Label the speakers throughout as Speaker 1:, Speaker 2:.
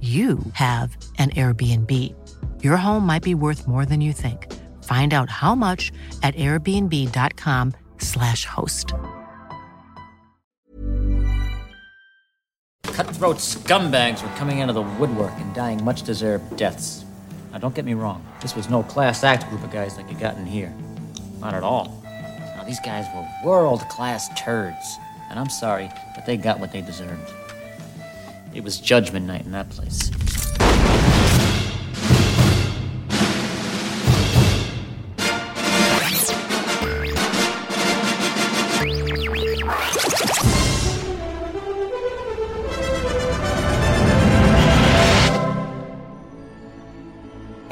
Speaker 1: you have an Airbnb. Your home might be worth more than you think. Find out how much at airbnb.com/slash host.
Speaker 2: Cutthroat scumbags were coming out of the woodwork and dying much deserved deaths. Now, don't get me wrong, this was no class act group of guys like you got in here. Not at all. Now, these guys were world class turds. And I'm sorry, but they got what they deserved. It was judgment night in that place.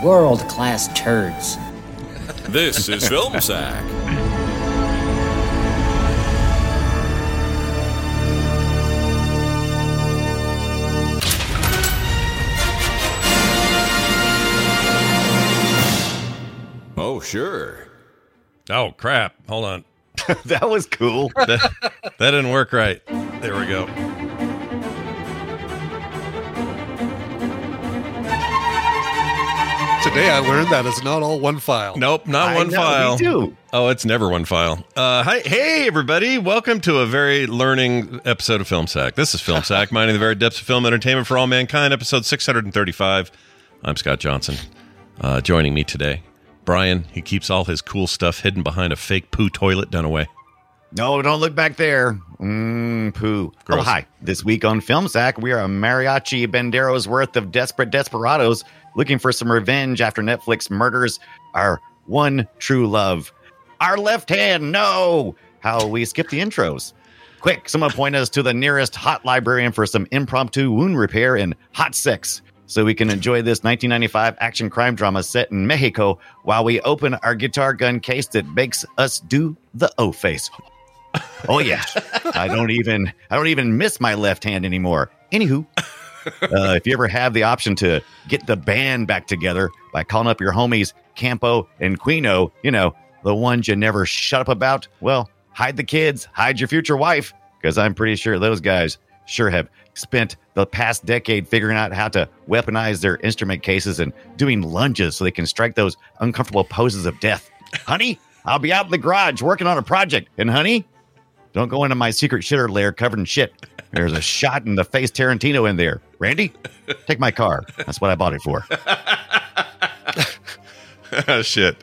Speaker 2: World class turds.
Speaker 3: This is Film Sack. sure.
Speaker 4: Oh crap! Hold on.
Speaker 5: that was cool.
Speaker 4: That, that didn't work right. There we go.
Speaker 6: Today I learned that it's not all one file.
Speaker 4: Nope, not
Speaker 5: I
Speaker 4: one
Speaker 5: know,
Speaker 4: file.
Speaker 5: Me too.
Speaker 4: Oh, it's never one file. Uh, hi, hey, everybody. Welcome to a very learning episode of Film Sack. This is Film Sack, mining the very depths of film entertainment for all mankind, episode 635. I'm Scott Johnson. Uh, joining me today, Brian. He keeps all his cool stuff hidden behind a fake poo toilet Dunaway.
Speaker 5: No, don't look back there. Mmm, poo.
Speaker 4: Oh, Gross.
Speaker 5: Oh, hi. This week on Film Sack, we are a mariachi banderos worth of desperate desperados looking for some revenge after Netflix murders our one true love. Our left hand, no! How we skip the intros. Quick, someone point us to the nearest hot librarian for some impromptu wound repair and hot sex so we can enjoy this 1995 action crime drama set in Mexico while we open our guitar gun case that makes us do the O face. Oh yeah, I don't even I don't even miss my left hand anymore. Anywho, uh, if you ever have the option to get the band back together by calling up your homies Campo and Quino, you know the ones you never shut up about, well, hide the kids, hide your future wife, because I'm pretty sure those guys sure have spent the past decade figuring out how to weaponize their instrument cases and doing lunges so they can strike those uncomfortable poses of death. honey, I'll be out in the garage working on a project. And honey, don't go into my secret shitter lair covered in shit. There's a shot in the face Tarantino in there. Randy, take my car. That's what I bought it for.
Speaker 4: Shit.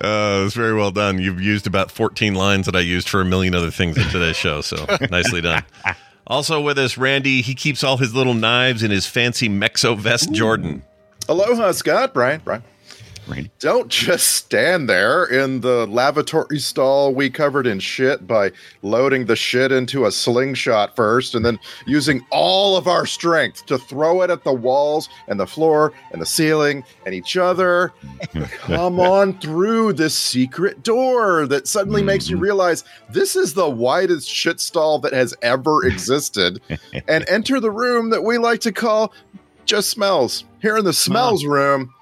Speaker 4: Uh, it's very well done. You've used about 14 lines that I used for a million other things in today's show, so nicely done. Also with us, Randy. He keeps all his little knives in his fancy Mexo vest, Jordan.
Speaker 7: Aloha, Scott. Brian. Brian.
Speaker 5: Randy.
Speaker 7: Don't just stand there in the lavatory stall we covered in shit by loading the shit into a slingshot first and then using all of our strength to throw it at the walls and the floor and the ceiling and each other. Come on through this secret door that suddenly makes you mm-hmm. realize this is the widest shit stall that has ever existed and enter the room that we like to call just smells. Here in the smells room,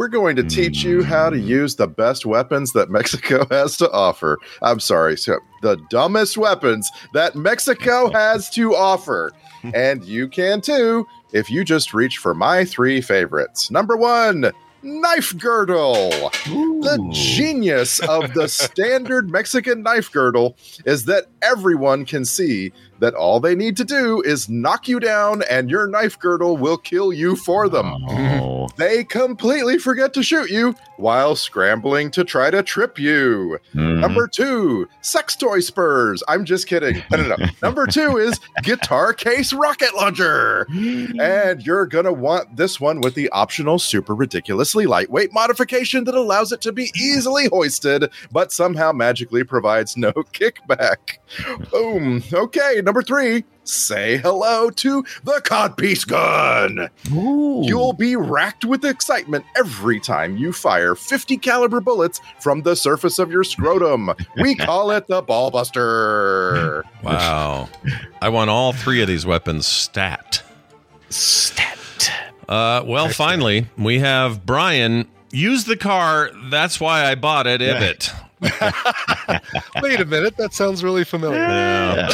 Speaker 7: we're going to teach you how to hmm. use the best weapons that Mexico has to offer. I'm sorry, so the dumbest weapons that Mexico has to offer. Hmm. and you can too if you just reach for my three favorites. Number one, knife girdle. The genius of the standard Mexican knife girdle is that everyone can see that all they need to do is knock you down and your knife girdle will kill you for them.
Speaker 5: Oh.
Speaker 7: They completely forget to shoot you while scrambling to try to trip you.
Speaker 5: Mhm.
Speaker 7: Number two, sex toy spurs. I'm just kidding. No, no, no. Number two is guitar case rocket launcher. And you're going to want this one with the optional super ridiculously lightweight modification that allows it to be easily hoisted, but somehow magically provides no kickback. Boom. Okay, number three, say hello to the codpiece gun. You'll be racked with excitement every time you fire 50 caliber bullets from the surface of your scrotum. We call it the ballbuster.
Speaker 4: Wow. I want all three of these weapons stat.
Speaker 5: Stat.
Speaker 4: Uh, well, finally, we have Brian. Use the car. That's why I bought it. Ibbott.
Speaker 8: Wait a minute, that sounds really familiar.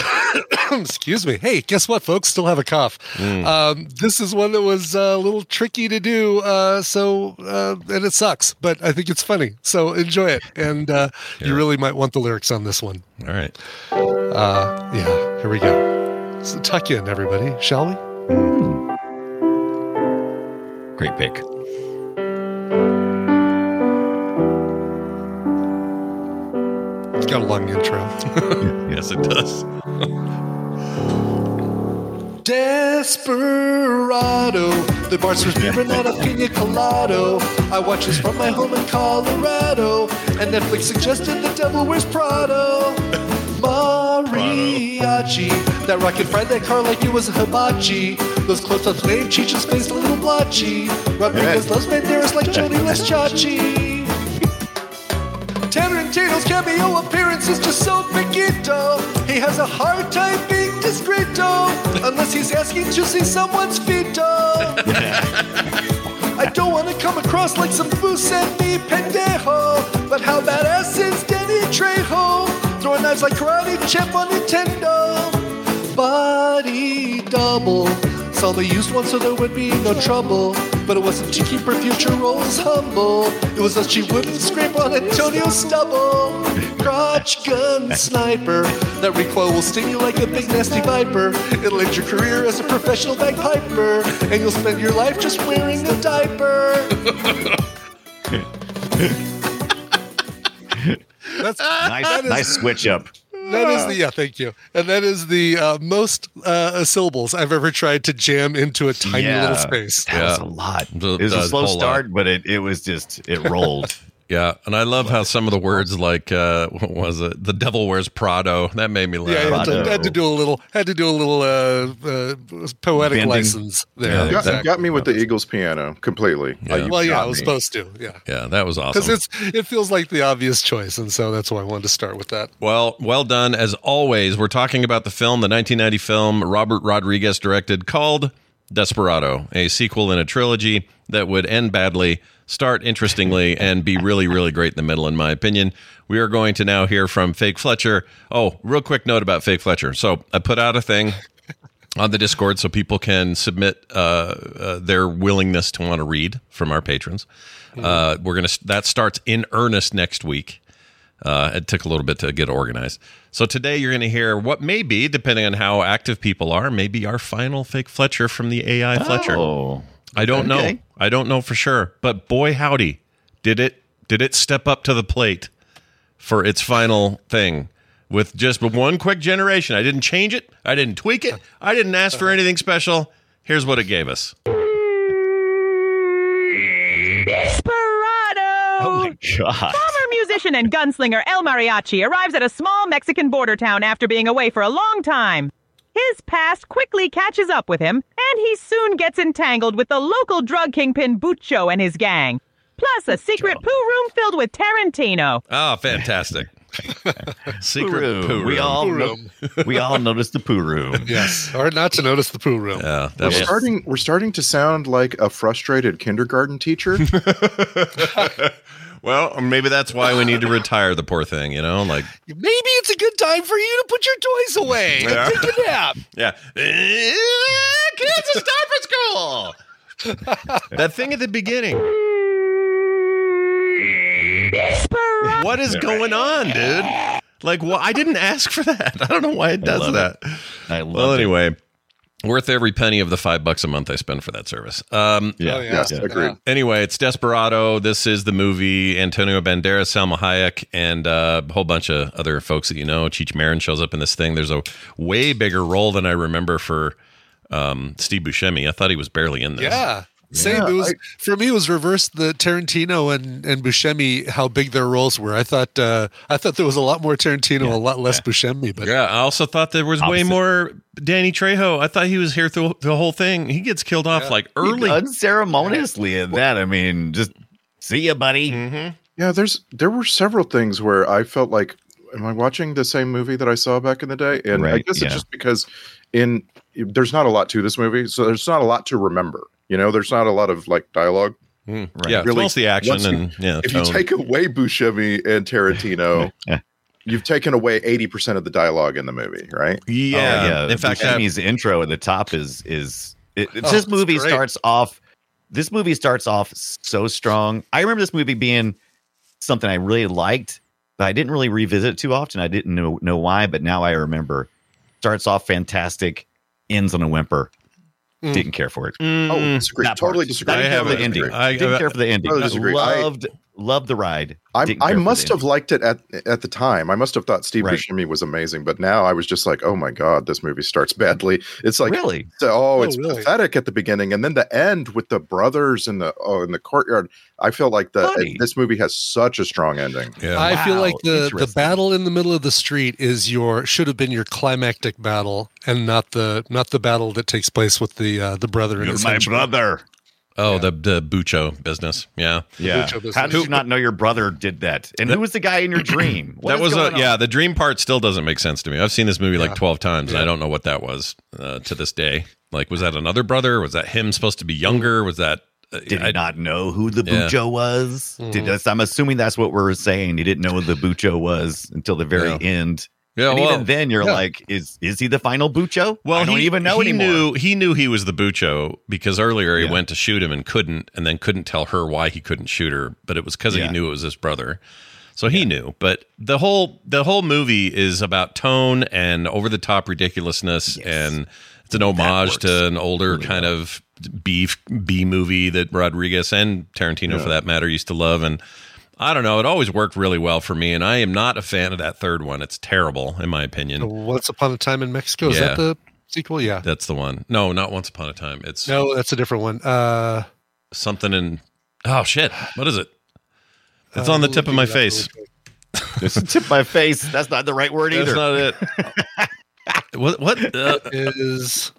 Speaker 8: Excuse me. Hey, guess what, folks? Still have a cough. Um, this is one that was uh, a little tricky to do, uh, so uh, and it sucks, but I think it's funny. So enjoy it, and uh, you really might want the lyrics on this one.
Speaker 4: All right.
Speaker 8: Uh, yeah, here we go. So tuck in, everybody, shall we?
Speaker 5: Great pick.
Speaker 8: It's got a long intro.
Speaker 4: Yes, it does.
Speaker 8: Desperado, the bar serves beer and not a pina colado. I watch this from my home in Colorado, and Netflix suggested The Devil Wears Prado. Mariachi, that rocket fried that car like it was a hibachi. Those close-ups made Cheech's face a little blotchy. Rodriguez loves Banderas like Joanie loves Chachi. Tarantino's cameo appearance is just so finito. He has a hard time being discreto unless he's asking to see someone's veto. I don't want to come across like some Buscemi pendejo, but how badass is Danny Trejo? Throwing knives like Karate Champ on Nintendo. Body double. Saw they used one so there would be no trouble. But it wasn't to keep her future roles humble. It was that she wouldn't scrape on Antonio's stubble. Crotch gun sniper. That recoil will sting you like a big nasty viper. It'll end your career as a professional bagpiper. And you'll spend your life just wearing a diaper. That's
Speaker 5: Nice,
Speaker 8: that is-
Speaker 5: nice switch up.
Speaker 8: That is the yeah, thank you. And that is the uh, most uh, syllables I've ever tried to jam into a tiny
Speaker 5: Yeah.
Speaker 8: little space.
Speaker 5: That was a lot.
Speaker 4: The-
Speaker 5: It was a slow
Speaker 4: whole lot.
Speaker 5: start, but it, it was just it rolled.
Speaker 4: Yeah, and I love how some of the words like uh, what was it? The devil wears Prado. That made me laugh.
Speaker 8: Yeah, I had to, had to do a little had to do a little uh, uh, poetic
Speaker 5: Bending.
Speaker 8: license there.
Speaker 4: Yeah,
Speaker 7: Got,
Speaker 8: exactly.
Speaker 7: got me with the Eagles piano completely.
Speaker 4: Yeah.
Speaker 7: Uh,
Speaker 8: Well, yeah, I was
Speaker 7: me.
Speaker 8: supposed to. Yeah,
Speaker 4: Yeah, that was awesome.
Speaker 8: because
Speaker 4: awesome.
Speaker 8: it's it feels like the obvious choice, and so that's why I wanted to start with that.
Speaker 4: Well, well done as always. We're talking about the film, the 1990 film Robert Rodriguez directed called Desperado, a sequel in a trilogy that would end badly, start interestingly, and be really, really great in the middle, in my opinion. We are going to now hear from Fake Fletcher. Oh, real quick note about Fake Fletcher. So I put out a thing on the Discord so people can submit uh, uh, their willingness to want to read from our patrons. Uh, we're gonna that starts in earnest next week. Uh, it took a little bit to get organized. So today you're going to hear what may be, depending on how active people are, maybe our final fake Fletcher from the AI Fletcher.
Speaker 5: Oh,
Speaker 4: I don't know. I don't know for sure, but boy howdy, did it did it step up to the plate for its final thing with just one quick generation. I didn't change it. I didn't tweak it. I didn't ask for anything special. Here's what it gave us.
Speaker 5: God!
Speaker 9: Former musician and gunslinger El Mariachi arrives at a small Mexican border town after being away for a long time. His past quickly catches up with him, and he soon gets entangled with the local drug kingpin Bucho and his gang. Plus, a secret poo room filled with Tarantino.
Speaker 4: Oh, fantastic. Secret
Speaker 5: Poo
Speaker 4: poo
Speaker 5: room. We all
Speaker 8: Poo
Speaker 5: no- we all noticed the poo room.
Speaker 8: Yes, hard not to notice the poo room.
Speaker 4: Yeah, that
Speaker 7: We're
Speaker 4: was
Speaker 7: starting. We're starting to sound like a frustrated kindergarten teacher.
Speaker 4: Well, maybe that's why we need to retire the poor thing, you know? Like,
Speaker 8: Maybe it's a good time for you to put your toys away and
Speaker 4: Yeah.
Speaker 8: take a nap.
Speaker 4: yeah. Kids, it's time for school. that thing at the beginning. What is going on, dude? Like, well, I didn't ask for that. I don't know why it does
Speaker 5: love
Speaker 4: that.
Speaker 5: I love
Speaker 4: Well,
Speaker 5: it.
Speaker 4: Anyway, worth every penny of the five bucks a month I spend for that service. Um,
Speaker 5: Yeah.
Speaker 8: Oh, yeah.
Speaker 7: Yes,
Speaker 5: Yeah.
Speaker 7: agreed.
Speaker 4: Anyway, it's Desperado. This is the movie. Antonio Banderas, Salma Hayek, and uh, a whole bunch of other folks that you know. Cheech Marin shows up in this thing. There's a way bigger role than I remember for um, Steve Buscemi. I thought he was barely in this.
Speaker 8: Yeah. Same.
Speaker 7: Yeah,
Speaker 8: it was
Speaker 7: I-
Speaker 8: for me. It was reversed. The Tarantino and and Buscemi, how big their roles were. I thought uh, I thought there was a lot more Tarantino, a lot less Buscemi. But
Speaker 4: Yeah, I also thought there was way more Danny Trejo. I thought he was here through the whole thing. He gets killed off like early.
Speaker 5: unceremoniously in that. I mean, just see you, buddy.
Speaker 4: Mhm.
Speaker 7: Yeah, there's there were several things where I felt like, am I watching the same movie that I saw back in the day? And I guess
Speaker 5: yeah.
Speaker 7: it's just because in there's not a lot to this movie, so there's not a lot to remember. You know, there's not a lot of like dialogue.
Speaker 4: Mm.
Speaker 5: Right.
Speaker 4: Yeah, it's
Speaker 7: Really,
Speaker 4: mostly action
Speaker 7: you-
Speaker 4: and yeah.
Speaker 7: If
Speaker 4: tone.
Speaker 7: you take away Buscemi and Tarantino,
Speaker 5: Yeah.
Speaker 7: you've taken away eighty percent of the dialogue in the movie, right?
Speaker 4: yeah,
Speaker 5: Oh, yeah.
Speaker 4: In fact, that,
Speaker 5: Buscemi's intro at the top is is it,
Speaker 8: Oh,
Speaker 5: this movie starts off. This movie starts off so strong. I remember this movie being something I really liked, but I didn't really revisit it too often. I didn't know know why, but now I remember. Starts off fantastic, ends on a whimper.
Speaker 8: Mm.
Speaker 5: Didn't care for it.
Speaker 4: Mm,
Speaker 7: Oh, disagree.
Speaker 5: That
Speaker 7: Totally
Speaker 5: part.
Speaker 7: disagree.
Speaker 4: I
Speaker 5: Didn't care for
Speaker 4: haven't-
Speaker 5: the ending.
Speaker 4: I-
Speaker 5: Didn't
Speaker 4: I-
Speaker 5: care for the ending.
Speaker 7: totally disagree. I-
Speaker 5: Loved loved the ride.
Speaker 7: I, I
Speaker 5: care for the
Speaker 7: must have liked it at at the time. I must have thought Steve
Speaker 5: Right.
Speaker 7: Buscemi was amazing, but now I was just like, oh my god, this movie starts badly. It's like
Speaker 5: really.
Speaker 7: So, oh,
Speaker 8: Oh,
Speaker 7: it's
Speaker 8: really?
Speaker 7: pathetic at the beginning, and then the end with the brothers in the oh in the courtyard. I feel like the
Speaker 5: Funny.
Speaker 7: this movie has such a strong ending.
Speaker 4: yeah.
Speaker 8: I feel like the the battle in the middle of the street is your should have been your climactic battle, and not the not the battle that takes place with the uh, the brother
Speaker 5: You're
Speaker 8: his
Speaker 5: my
Speaker 8: henchman.
Speaker 5: brother.
Speaker 4: Oh, the the Bucho business. Yeah,
Speaker 5: Yeah.
Speaker 8: Business.
Speaker 5: How did you not know your brother did that? And who was the guy in your dream? What
Speaker 4: that
Speaker 5: is
Speaker 4: was a yeah. The dream part still doesn't make sense to me. I've seen this movie like twelve times, and I don't know what that was uh, to this day. Like, was that another brother? Was that him supposed to be younger? Was that? Uh,
Speaker 5: Did he
Speaker 4: I-
Speaker 5: not know who the
Speaker 4: Yeah.
Speaker 5: Bucho was? Did
Speaker 8: Mhm.
Speaker 5: that's, I'm assuming that's what we're saying. He didn't know who the Bucho was until the very
Speaker 4: Yeah.
Speaker 5: end.
Speaker 4: Yeah,
Speaker 5: and
Speaker 4: well,
Speaker 5: even then, you're
Speaker 8: yeah.
Speaker 5: like, is is he the final Bucho?
Speaker 4: Well,
Speaker 5: I don't
Speaker 4: he,
Speaker 5: even know
Speaker 4: he
Speaker 5: anymore.
Speaker 4: knew he knew he was the Bucho because earlier he
Speaker 5: Yeah.
Speaker 4: went to shoot him and couldn't, and then couldn't tell her why he couldn't shoot her, but it was because
Speaker 5: Yeah.
Speaker 4: he knew it was his brother. So he knew, but the whole the whole movie is about tone and over the top ridiculousness,
Speaker 5: Yes.
Speaker 4: and it's an homage to an older
Speaker 5: really
Speaker 4: kind of B B movie that Rodriguez and Tarantino, for that matter, used to love. And I don't know, it always worked really well for me. And I am not a fan of that third one; it's terrible, in my opinion.
Speaker 8: Once Upon a Time in Mexico. Is
Speaker 4: Yeah.
Speaker 8: that the sequel? Yeah.
Speaker 4: That's the one. No, not Once Upon a Time. It's
Speaker 8: No, that's a different one. Uh,
Speaker 4: something in oh shit what is it it's
Speaker 8: uh,
Speaker 4: on the tip of my
Speaker 8: looking it up
Speaker 4: face
Speaker 8: really
Speaker 5: It's the tip of my face. That's not the right word
Speaker 4: that's
Speaker 5: either.
Speaker 4: not it what what uh,
Speaker 8: quick. Is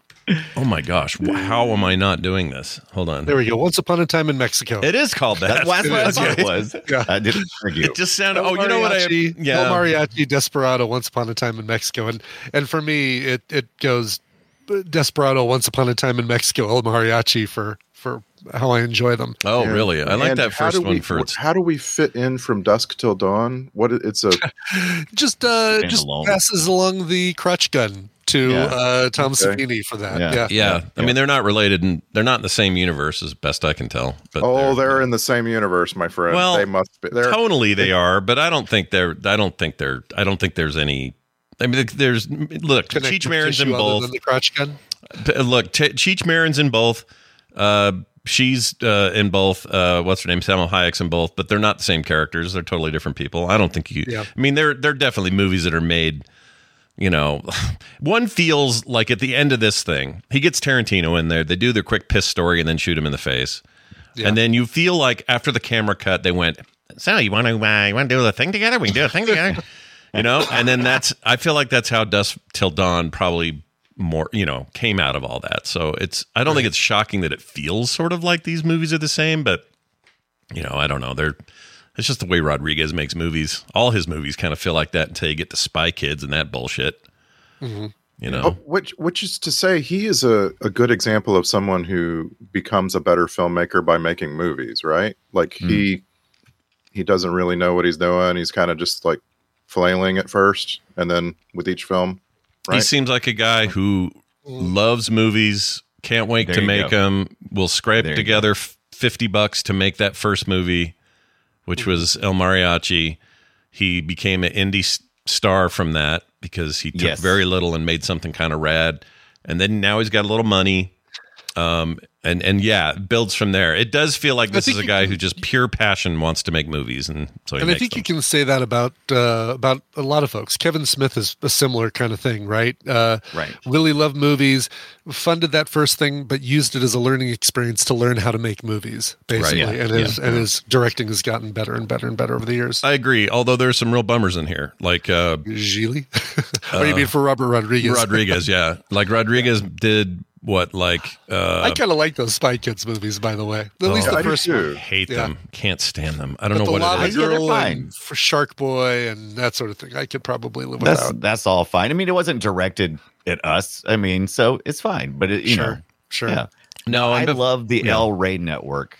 Speaker 4: oh my gosh how am i not doing this hold on
Speaker 8: there we go. Once Upon a Time in Mexico.
Speaker 4: it is called that
Speaker 5: That's, that's what I thought
Speaker 4: Okay.
Speaker 5: it was.
Speaker 8: Yeah.
Speaker 5: I didn't argue.
Speaker 4: it just sounded
Speaker 8: El
Speaker 4: oh you know what i
Speaker 8: Mariachi, El
Speaker 4: yeah
Speaker 8: Mariachi Desperado Once Upon a Time in Mexico, and and for me it it goes Desperado Once Upon a Time in Mexico El Mariachi for for how I enjoy them.
Speaker 4: oh
Speaker 7: And-
Speaker 4: really i like that
Speaker 7: how
Speaker 4: first
Speaker 7: do
Speaker 4: one
Speaker 7: we-
Speaker 4: for its
Speaker 7: how do we fit in from dusk till dawn? What it's a
Speaker 8: Just uh just
Speaker 5: Standalone.
Speaker 8: passes along the crutch gun to
Speaker 5: Yeah.
Speaker 8: uh Tom
Speaker 7: Okay.
Speaker 8: Savini for that.
Speaker 5: Yeah.
Speaker 8: Yeah.
Speaker 4: yeah, i mean they're not related and they're not in the same universe as best i can tell but
Speaker 7: oh, they're in the same universe, my friend.
Speaker 4: Well,
Speaker 7: they must be. They're
Speaker 4: tonally they are but i don't think they're i don't think they're i don't think there's any I mean, there's look.
Speaker 8: Connective
Speaker 4: Cheech Marin's in both.
Speaker 8: the crotch gun.
Speaker 4: Look, T- Cheech Marin's in both. Uh, she's uh, in both. Uh, what's her name? Salma Hayek's in both, but they're not the same characters. They're totally different people. I don't think you.
Speaker 8: Yeah.
Speaker 4: I mean, they're they're definitely movies that are made. You know, one feels like at the end of this thing, he gets Tarantino in there. They do their quick piss story and then shoot him in the face.
Speaker 8: Yeah.
Speaker 4: And then you feel like after the camera cut, they went, "So you want to uh, you want to do the thing together? We can do a thing together." you know, and then that's I feel like that's how Dusk Till Dawn probably more you know came out of all that. So it's I don't think it's shocking that it feels sort of like these movies are the same, but you know I don't know they're. It's just the way Rodriguez makes movies. All his movies kind of feel like that until you get to Spy Kids and that bullshit.
Speaker 8: Mm-hmm.
Speaker 4: You know,
Speaker 7: Oh, which which is to say he is a, a good example of someone who becomes a better filmmaker by making movies, right? Like he he doesn't really know what he's doing. He's kind of just like flailing at first and then with each film.
Speaker 4: he seems like a guy who loves movies, can't wait
Speaker 5: There
Speaker 4: to make
Speaker 5: go.
Speaker 4: them, will scrape
Speaker 5: There
Speaker 4: together 50 bucks to make that first movie, which was El Mariachi. He became an indie star from that because he took
Speaker 5: Yes.
Speaker 4: very little and made something kind of rad. And then now he's got a little money. Um, and and yeah, builds from there. It does feel like this is a guy
Speaker 8: can-
Speaker 4: who just pure passion wants to make movies, and so he
Speaker 8: and I think
Speaker 4: them.
Speaker 8: you can say that about uh, about a lot of folks. Kevin Smith is a similar kind of thing, right? Uh,
Speaker 5: Right.
Speaker 8: Really loved movies, funded that first thing, but used it as a learning experience to learn how to make movies, basically.
Speaker 4: yeah,
Speaker 8: and
Speaker 4: yeah.
Speaker 8: his and his directing has gotten better and better and better over the years.
Speaker 4: I agree. Although there's some real bummers in here, like uh,
Speaker 8: Gigli? what do you mean for Robert Rodriguez?
Speaker 4: Rodriguez. Yeah, like Rodriguez did what? Like uh,
Speaker 8: I kind of like those Spy Kids movies, by the way. At least
Speaker 4: Oh.
Speaker 8: the
Speaker 7: I
Speaker 8: first
Speaker 7: too.
Speaker 8: one.
Speaker 4: hate
Speaker 8: Yeah.
Speaker 4: them. Can't stand them. I don't
Speaker 8: But
Speaker 4: know
Speaker 8: the
Speaker 4: what
Speaker 8: Lava
Speaker 4: it is.
Speaker 5: Yeah, they're
Speaker 8: Girl
Speaker 5: fine.
Speaker 8: and for Shark Boy and that sort of thing, I could probably live
Speaker 5: That's
Speaker 8: without.
Speaker 5: that's all fine. I mean, it wasn't directed at us. I mean, so it's fine. But it, you know,
Speaker 8: Sure, sure.
Speaker 5: yeah.
Speaker 4: No,
Speaker 5: I
Speaker 4: and bef-
Speaker 5: love the
Speaker 4: yeah.
Speaker 5: El Rey Network.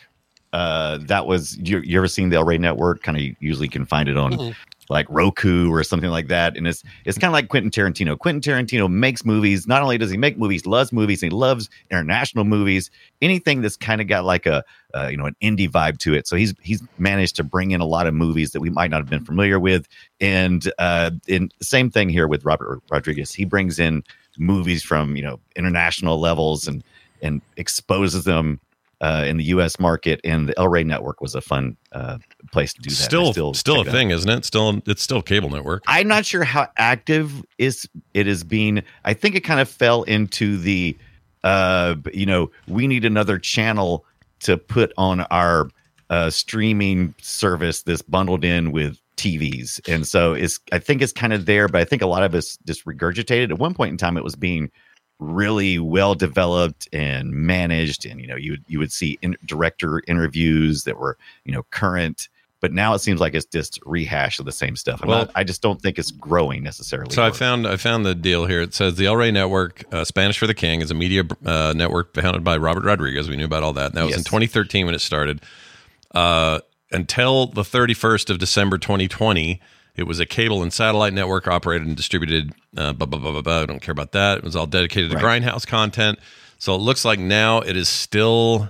Speaker 5: Uh, that was you, you ever seen the El Rey Network? Kind of usually can find it on
Speaker 8: Mhm.
Speaker 5: Like Roku or something like that. And it's it's kind of like Quentin Tarantino. Quentin Tarantino makes movies. Not only does he make movies, loves movies. And he loves international movies. Anything that's kind of got like a uh, you know an indie vibe to it. So he's he's managed to bring in a lot of movies that we might not have been familiar with. And uh, in same thing here with Robert Rodriguez. He brings in movies from you know international levels and and exposes them uh, in the U.S. market. And the El Rey Network was a fun uh, place to do that. I
Speaker 4: still still, a
Speaker 5: it out.
Speaker 4: thing, isn't it? Still, it's still a cable network.
Speaker 5: I'm not sure how active is it is being. I think it kind of fell into the, uh, you know, we need another channel to put on our uh, streaming service that's bundled in with TVs, and so it's. I think it's kind of there, but I think a lot of us just regurgitated. At one point in time, it was being really well developed and managed, and you know, you would you would see in, director interviews that were you know current but now it seems like it's just rehash of the same stuff. I'm
Speaker 4: Well-
Speaker 5: not, I just don't think it's growing necessarily.
Speaker 4: So I found I found the deal here. It says the El Rey Network, uh, Spanish for the King, is a media uh, network founded by Robert Rodriguez. We knew about all that. That was in 2013 when it started. Uh, until the 31st of December 2020, it was a cable and satellite network operated and distributed. Uh, blah, blah, blah, blah, blah. I don't care about that. It was all dedicated to
Speaker 5: Right.
Speaker 4: Grindhouse content. So it looks like now it is still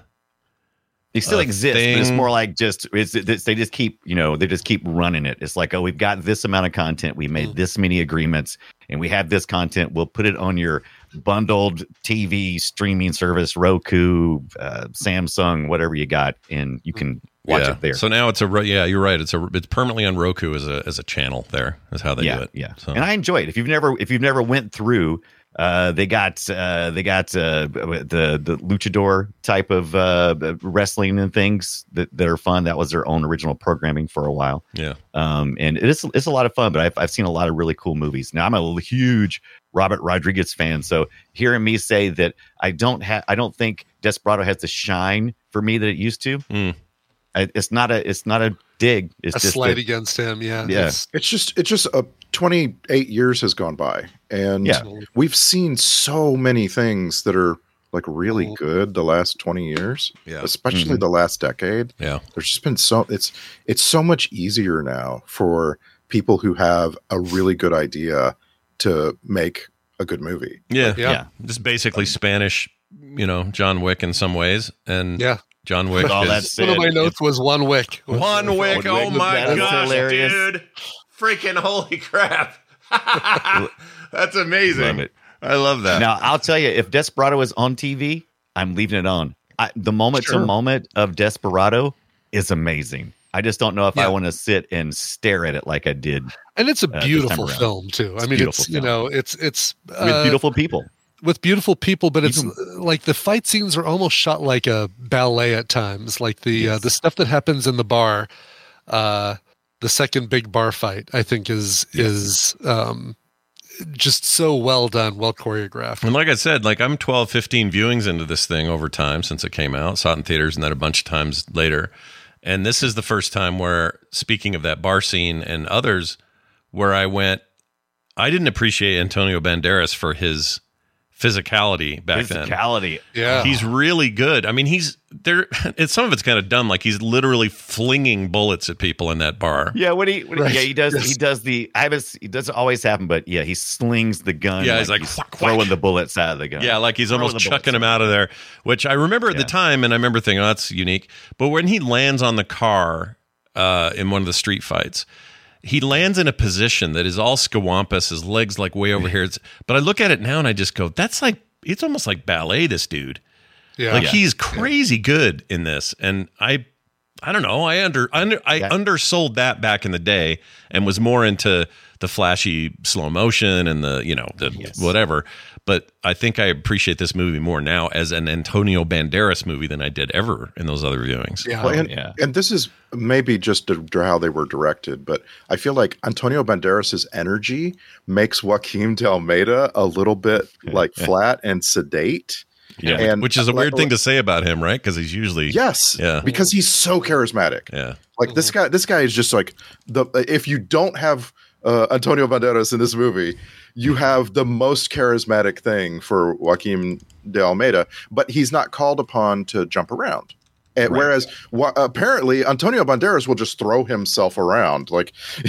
Speaker 5: it still exists, but it's more like just it's, it's they just keep you know they just keep running it. It's like oh we've got this amount of content, we made this many agreements, and we have this content. We'll put it on your bundled TV streaming service, Roku, uh, Samsung, whatever you got, and you can watch
Speaker 4: yeah.
Speaker 5: it there.
Speaker 4: So now it's a yeah. You're right. It's a it's permanently on Roku as a as a channel. There is how they
Speaker 5: yeah,
Speaker 4: do it.
Speaker 5: Yeah,
Speaker 4: So.
Speaker 5: and I enjoy it. If you've never if you've never went through, uh, they got uh, they got uh, the the luchador type of uh, wrestling and things that, that are fun. That was their own original programming for a while.
Speaker 4: yeah.
Speaker 5: Um, and it is it's a lot of fun. But I've I've seen a lot of really cool movies. Now I'm a huge Robert Rodriguez fan, so hearing me say that I don't have I don't think Desperado has the shine for me that it used to.
Speaker 4: Mm.
Speaker 5: I, it's not a it's not a dig. It's
Speaker 8: a
Speaker 5: just
Speaker 8: slight
Speaker 5: that-
Speaker 8: against him. Yeah.
Speaker 5: Yeah.
Speaker 8: It's-
Speaker 7: It's just it's just a 28 years has gone by and
Speaker 5: Yeah.
Speaker 7: we've seen so many things that are like really good the last 20 years
Speaker 4: Yeah.
Speaker 7: especially
Speaker 5: Mhm.
Speaker 7: the last decade
Speaker 4: Yeah.
Speaker 7: there's just been so it's it's so much easier now for people who have a really good idea to make a good movie
Speaker 4: Yeah.
Speaker 8: Yeah.
Speaker 5: yeah.
Speaker 4: Just basically Spanish, you know, John Wick in some ways. And
Speaker 8: Yeah.
Speaker 4: John Wick
Speaker 5: With all that said,
Speaker 8: One of my notes was one wick.
Speaker 4: One Wick.
Speaker 5: Wick
Speaker 4: Oh my
Speaker 5: that's
Speaker 4: gosh,
Speaker 5: hilarious.
Speaker 4: dude. Freaking holy crap. That's amazing.
Speaker 5: Love it.
Speaker 4: I love that.
Speaker 5: Now I'll tell you, if Desperado is on TV, I'm leaving it on. I, the moment
Speaker 7: Sure.
Speaker 5: to moment of Desperado is amazing. I just don't know if I want to sit and stare at it like I did
Speaker 8: and it's a beautiful
Speaker 5: around.
Speaker 8: film too. I
Speaker 5: It's a
Speaker 8: mean,
Speaker 5: beautiful
Speaker 8: it's you know, it's it's uh,
Speaker 5: beautiful people.
Speaker 8: With beautiful people, but it's
Speaker 5: Even-
Speaker 8: like the fight scenes are almost shot like a ballet at times. Like the uh, the stuff that happens in the bar, uh, the second big bar fight, I think is is um, just so well done, well choreographed.
Speaker 4: And like I said, like I'm 12, 15 viewings into this thing over time since it came out. Saw it in theaters and then a bunch of times later. And this is the first time where, speaking of that bar scene and others, where I went, I didn't appreciate Antonio Banderas for his physicality back then.
Speaker 5: Physicality.
Speaker 8: Yeah,
Speaker 4: He's really good. I mean, he's there. It's some of it's kind of dumb. Like he's literally flinging bullets at people in that bar.
Speaker 5: Yeah, what he, what he-
Speaker 8: Right.
Speaker 5: yeah he does
Speaker 8: Yes.
Speaker 5: he does the I haven't it doesn't always happen, but yeah he slings the gun.
Speaker 4: Yeah, he's like, whack,
Speaker 5: throwing
Speaker 4: whack.
Speaker 5: the bullets out of the gun.
Speaker 4: Yeah, like he's almost
Speaker 5: the
Speaker 4: chucking him out of there, which I remember at the time, and I remember thinking, oh, that's unique. But when he lands on the car uh, in one of the street fights, he lands in a position that is all scawampus, his legs like way over here. It's, but I look at it now and I just go, that's like it's almost like ballet. This dude,
Speaker 8: Yeah.
Speaker 4: like
Speaker 5: Yeah.
Speaker 4: he's crazy good in this, and I, I don't know, I under, under I
Speaker 5: Yeah.
Speaker 4: undersold that back in the day and was more into the flashy slow motion and the you know the
Speaker 5: Yes.
Speaker 4: whatever. But I think I appreciate this movie more now as an Antonio Banderas movie than I did ever in those other viewings.
Speaker 8: Yeah.
Speaker 7: Well, and,
Speaker 5: yeah.
Speaker 7: and this is maybe just to, to how they were directed, but I feel like Antonio Banderas' energy makes Joaquim de Almeida a little bit like flat and sedate.
Speaker 4: Yeah,
Speaker 7: And-
Speaker 4: which is a weird
Speaker 7: like-
Speaker 4: thing to say about him, right? Because he's usually
Speaker 7: Yes,
Speaker 4: Yeah.
Speaker 7: because he's so charismatic.
Speaker 4: yeah,
Speaker 7: Like this mm-hmm. guy, this guy is just like the. If you don't have uh, Antonio Banderas in this movie, you have the most charismatic thing for Joaquim de Almeida, but he's not called upon to jump around. And Whereas wa- apparently Antonio Banderas will just throw himself around, like,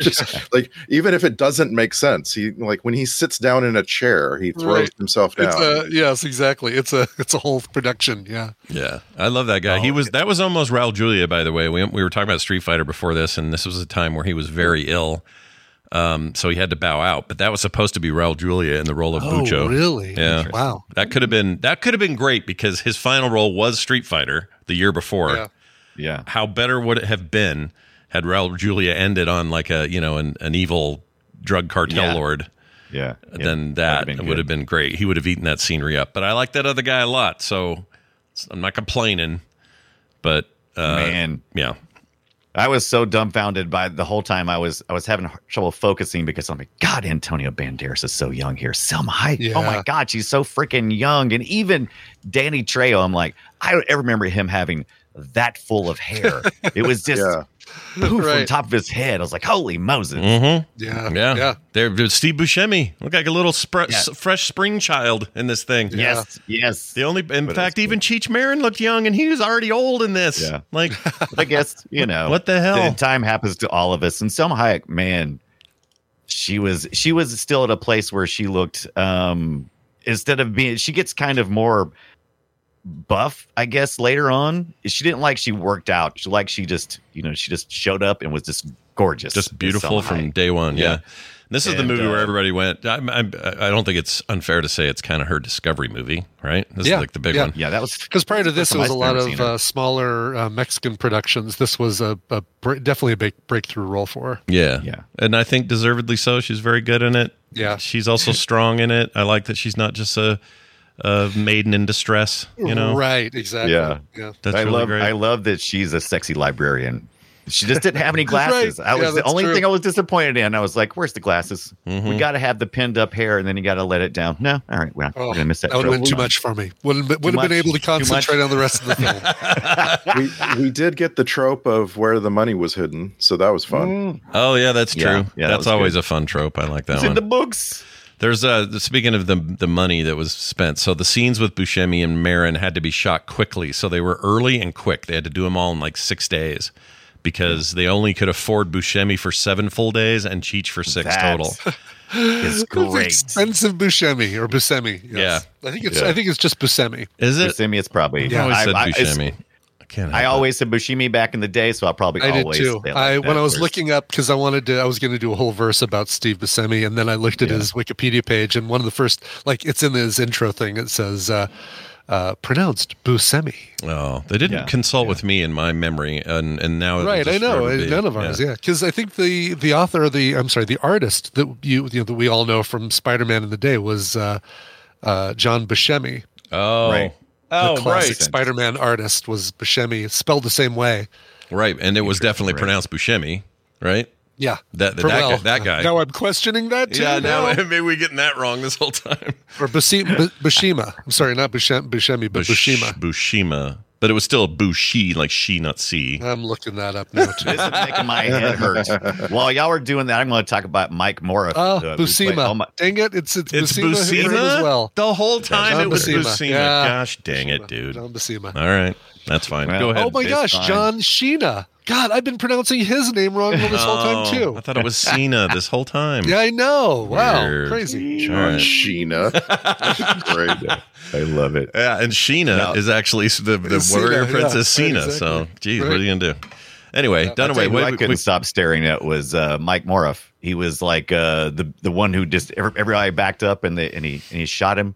Speaker 7: just, like even if it doesn't make sense, he like when he sits down in a chair, he throws
Speaker 8: Right.
Speaker 7: himself down.
Speaker 8: It's a yes, exactly. It's a it's a whole production. Yeah.
Speaker 4: yeah. I love that guy. he was that was almost Raul Julia, by the way. We we were talking about Street Fighter before this, and this was a time where he was very ill, um, so he had to bow out. But that was supposed to be Raul Julia in the role of Bucho.
Speaker 8: Oh, really?
Speaker 4: Yeah.
Speaker 8: Wow.
Speaker 4: That could have been that could have been great because his final role was Street Fighter the year before.
Speaker 8: Yeah.
Speaker 5: Yeah.
Speaker 4: How better would it have been had Raul Julia ended on like a you know an, an evil drug cartel
Speaker 5: Yeah.
Speaker 4: lord?
Speaker 5: Yeah.
Speaker 4: then
Speaker 5: That'd
Speaker 4: that would
Speaker 5: good.
Speaker 4: have been great. He would have eaten that scenery up. But I like that other guy a lot, so I'm not complaining. But uh,
Speaker 5: Man.
Speaker 4: yeah,
Speaker 5: I was so dumbfounded by the whole time. I was I was having trouble focusing because I'm like, God, Antonio Banderas is so young here. Salma Hayek, oh my God, she's so freaking young. And even Danny Trejo, I'm like, I don't ever remember him having that full of hair. It was just
Speaker 7: Yeah.
Speaker 5: Poof on top of his head. I was like, holy Moses.
Speaker 4: mm-hmm.
Speaker 8: Yeah.
Speaker 4: yeah,
Speaker 8: Yeah.
Speaker 4: There, there's Steve Buscemi look like a little spr-
Speaker 5: Yeah.
Speaker 4: s- fresh spring child in this thing.
Speaker 5: Yes, yes.
Speaker 4: The only, in
Speaker 5: But
Speaker 4: fact,
Speaker 5: it's
Speaker 4: even Cheech Marin looked young, and he was already old in this.
Speaker 5: Yeah.
Speaker 4: Like,
Speaker 5: I guess you know
Speaker 4: What the hell?
Speaker 5: Time happens to all of us. And Salma Hayek, man, she was she was still at a place where she looked um instead of being she gets kind of more buff, I guess, later on. She didn't like she worked out. She like she just you know she just showed up and was just gorgeous,
Speaker 4: just beautiful from
Speaker 5: Hayek.
Speaker 4: day one. Yeah.
Speaker 5: Yeah.
Speaker 4: This is the
Speaker 5: And,
Speaker 4: movie where
Speaker 5: uh,
Speaker 4: everybody went. I, I, I don't think it's unfair to say it's kind of her discovery movie, right? This
Speaker 8: Yeah.
Speaker 4: is like the big
Speaker 8: Yeah.
Speaker 4: one.
Speaker 5: Yeah, that was
Speaker 8: Because prior to this, it was a lot
Speaker 5: I've
Speaker 8: of
Speaker 5: seen her.
Speaker 8: uh, smaller uh, Mexican productions. This was a, a definitely a big breakthrough role for her.
Speaker 4: Yeah.
Speaker 5: Yeah.
Speaker 4: And I think deservedly so. She's very good in it.
Speaker 8: Yeah.
Speaker 4: She's also strong in it. I like that she's not just a, a maiden in distress, you know?
Speaker 8: Right. Exactly.
Speaker 5: Yeah.
Speaker 8: Yeah.
Speaker 4: That's
Speaker 5: I
Speaker 4: really
Speaker 5: love
Speaker 4: great.
Speaker 5: I love that she's a sexy librarian. She just didn't have any glasses.
Speaker 8: Right.
Speaker 5: I was
Speaker 8: Yeah,
Speaker 5: the only
Speaker 8: true.
Speaker 5: thing I was disappointed in. I was like, "Where's the glasses?
Speaker 4: Mm-hmm.
Speaker 5: We got to have the pinned up hair, and then you got to let it down." No, all right, we're, not,
Speaker 8: Oh,
Speaker 5: we're gonna miss that.
Speaker 8: that would have been too much for me. Wouldn't would have
Speaker 5: much?
Speaker 8: been able to concentrate on the rest of the film.
Speaker 7: we we did get the trope of where the money was hidden, so that was fun.
Speaker 4: oh, yeah, that's true.
Speaker 5: Yeah. Yeah,
Speaker 4: that's
Speaker 5: was
Speaker 4: always
Speaker 5: good.
Speaker 4: a fun trope. I like that
Speaker 5: It's
Speaker 4: one.
Speaker 5: in the books.
Speaker 4: There's uh speaking of the the money that was spent. So the scenes with Buscemi and Marin had to be shot quickly. So they were early and quick. They had to do them all in like six days because they only could afford Buscemi for seven full days and Cheech for six
Speaker 5: That's
Speaker 4: total.
Speaker 5: It's great.
Speaker 8: Expensive Buscemi or Buscemi. Yes. I think it's
Speaker 5: Yeah.
Speaker 8: I think it's just Buscemi.
Speaker 4: Is it?
Speaker 5: Buscemi, it's probably.
Speaker 4: I always
Speaker 5: I,
Speaker 4: said
Speaker 5: I- it's-
Speaker 4: Buscemi. I can't.
Speaker 5: I
Speaker 4: help it.
Speaker 5: always said Bushimi back in the day, so I'll probably
Speaker 8: I did too.
Speaker 5: say
Speaker 8: I when I was
Speaker 5: first.
Speaker 8: looking up because I wanted to, I was going to do a whole verse about Steve Buscemi, and then I looked at his Wikipedia page, and one of the first, like it's in his intro thing, it says uh, uh, pronounced Buscemi.
Speaker 4: Oh, they didn't
Speaker 5: Yeah.
Speaker 4: consult with me in my memory, and and now
Speaker 8: Right, I know.
Speaker 4: forever be.
Speaker 8: None of ours, yeah. Because I think the the author, of the I'm sorry, the artist that you, you know, that we all know from Spider-Man in the day was uh, uh, John Buscemi.
Speaker 4: Oh,
Speaker 5: Right.
Speaker 4: Oh,
Speaker 8: the classic
Speaker 4: right,
Speaker 8: Spider-Man artist was Buscemi, spelled the same way.
Speaker 4: right, and it was definitely
Speaker 5: right.
Speaker 4: pronounced Buscemi, right?
Speaker 8: Yeah,
Speaker 4: That that,
Speaker 8: For-
Speaker 4: that, guy, that guy.
Speaker 8: Now I'm questioning that too.
Speaker 4: yeah, now
Speaker 8: now.
Speaker 4: maybe we're getting that wrong this whole time.
Speaker 8: or Bushi, Bu- Bushima. I'm sorry, not Bushem, Buscemi, but
Speaker 4: Bush-
Speaker 8: Bushima.
Speaker 4: Bushima, but it was still Bushi, like she, not C.
Speaker 8: I'm looking that up now too.
Speaker 5: This is making my head hurt. While y'all are doing that, I'm going to talk about Mike Mora.
Speaker 8: Oh,
Speaker 5: uh, who played- oh my-
Speaker 8: Dang it, it's it's,
Speaker 4: It's
Speaker 8: Buscema, who
Speaker 4: Buscema
Speaker 8: as well.
Speaker 4: The whole time
Speaker 8: John
Speaker 4: it was
Speaker 8: Buscema.
Speaker 4: Buscema.
Speaker 8: Yeah.
Speaker 4: Gosh dang it, dude.
Speaker 8: John Buscema.
Speaker 4: All right, that's fine.
Speaker 5: Well,
Speaker 4: Go ahead.
Speaker 8: Oh my
Speaker 5: It's
Speaker 8: gosh,
Speaker 5: fine.
Speaker 8: John Sheena. God, I've been pronouncing his name wrong all this whole time
Speaker 4: Oh,
Speaker 8: too.
Speaker 4: I thought it was Cena this whole time.
Speaker 8: Yeah, I know. Wow,
Speaker 4: Weird.
Speaker 8: crazy.
Speaker 7: John
Speaker 4: right.
Speaker 7: Sheena. Great.
Speaker 5: I love it.
Speaker 4: Yeah, and Sheena
Speaker 5: No.
Speaker 4: is actually the, the
Speaker 8: Cena,
Speaker 4: warrior
Speaker 8: yeah,
Speaker 4: princess
Speaker 8: right,
Speaker 4: Cena.
Speaker 8: exactly.
Speaker 4: So, geez, what are you gonna do? Anyway,
Speaker 5: I'll tell
Speaker 4: Dunaway, what-
Speaker 5: I couldn't
Speaker 4: we-
Speaker 5: stop staring at was uh, Mike Moroff. He was like uh, the the one who just every, every eye backed up and they and he and he shot him.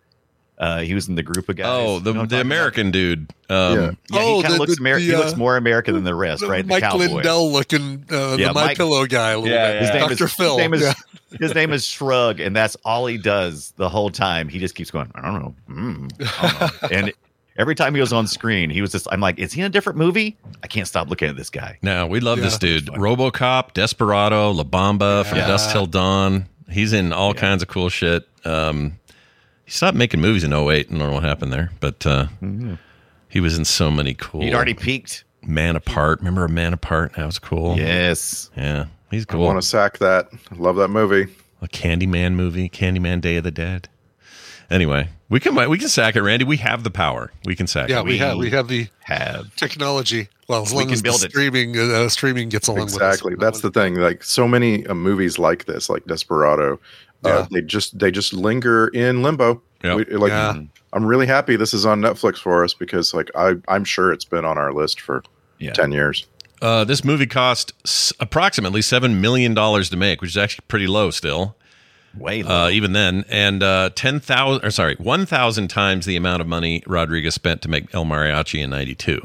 Speaker 5: Uh, he was in the group of guys.
Speaker 4: oh, the
Speaker 5: You know
Speaker 4: the
Speaker 5: talking
Speaker 4: American dude. Um,
Speaker 7: Yeah.
Speaker 5: about? Yeah,
Speaker 8: Oh,
Speaker 5: he kind of looks
Speaker 8: the-
Speaker 5: American. he looks
Speaker 8: uh,
Speaker 5: more American than the rest,
Speaker 8: The
Speaker 5: right? The
Speaker 8: Mike
Speaker 5: cowboy.
Speaker 8: Lindell looking, uh,
Speaker 5: Yeah,
Speaker 8: the My
Speaker 5: Mike-
Speaker 8: Pillow guy a little
Speaker 4: Yeah,
Speaker 8: bit.
Speaker 4: yeah. His
Speaker 5: name
Speaker 8: Dr.
Speaker 5: is-
Speaker 8: Phil.
Speaker 5: His name is
Speaker 8: yeah.
Speaker 5: his name is Shrug, and that's all he does the whole time. He just keeps going. I don't know. Mm, I don't know. and every time he was on screen, he was just. I'm like, is he in a different movie? I can't stop looking at this guy.
Speaker 4: No, we love this dude. RoboCop, Desperado, La Bamba, From
Speaker 8: Yeah.
Speaker 4: Dusk Till Dawn. He's in all kinds of cool shit. Um, he stopped making movies in 08. I don't know what happened there, but uh, he was in so many cool.
Speaker 5: He'd already peaked.
Speaker 4: Man Apart. Remember a Man Apart? That was cool.
Speaker 5: Yes.
Speaker 4: Yeah, he's cool.
Speaker 7: I want to sack that. I love that movie.
Speaker 4: a Candyman movie, Candyman Day of the Dead. Anyway, we can we can sack it, Randy. We have the power. We can sack
Speaker 8: Yeah,
Speaker 4: it.
Speaker 8: Yeah, we have we have the
Speaker 5: Have
Speaker 8: technology. Well, as
Speaker 5: We
Speaker 8: long
Speaker 5: can
Speaker 8: as
Speaker 5: build
Speaker 8: the
Speaker 5: it.
Speaker 8: streaming uh, streaming gets along
Speaker 7: exactly
Speaker 8: with us.
Speaker 7: that's the thing like so many uh, movies like this like desperado uh, they just they just linger in limbo
Speaker 4: Yep.
Speaker 7: We- like
Speaker 8: Yeah.
Speaker 7: i'm really happy this is on netflix for us because like i i'm sure it's been on our list for
Speaker 5: Yeah.
Speaker 7: 10 years
Speaker 4: Uh, this movie cost s- approximately seven million dollars to make, which is actually pretty low still.
Speaker 5: way. low.
Speaker 4: uh, even then, and uh, ten thousand or sorry, one thousand times the amount of money Rodriguez spent to make El Mariachi in '92.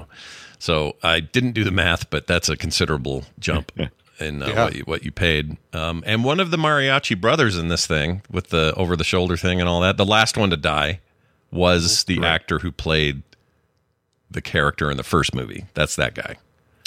Speaker 4: So I didn't do the math, but that's a considerable jump in uh,
Speaker 8: Yeah.
Speaker 4: what, you, what you paid. Um, and one of the Mariachi brothers in this thing, with the over the shoulder thing and all that, the last one to die was the actor who played the character in the first movie. That's that guy.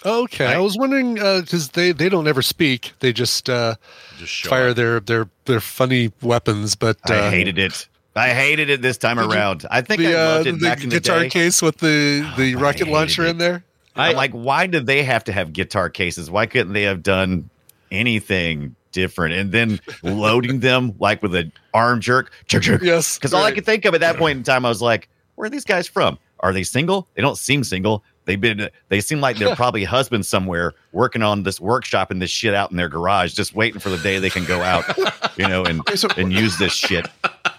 Speaker 8: Okay, I, was wondering because they they don't ever speak; they just uh,
Speaker 4: Just
Speaker 8: fire
Speaker 4: up.
Speaker 8: their their their funny weapons. But uh,
Speaker 5: I hated it. I hated it this time
Speaker 8: Did you-
Speaker 5: around. I think
Speaker 8: the
Speaker 5: I
Speaker 8: uh,
Speaker 5: loved it
Speaker 8: the
Speaker 5: back in the
Speaker 8: guitar
Speaker 5: day.
Speaker 8: case with the the
Speaker 5: I
Speaker 8: rocket launcher
Speaker 5: it.
Speaker 8: in there.
Speaker 5: I'm like, why did they have to have guitar cases? Why couldn't they have done anything different? And then loading them like with an arm jerk, jerk, jerk.
Speaker 8: Yes,
Speaker 5: Because all I
Speaker 8: right.
Speaker 5: could think of at that point in time, I was like, where are these guys from? Are they single? They don't seem single. They've been. They seem like they're probably husbands somewhere working on this workshop and this shit out in their garage, just waiting for the day they can go out, you know, and
Speaker 7: so-
Speaker 5: and use this shit.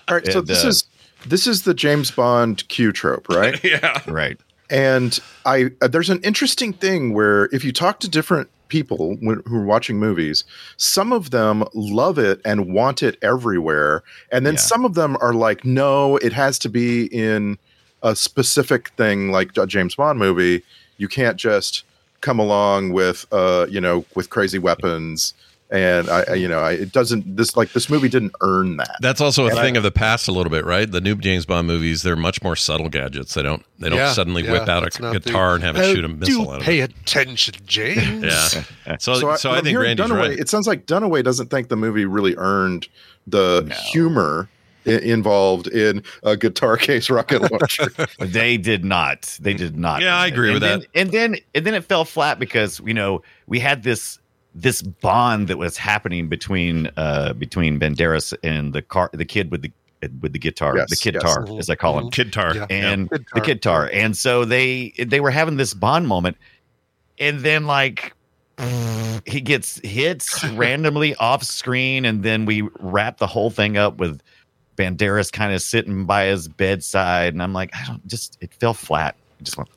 Speaker 7: all right so this
Speaker 5: uh,
Speaker 7: is this is the james bond q trope right
Speaker 4: Yeah.
Speaker 5: Right.
Speaker 7: And I uh, there's an interesting thing where if you talk to different people when, who are watching movies, some of them love it and want it everywhere, and then
Speaker 5: Yeah.
Speaker 7: some of them are like, no, it has to be in a specific thing like a James Bond movie. You can't just come along with uh you know with crazy weapons and I, I you know I, it doesn't this like this movie didn't earn that.
Speaker 4: That's also a
Speaker 7: And I-
Speaker 4: thing of the past a little bit, right? The new James Bond movies, they're much more subtle gadgets. They don't they don't
Speaker 8: Yeah,
Speaker 4: suddenly
Speaker 8: yeah,
Speaker 4: whip out a
Speaker 8: not the-
Speaker 4: guitar and have it shoot a missile
Speaker 8: do
Speaker 4: out of
Speaker 8: pay attention, James.
Speaker 4: Yeah. So so,
Speaker 7: So,
Speaker 4: I,
Speaker 7: I'm
Speaker 4: think
Speaker 7: hearing
Speaker 4: Randy's
Speaker 7: Dunaway,
Speaker 4: right.
Speaker 7: It sounds like Dunaway doesn't think the movie really earned the
Speaker 5: No.
Speaker 7: humor involved in a guitar case rocket launcher.
Speaker 5: They did not. They did not.
Speaker 4: Yeah, I agree
Speaker 5: and
Speaker 4: with
Speaker 5: then,
Speaker 4: that.
Speaker 5: And then and then it fell flat because you know we had this this bond that was happening between uh between Banderas and the car the kid with the with the guitar
Speaker 7: Yes,
Speaker 5: the kid
Speaker 7: yes.
Speaker 5: tar as I call him
Speaker 4: Kid Tar.
Speaker 8: Yeah.
Speaker 5: and
Speaker 8: Kid
Speaker 5: the
Speaker 8: tar.
Speaker 5: kid tar and so they they were having this bond moment and then like he gets hits randomly off screen and then we wrap the whole thing up with Banderas kind of sitting by his bedside and I'm like I don't just it fell flat it just went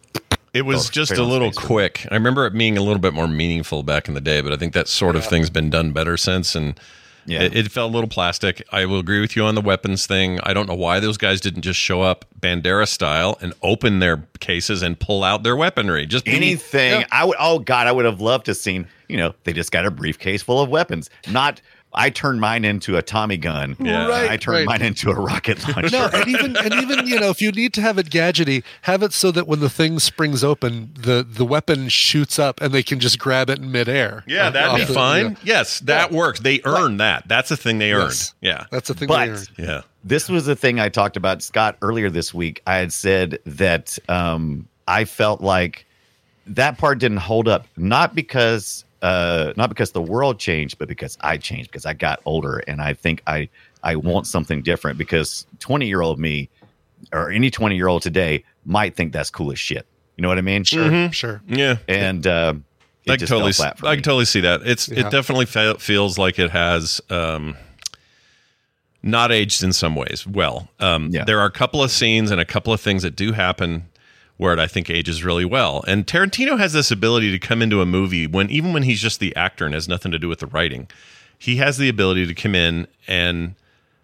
Speaker 4: It was just a little quick. I remember it being a little bit more meaningful back in the day, but I think that sort of thing's been done better since. And
Speaker 5: Yeah.
Speaker 4: it, it felt a little plastic. I will agree with you on the weapons thing. I don't know why those guys didn't just show up Bandera style and open their cases and pull out their weaponry. Just be-
Speaker 5: anything I would oh god I would have loved to seen you know they just got a briefcase full of weapons not I turned mine into a Tommy gun
Speaker 4: Yeah.
Speaker 8: Right,
Speaker 5: I turned
Speaker 8: right.
Speaker 5: mine into a rocket launcher
Speaker 8: No, and even and even you know if you need to have it gadgety, have it so that when the thing springs open, the the weapon shoots up and they can just grab it in midair.
Speaker 4: Yeah,
Speaker 8: Off-
Speaker 4: that'd be
Speaker 8: the-
Speaker 4: fine.
Speaker 8: yeah.
Speaker 4: Yes, that works. They earn that. That's the thing they earned.
Speaker 8: Yes.
Speaker 4: Yeah.
Speaker 8: That's the thing.
Speaker 5: But-
Speaker 8: they earned.
Speaker 4: Yeah.
Speaker 5: this was the thing I talked about Scott earlier this week. I had said that um, I felt like that part didn't hold up, not because uh, not because the world changed, but because I changed because I got older and I think I I want something different because twenty year old me or any twenty year old today might think that's cool as shit. You know what I mean?
Speaker 8: Sure, sure.
Speaker 4: Yeah.
Speaker 5: And uh,
Speaker 4: I can totally,
Speaker 5: fell flat
Speaker 4: I
Speaker 5: me.
Speaker 4: can totally see that. It's
Speaker 8: Yeah.
Speaker 4: it definitely fe- feels like it has um, not aged in some ways. Well, um,
Speaker 5: Yeah.
Speaker 4: there are a couple of scenes and a couple of things that do happen where it I think ages really well. And Tarantino has this ability to come into a movie when even when he's just the actor and has nothing to do with the writing, he has the ability to come in and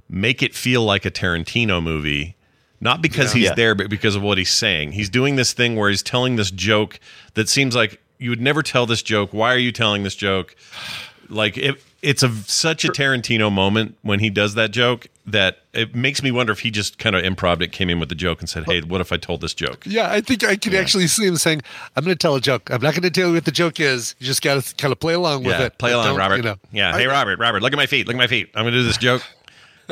Speaker 4: make it feel like a Tarantino movie. Not because he's
Speaker 5: Yeah.
Speaker 4: there, but because of what he's saying. He's doing this thing where he's telling this joke that seems like you would never tell this joke. Why are you telling this joke? Like it, it's a such a Tarantino moment when he does that joke that it makes me wonder if he just kind of improv it, came in with the joke and said, "Hey, what if I told this joke?"
Speaker 8: Yeah, I think I can actually see him saying, "I'm going to tell a joke. I'm not going to tell you what the joke is. You just got to kind of play along with it.
Speaker 4: play along, Robert.
Speaker 8: You know,
Speaker 4: yeah, hey, Robert, Robert, look at my feet. Look at my feet. I'm gonna do this joke.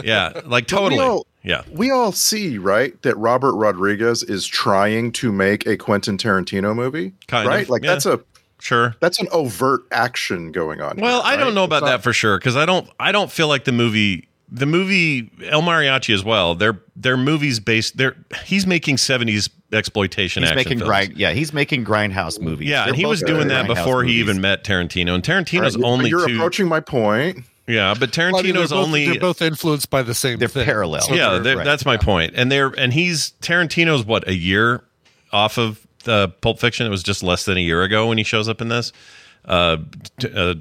Speaker 4: Yeah, like
Speaker 7: But we
Speaker 4: totally.
Speaker 7: all-
Speaker 4: yeah,
Speaker 7: We all see, right, that Robert Rodriguez is trying to make a Quentin Tarantino movie.
Speaker 4: Kind
Speaker 7: right?
Speaker 4: of,
Speaker 7: Like
Speaker 4: yeah.
Speaker 7: that's a
Speaker 4: sure.
Speaker 7: that's an overt action going on.
Speaker 4: Well,
Speaker 7: here,
Speaker 4: I don't
Speaker 7: right?
Speaker 4: know
Speaker 7: It's
Speaker 4: about
Speaker 7: not-
Speaker 4: that for sure because I don't. I don't feel like the movie. The movie El Mariachi as well. They're they're movies based. They're he's making seventies exploitation.
Speaker 5: He's
Speaker 4: action
Speaker 5: making
Speaker 4: films.
Speaker 5: grind. Yeah, he's making grindhouse movies.
Speaker 4: Yeah,
Speaker 5: They're
Speaker 4: and he was doing that
Speaker 5: grindhouse
Speaker 4: before he even met Tarantino. And Tarantino's
Speaker 7: All right,
Speaker 4: only
Speaker 7: you're
Speaker 4: two.
Speaker 7: approaching my point.
Speaker 4: yeah, but
Speaker 8: Well, I mean, they're
Speaker 4: Tarantino's
Speaker 8: both,
Speaker 4: only
Speaker 8: they're both influenced by the same
Speaker 5: They're
Speaker 8: thing.
Speaker 5: parallel.
Speaker 8: So
Speaker 4: yeah,
Speaker 8: they're-
Speaker 4: they're-
Speaker 5: right,
Speaker 4: that's my point. And they're and he's Tarantino's what a year off of uh, Pulp Fiction. It was just less than a year ago when he shows up in this. Uh, uh,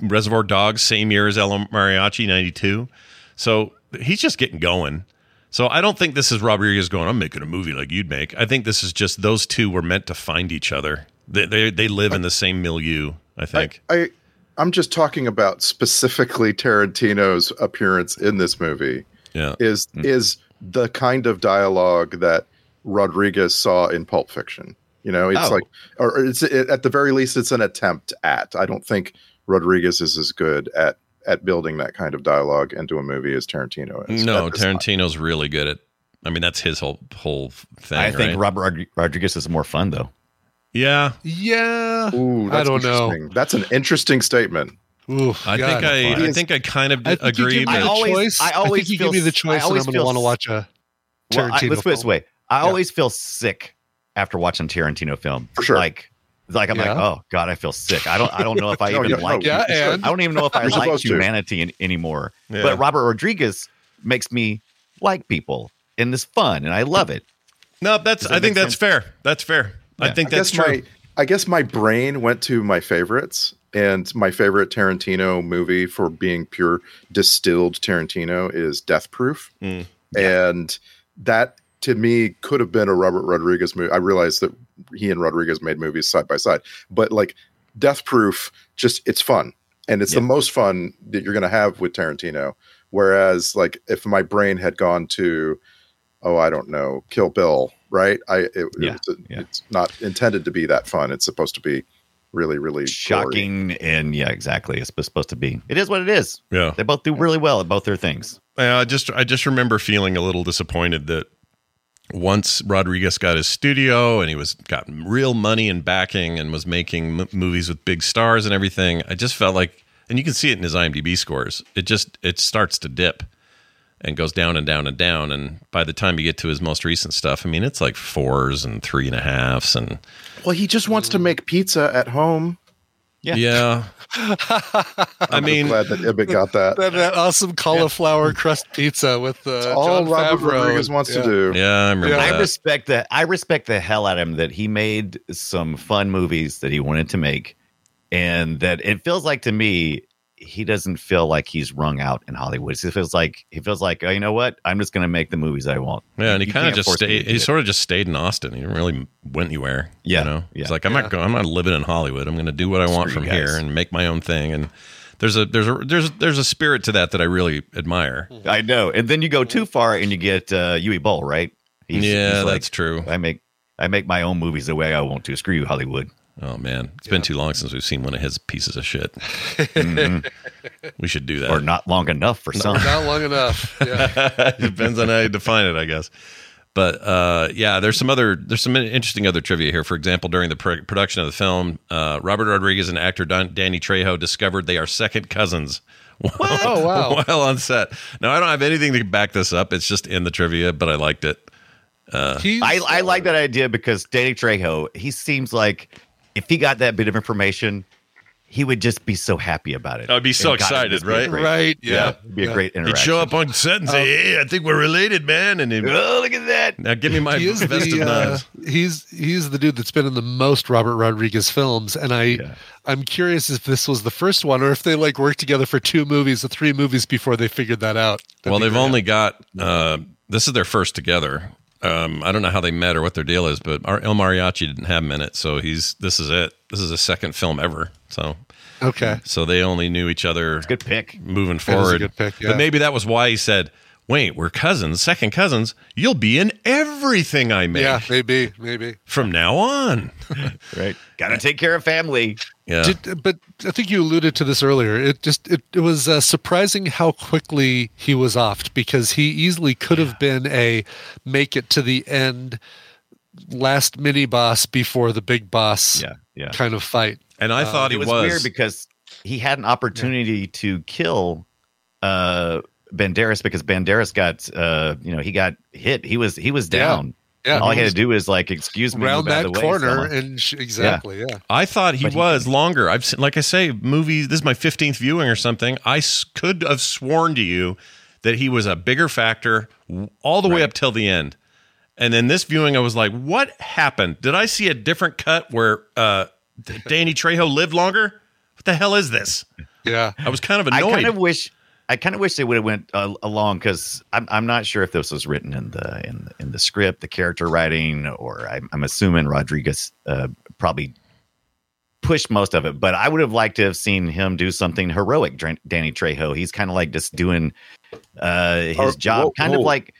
Speaker 4: Reservoir Dogs, same year as El Mariachi, ninety two. So he's just getting going. So I don't think this is Rodriguez going. I'm making a movie like you'd make. I think this is just those two were meant to find each other. They they, they live in the same milieu. I think.
Speaker 7: I I'm just talking about specifically Tarantino's appearance in this movie.
Speaker 4: yeah.
Speaker 7: Is is the kind of dialogue that Rodriguez saw in Pulp Fiction. You know, it's
Speaker 5: Oh.
Speaker 7: like, or it's it, at the very least, it's an attempt at. I don't think Rodriguez is as good at at building that kind of dialogue into a movie as Tarantino is.
Speaker 4: no,
Speaker 7: at this time.
Speaker 4: Tarantino's really good at. I mean, that's his whole whole thing.
Speaker 5: I think
Speaker 4: right?
Speaker 5: Robert Rod- Rodriguez is more fun though.
Speaker 4: Yeah,
Speaker 8: Yeah.
Speaker 7: Ooh,
Speaker 8: I
Speaker 7: that's
Speaker 8: don't know.
Speaker 7: That's an interesting statement.
Speaker 8: Ooh,
Speaker 4: I
Speaker 8: God.
Speaker 4: think I, I
Speaker 7: He's-
Speaker 4: think I kind of
Speaker 8: I think you
Speaker 4: agree.
Speaker 8: give me
Speaker 5: I always-
Speaker 8: choice.
Speaker 5: I always
Speaker 8: think you
Speaker 5: feel
Speaker 8: give me the choice, and
Speaker 5: always
Speaker 8: I'm going to want to watch a
Speaker 5: Well,
Speaker 8: Tarantino.
Speaker 5: I, let's put it this way: I
Speaker 8: Yeah.
Speaker 5: always feel sick after watching Tarantino film.
Speaker 7: For sure.
Speaker 5: Like, like I'm
Speaker 8: Yeah.
Speaker 5: like, oh god, I feel sick. I don't, I don't know if I even
Speaker 7: yeah,
Speaker 5: like.
Speaker 7: no,
Speaker 8: Yeah, and-
Speaker 5: I don't even know if I like humanity in, anymore.
Speaker 4: Yeah.
Speaker 5: But Robert Rodriguez makes me like people and this fun, and I love it.
Speaker 4: No, that's.
Speaker 5: That
Speaker 4: I think
Speaker 5: make
Speaker 4: that's fair. That's fair. I think
Speaker 7: I
Speaker 4: that's true.
Speaker 7: my I guess my brain went to my favorites, and my favorite Tarantino movie for being pure distilled Tarantino is Death Proof,
Speaker 4: Mm.
Speaker 7: and that to me could have been a Robert Rodriguez movie. I realized that he and Rodriguez made movies side by side, but like Death Proof, just it's fun, and it's the most fun that you're going to have with Tarantino. Whereas, like, if my brain had gone to, oh, I don't know, Kill Bill, right? I it,
Speaker 5: Yeah,
Speaker 7: it's,
Speaker 5: yeah.
Speaker 7: it's not intended to be that fun. It's supposed to be really, really gory.
Speaker 5: Shocking, and yeah, exactly. It's supposed to be. It is what it is.
Speaker 4: yeah.
Speaker 5: They both do really well at both their things.
Speaker 4: Yeah, I just I just remember feeling a little disappointed that once Rodriguez got his studio and he was got real money and backing and was making m- movies with big stars and everything, I just felt like, and you can see it in his IMDb scores. It just it starts to dip and goes down and down and down. And by the time you get to his most recent stuff, I mean it's like fours and three and a halves and
Speaker 7: Well, he just wants to make pizza at home.
Speaker 5: Yeah.
Speaker 4: yeah. I
Speaker 7: I'm
Speaker 4: mean,
Speaker 7: glad that Ibbott got that.
Speaker 8: that, that awesome cauliflower crust pizza with uh,
Speaker 7: All
Speaker 8: Jon
Speaker 7: Robert
Speaker 8: Favreau.
Speaker 7: Rodriguez wants
Speaker 8: Yeah.
Speaker 7: to do.
Speaker 4: yeah, I remember
Speaker 8: Yeah.
Speaker 5: I respect that. I respect the hell out of him that he made some fun movies that he wanted to make, and that it feels like to me he doesn't feel like he's wrung out in Hollywood. He feels like he feels like oh, you know what? I'm just going to make the movies I want.
Speaker 4: Yeah, and he kind of just stayed. He sort of just stayed in Austin. He didn't really went anywhere.
Speaker 5: Yeah,
Speaker 4: you know,
Speaker 5: yeah.
Speaker 4: he's like, I'm not going. I'm not living in Hollywood. I'm going to do what I want from here and make my own thing. And there's a there's a there's there's a spirit to that that I really admire.
Speaker 5: I know. And then you go too far and you get uh, Uwe Boll, right? He's-
Speaker 4: yeah,
Speaker 5: he's like,
Speaker 4: that's true.
Speaker 5: I make I make my own movies the way I want to. Screw you, Hollywood.
Speaker 4: Oh man, it's been too long since we've seen one of his pieces of shit. we should do that.
Speaker 5: Or not long enough for some.
Speaker 8: Not long enough. Yeah.
Speaker 4: Depends on how you define it, I guess. But uh, yeah, there's some other there's some interesting other trivia here. For example, during the pr- production of the film, uh, Robert Rodriguez and actor Don- Danny Trejo discovered they are second cousins. While,
Speaker 8: Oh, wow.
Speaker 4: While on set. Now I don't have anything to back this up. It's just in the trivia, but I liked it.
Speaker 8: He's,
Speaker 5: I, I like that idea because Danny Trejo, he seems like if he got that bit of information, he would just be so happy about it.
Speaker 4: I'd be so
Speaker 5: And
Speaker 4: excited,
Speaker 5: it'd be
Speaker 4: right?
Speaker 5: great-
Speaker 8: Right, yeah.
Speaker 5: it'd be a great interaction.
Speaker 4: He'd show up on set and say, "Hey, I think we're related, man," and he'd,
Speaker 5: Oh, look at that!
Speaker 4: now give me my
Speaker 8: he is
Speaker 4: vest of
Speaker 8: uh,
Speaker 4: knives.
Speaker 8: he's he's the dude that's been in the most Robert Rodriguez films, and I
Speaker 5: Yeah.
Speaker 8: I'm curious if this was the first one or if they like worked together for two movies or three movies before they figured that out. That'd
Speaker 4: well, they've
Speaker 8: great.
Speaker 4: only got uh, this is their first together. Um, I don't know how they met or what their deal is, but our El Mariachi didn't have him in it, so he's this is it. This is a second film ever. So
Speaker 8: okay.
Speaker 4: so they only knew each other
Speaker 5: Good pick.
Speaker 4: moving
Speaker 8: That is a
Speaker 4: forward.
Speaker 8: good pick, yeah.
Speaker 4: But maybe that was why he said, "Wait, we're cousins, second cousins. You'll be in everything I make
Speaker 8: Yeah, maybe, maybe.
Speaker 4: from now on."
Speaker 5: Right. Got to take care of family.
Speaker 4: Yeah.
Speaker 8: Did, but I think you alluded to this earlier. It just it, it was uh, surprising how quickly he was offed because he easily could have been a make it to the end last mini boss before the big boss
Speaker 5: Yeah. Yeah.
Speaker 8: kind of fight.
Speaker 4: and I thought he
Speaker 5: it was,
Speaker 4: was,
Speaker 5: weird because he had an opportunity to kill uh Banderas because Banderas got uh you know he got hit he was he was
Speaker 8: Yeah.
Speaker 5: down
Speaker 8: Yeah,
Speaker 5: all he
Speaker 8: he
Speaker 5: had to do is like excuse me
Speaker 8: Around that
Speaker 5: the way,
Speaker 8: corner
Speaker 5: fella.
Speaker 8: and sh- exactly, yeah.
Speaker 4: I thought he
Speaker 5: But he-
Speaker 4: was longer. I've seen, like I say, movies. This is my fifteenth viewing or something. I s- could have sworn to you that he was a bigger factor all the way up till the end. And then this viewing, I was like, "What happened? Did I see a different cut where uh, Danny Trejo lived longer? What the hell is this?"
Speaker 8: Yeah.
Speaker 4: I was kind of annoyed.
Speaker 5: I kind of wish I kind of wish they would have went uh, along because I'm I'm not sure if this was written in the in the, in the script, the character writing, or I'm, I'm assuming Rodriguez uh, probably pushed most of it. But I would have liked to have seen him do something heroic. Danny Trejo, he's kind of like just doing uh, his
Speaker 7: Oh,
Speaker 5: job,
Speaker 7: whoa,
Speaker 5: kind of like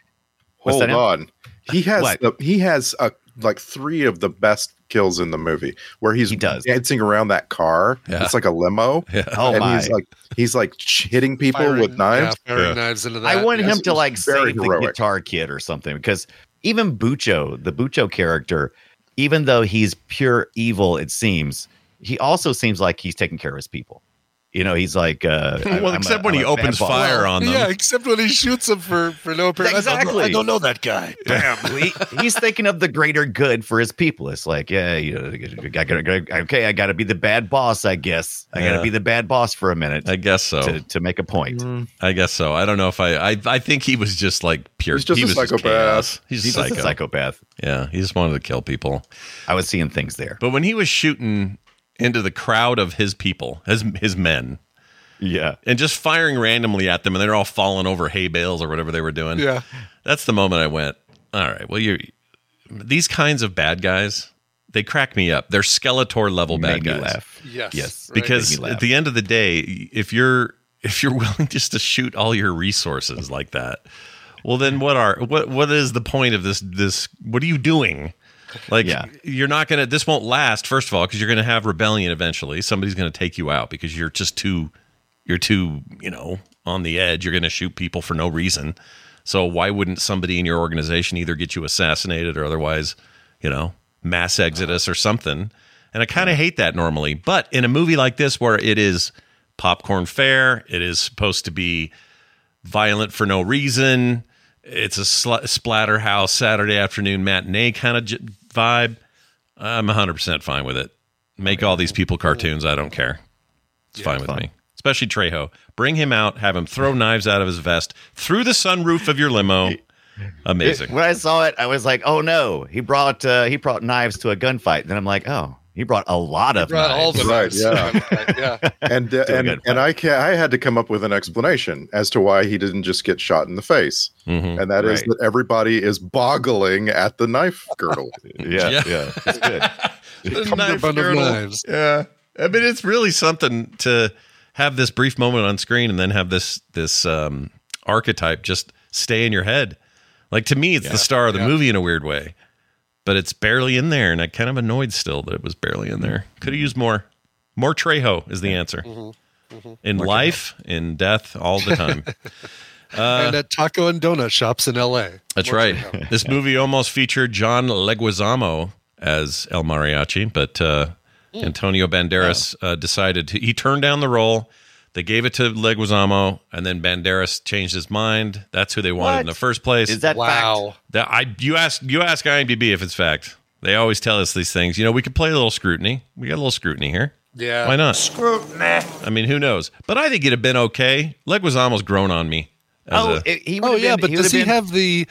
Speaker 7: Hold on. He has the, he has uh like three of the best kills in the movie where he's
Speaker 5: He does.
Speaker 7: dancing around that car.
Speaker 4: Yeah.
Speaker 7: It's like a limo.
Speaker 4: Yeah.
Speaker 5: Oh
Speaker 7: and
Speaker 5: my!
Speaker 7: he's like he's like hitting people
Speaker 8: Firing-
Speaker 7: with knives.
Speaker 8: Yeah, firing
Speaker 4: Yeah.
Speaker 8: knives into that.
Speaker 5: I want
Speaker 7: yes,
Speaker 5: him to like
Speaker 7: very
Speaker 5: save the guitar kid or something because even Bucho, the Bucho character, even though he's pure evil, it seems he also seems like he's taking care of his people. You know, he's like, uh,
Speaker 4: well,
Speaker 5: I'm a-
Speaker 4: except when
Speaker 5: I'm
Speaker 4: he opens
Speaker 5: boss.
Speaker 4: fire on them.
Speaker 8: Yeah, except when he shoots him for for no apparent. I don't
Speaker 5: Exactly.
Speaker 8: I don't know that guy. Bam.
Speaker 5: He- he's thinking of the greater good for his people. It's like, yeah, you know, I gotta, gotta- okay, I got to be the bad boss. I guess I got
Speaker 4: Yeah.
Speaker 5: to be the bad boss for a minute
Speaker 4: I guess so.
Speaker 5: to, to make a point.
Speaker 4: I guess so. I don't know if I. I, I think he was just like pure.
Speaker 7: He's just
Speaker 4: he
Speaker 7: a psychopath.
Speaker 4: chaos. He's,
Speaker 5: He's
Speaker 4: a
Speaker 5: just
Speaker 4: psycho.
Speaker 5: a psychopath.
Speaker 4: Yeah, he just wanted to kill people.
Speaker 5: I was seeing things there.
Speaker 4: But when he was shooting into the crowd of his people, his his men,
Speaker 5: Yeah.
Speaker 4: and just firing randomly at them, and they're all falling over hay bales or whatever they were doing.
Speaker 8: Yeah.
Speaker 4: that's the moment I went. All right, well, you these kinds of bad guys, they crack me up. They're Skeletor level bad
Speaker 5: Made me
Speaker 4: guys.
Speaker 5: laugh.
Speaker 8: Yes.
Speaker 5: Yes.
Speaker 8: Right.
Speaker 4: because
Speaker 5: laugh.
Speaker 4: at the end of the day, if you're if you're willing just to shoot all your resources like that, well, then what are what what is the point of this? This what are you doing? Like
Speaker 5: Yeah.
Speaker 4: you're not gonna. This won't last. First of all, because you're gonna have rebellion eventually. Somebody's gonna take you out because you're just too you're too you know on the edge. You're gonna shoot people for no reason. So why wouldn't somebody in your organization either get you assassinated or otherwise, you know, mass exodus or something? And I kind of hate that normally. But in a movie like this, where it is popcorn fare, it is supposed to be violent for no reason. It's a sl- splatterhouse Saturday afternoon matinee kind of j- vibe. I'm 100% fine with it. Make all these people cartoons. I don't care. It's fine with me. Especially Trejo. Bring him out, have him throw knives out of his vest through the sunroof of your limo. Amazing.
Speaker 5: when I saw it, I was like, "Oh no!" He brought uh, he brought knives to a gunfight. Then I'm like, "Oh, he brought a lot of
Speaker 8: Brought all
Speaker 5: knives."
Speaker 8: the
Speaker 7: Right,
Speaker 8: knives.
Speaker 7: yeah.
Speaker 8: yeah.
Speaker 7: and uh,
Speaker 5: Still
Speaker 7: and
Speaker 5: good
Speaker 7: and I can I had to come up with an explanation as to why he didn't just get shot in the face,
Speaker 4: Mhm.
Speaker 7: and that is
Speaker 5: Right.
Speaker 7: that everybody is boggling at the knife girdle.
Speaker 5: yeah,
Speaker 4: Yeah.
Speaker 5: yeah, it's good.
Speaker 4: The
Speaker 8: Cummerbund of
Speaker 4: girdle.
Speaker 8: knives.
Speaker 4: Yeah. I mean, it's really something to have this brief moment on screen and then have this this um, archetype just stay in your head. Like to me, it's the star of the
Speaker 8: yeah.
Speaker 4: movie in a weird way, but it's barely in there, and I'm kind of annoyed still that it was barely in there. Could have used more. More Trejo is the answer. In life, in death, all the time.
Speaker 8: and at taco and donut shops in L.A.
Speaker 4: That's
Speaker 8: More
Speaker 4: right. This movie almost featured John Leguizamo as El Mariachi, but uh,
Speaker 8: Hmm.
Speaker 4: Antonio Banderas uh, decided to. He turned down the role. They gave it to Leguizamo, and then Banderas changed his mind. That's who they wanted in the first place.
Speaker 5: Is that
Speaker 8: Wow.
Speaker 5: fact?
Speaker 4: That I you ask you ask IMDb if it's fact. They always tell us these things. You know, we could play a little scrutiny. We got a little scrutiny here.
Speaker 8: Yeah.
Speaker 4: Why not? Scrutiny. I mean, who knows? But I think it'd have been okay. Leguizamo's grown on me.
Speaker 5: Oh,
Speaker 4: a-
Speaker 5: it- he
Speaker 8: Oh
Speaker 5: would've
Speaker 8: yeah,
Speaker 5: been-
Speaker 8: but
Speaker 5: he
Speaker 8: does he
Speaker 5: been-
Speaker 8: have the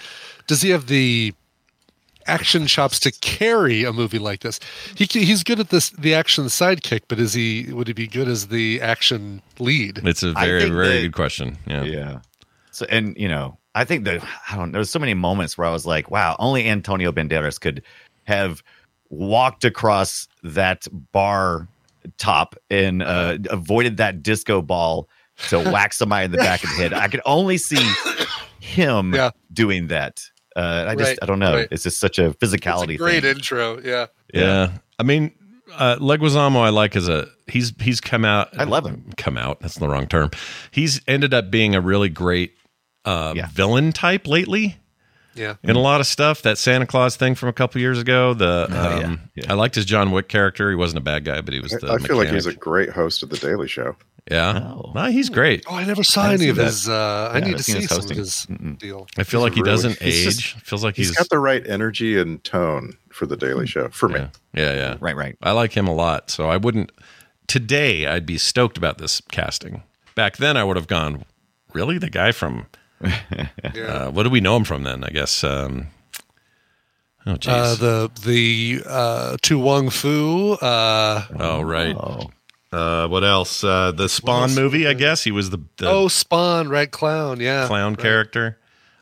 Speaker 8: does he have the action chops to carry a movie like this? He he's good at this the action sidekick, but is he would he be good as the action lead?
Speaker 4: it's a very, very
Speaker 5: that-
Speaker 4: good question. Yeah.
Speaker 5: Yeah. So and you know, I think that I don't there's so many moments where I was like, wow, only Antonio Banderas could have walked across that bar top and uh, avoided that disco ball to whack somebody in the back of the head. I could only see him
Speaker 8: Yeah.
Speaker 5: doing that. Uh, I just
Speaker 8: Right,
Speaker 5: I don't know.
Speaker 8: right.
Speaker 5: It's just such a
Speaker 8: It's
Speaker 5: physicality
Speaker 8: a great
Speaker 5: thing.
Speaker 8: intro. Yeah.
Speaker 4: Yeah. I mean, uh, Leguizamo, I like as a he's he's come out.
Speaker 5: I love him.
Speaker 4: Come out. That's the wrong term. He's ended up being a really great uh,
Speaker 5: Yeah.
Speaker 4: villain type lately
Speaker 8: Yeah.
Speaker 4: in a lot of stuff. That Santa Claus thing from a couple years ago. The
Speaker 5: Oh, yeah,
Speaker 4: um,
Speaker 5: yeah.
Speaker 4: I liked his John Wick character. He wasn't a bad guy, but he was the.
Speaker 7: I feel like he's a great host of the Daily Show.
Speaker 4: Yeah.
Speaker 5: Oh.
Speaker 4: Nah, he's great.
Speaker 8: Oh, I never saw
Speaker 5: I
Speaker 8: any of his. Uh, I
Speaker 5: Yeah,
Speaker 8: need
Speaker 5: I've
Speaker 8: to see
Speaker 5: his
Speaker 8: some of his
Speaker 5: Mm-mm.
Speaker 8: deal.
Speaker 4: I feel
Speaker 7: He's
Speaker 4: like he
Speaker 7: really-
Speaker 4: doesn't
Speaker 7: he's
Speaker 4: age.
Speaker 7: just-
Speaker 4: Feels like
Speaker 7: he's
Speaker 4: he's,
Speaker 7: got the right energy and tone for the Daily Show for me.
Speaker 4: yeah, yeah, yeah.
Speaker 5: Right, right.
Speaker 4: I like him a lot. So I wouldn't today. I'd be stoked about this casting. Back then, I would have gone. Really, the guy from uh, what do we know him from then? I guess. Um, oh, jeez.
Speaker 8: Uh, the the uh, To Wong Foo. Uh,
Speaker 4: oh, right.
Speaker 5: Oh.
Speaker 4: Uh, what else? Uh, the Spawn
Speaker 8: else?
Speaker 4: movie. I guess he was the, the
Speaker 8: oh, Spawn, Red Clown. Yeah.
Speaker 4: clown
Speaker 8: Right.
Speaker 4: character.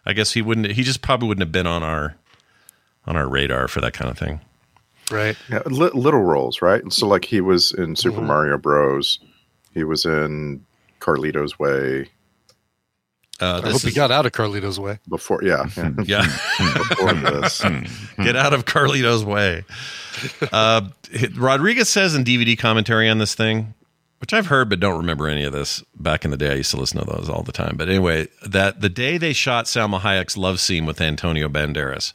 Speaker 4: I guess he wouldn't. He just probably wouldn't have been on our on our radar for that kind of thing.
Speaker 8: Right.
Speaker 7: Yeah, li- little roles, right? And so, like, he was in Super
Speaker 4: Mm-hmm.
Speaker 7: Mario Bros. He was in Carlito's Way
Speaker 4: Uh,
Speaker 8: I
Speaker 4: this
Speaker 8: hope he
Speaker 4: is-
Speaker 8: got out of Carlito's way.
Speaker 7: before. Yeah, yeah.
Speaker 4: yeah.
Speaker 7: before this.
Speaker 4: Get out of Carlito's way. Uh, Rodriguez says in DVD commentary on this thing, which I've heard but don't remember any of this. Back in the day, I used to listen to those all the time. But anyway, that the day they shot Salma Hayek's love scene with Antonio Banderas,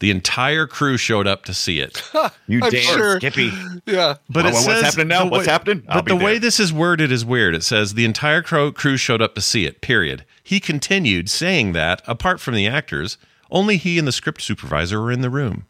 Speaker 4: the entire crew showed up to see it.
Speaker 5: You
Speaker 8: I'm
Speaker 5: dare,
Speaker 8: sure.
Speaker 5: Skippy.
Speaker 8: Yeah.
Speaker 4: But
Speaker 5: Well,
Speaker 4: it
Speaker 5: what's
Speaker 4: says
Speaker 5: happening now?
Speaker 4: the
Speaker 5: What's happening? I'll
Speaker 4: But
Speaker 5: be
Speaker 4: the way this is worded is weird. It says the entire crew, crew showed up to see it. Period. He continued saying that apart from the actors, only he and the script supervisor were in the room.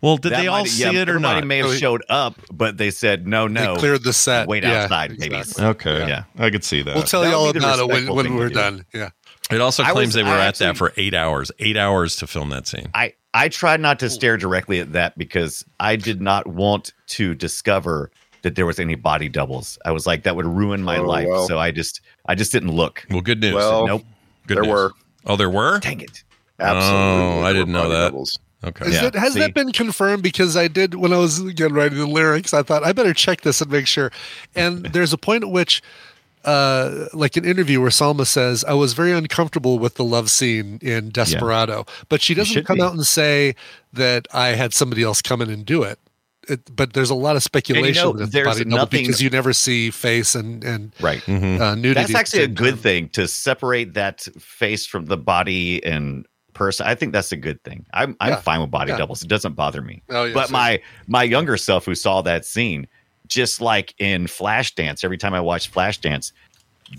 Speaker 4: Well, did
Speaker 5: That
Speaker 4: they all see
Speaker 5: yeah,
Speaker 4: it or
Speaker 5: everybody
Speaker 4: not?
Speaker 5: may have
Speaker 8: Oh,
Speaker 5: showed up, but they said no, no.
Speaker 8: They cleared the set.
Speaker 5: Wait
Speaker 8: Yeah,
Speaker 5: outside, babies.
Speaker 8: exactly.
Speaker 4: Okay.
Speaker 5: Yeah.
Speaker 4: I could see that.
Speaker 8: We'll tell
Speaker 5: That
Speaker 8: you all
Speaker 5: the
Speaker 8: about it when, when we're
Speaker 5: do.
Speaker 8: done. Yeah.
Speaker 4: it also claims
Speaker 5: was-
Speaker 4: they were
Speaker 5: I
Speaker 4: at that for eight hours. Eight hours to film that scene.
Speaker 5: I I tried not to stare directly at that because I did not want to discover that there was any body doubles. I was like that would ruin my
Speaker 7: Oh,
Speaker 5: life,
Speaker 7: well.
Speaker 5: so I just I just didn't look.
Speaker 4: Well, good news.
Speaker 7: Well,
Speaker 5: Nope.
Speaker 4: good
Speaker 7: there
Speaker 4: news.
Speaker 7: were.
Speaker 4: Oh, there were.
Speaker 5: Dang it.
Speaker 7: Absolutely.
Speaker 4: Oh, I didn't know that.
Speaker 7: doubles.
Speaker 4: Okay.
Speaker 8: Is
Speaker 5: Yeah,
Speaker 8: it, has
Speaker 5: see?
Speaker 8: that been confirmed? Because I did when I was again writing the lyrics, I thought I better check this and make sure. And there's a point at which, uh, like an interview where Salma says, "I was very uncomfortable with the love scene in Desperado," but she doesn't come
Speaker 5: be.
Speaker 8: out and say that I had somebody else come in and do it. It, but there's a lot of speculation
Speaker 5: know, there's
Speaker 8: body double
Speaker 5: nothing-
Speaker 8: because you never see face and and
Speaker 5: Right.
Speaker 4: Mhm.
Speaker 8: uh, nudity.
Speaker 5: That's actually a good
Speaker 8: time.
Speaker 5: thing to separate that face from the body and person. I think that's a good thing. I'm I'm
Speaker 8: Yeah.
Speaker 5: fine with body
Speaker 8: Yeah.
Speaker 5: doubles. It doesn't bother me.
Speaker 8: Oh, yeah,
Speaker 5: but
Speaker 8: same.
Speaker 5: my my younger self who saw that scene, just like in Flashdance, every time I watch Flashdance,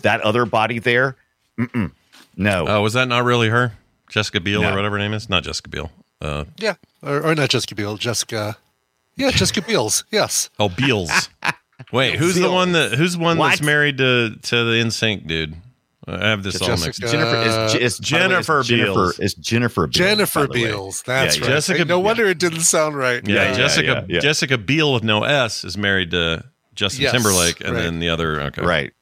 Speaker 5: that other body there, mm-mm, no.
Speaker 4: Oh, was that not really her? Jessica Biel
Speaker 5: No.
Speaker 4: or whatever her name is? Not Jessica Biel. Uh,
Speaker 8: Yeah, or, or not Jessica Biel, Jessica. Yeah, Jessica Biel's. Yes.
Speaker 4: oh, Beals. Wait, who's the one that who's the one that's married to to the NSYNC dude? I have this all mixed.
Speaker 8: Jessica-
Speaker 5: Jennifer is it's,
Speaker 4: Jennifer
Speaker 5: by it's
Speaker 4: Beals.
Speaker 5: Jennifer is Jennifer Beals,
Speaker 8: Jennifer
Speaker 5: by the way.
Speaker 8: Beals. That's
Speaker 5: Yeah,
Speaker 8: right.
Speaker 4: Jessica-
Speaker 8: no wonder it didn't sound right.
Speaker 4: Yeah,
Speaker 5: yeah,
Speaker 4: Jessica
Speaker 5: yeah, yeah.
Speaker 4: Jessica Biel with no S is married to Justin
Speaker 8: Yes,
Speaker 4: Timberlake, and
Speaker 8: right.
Speaker 4: then the other. Okay,
Speaker 5: Right.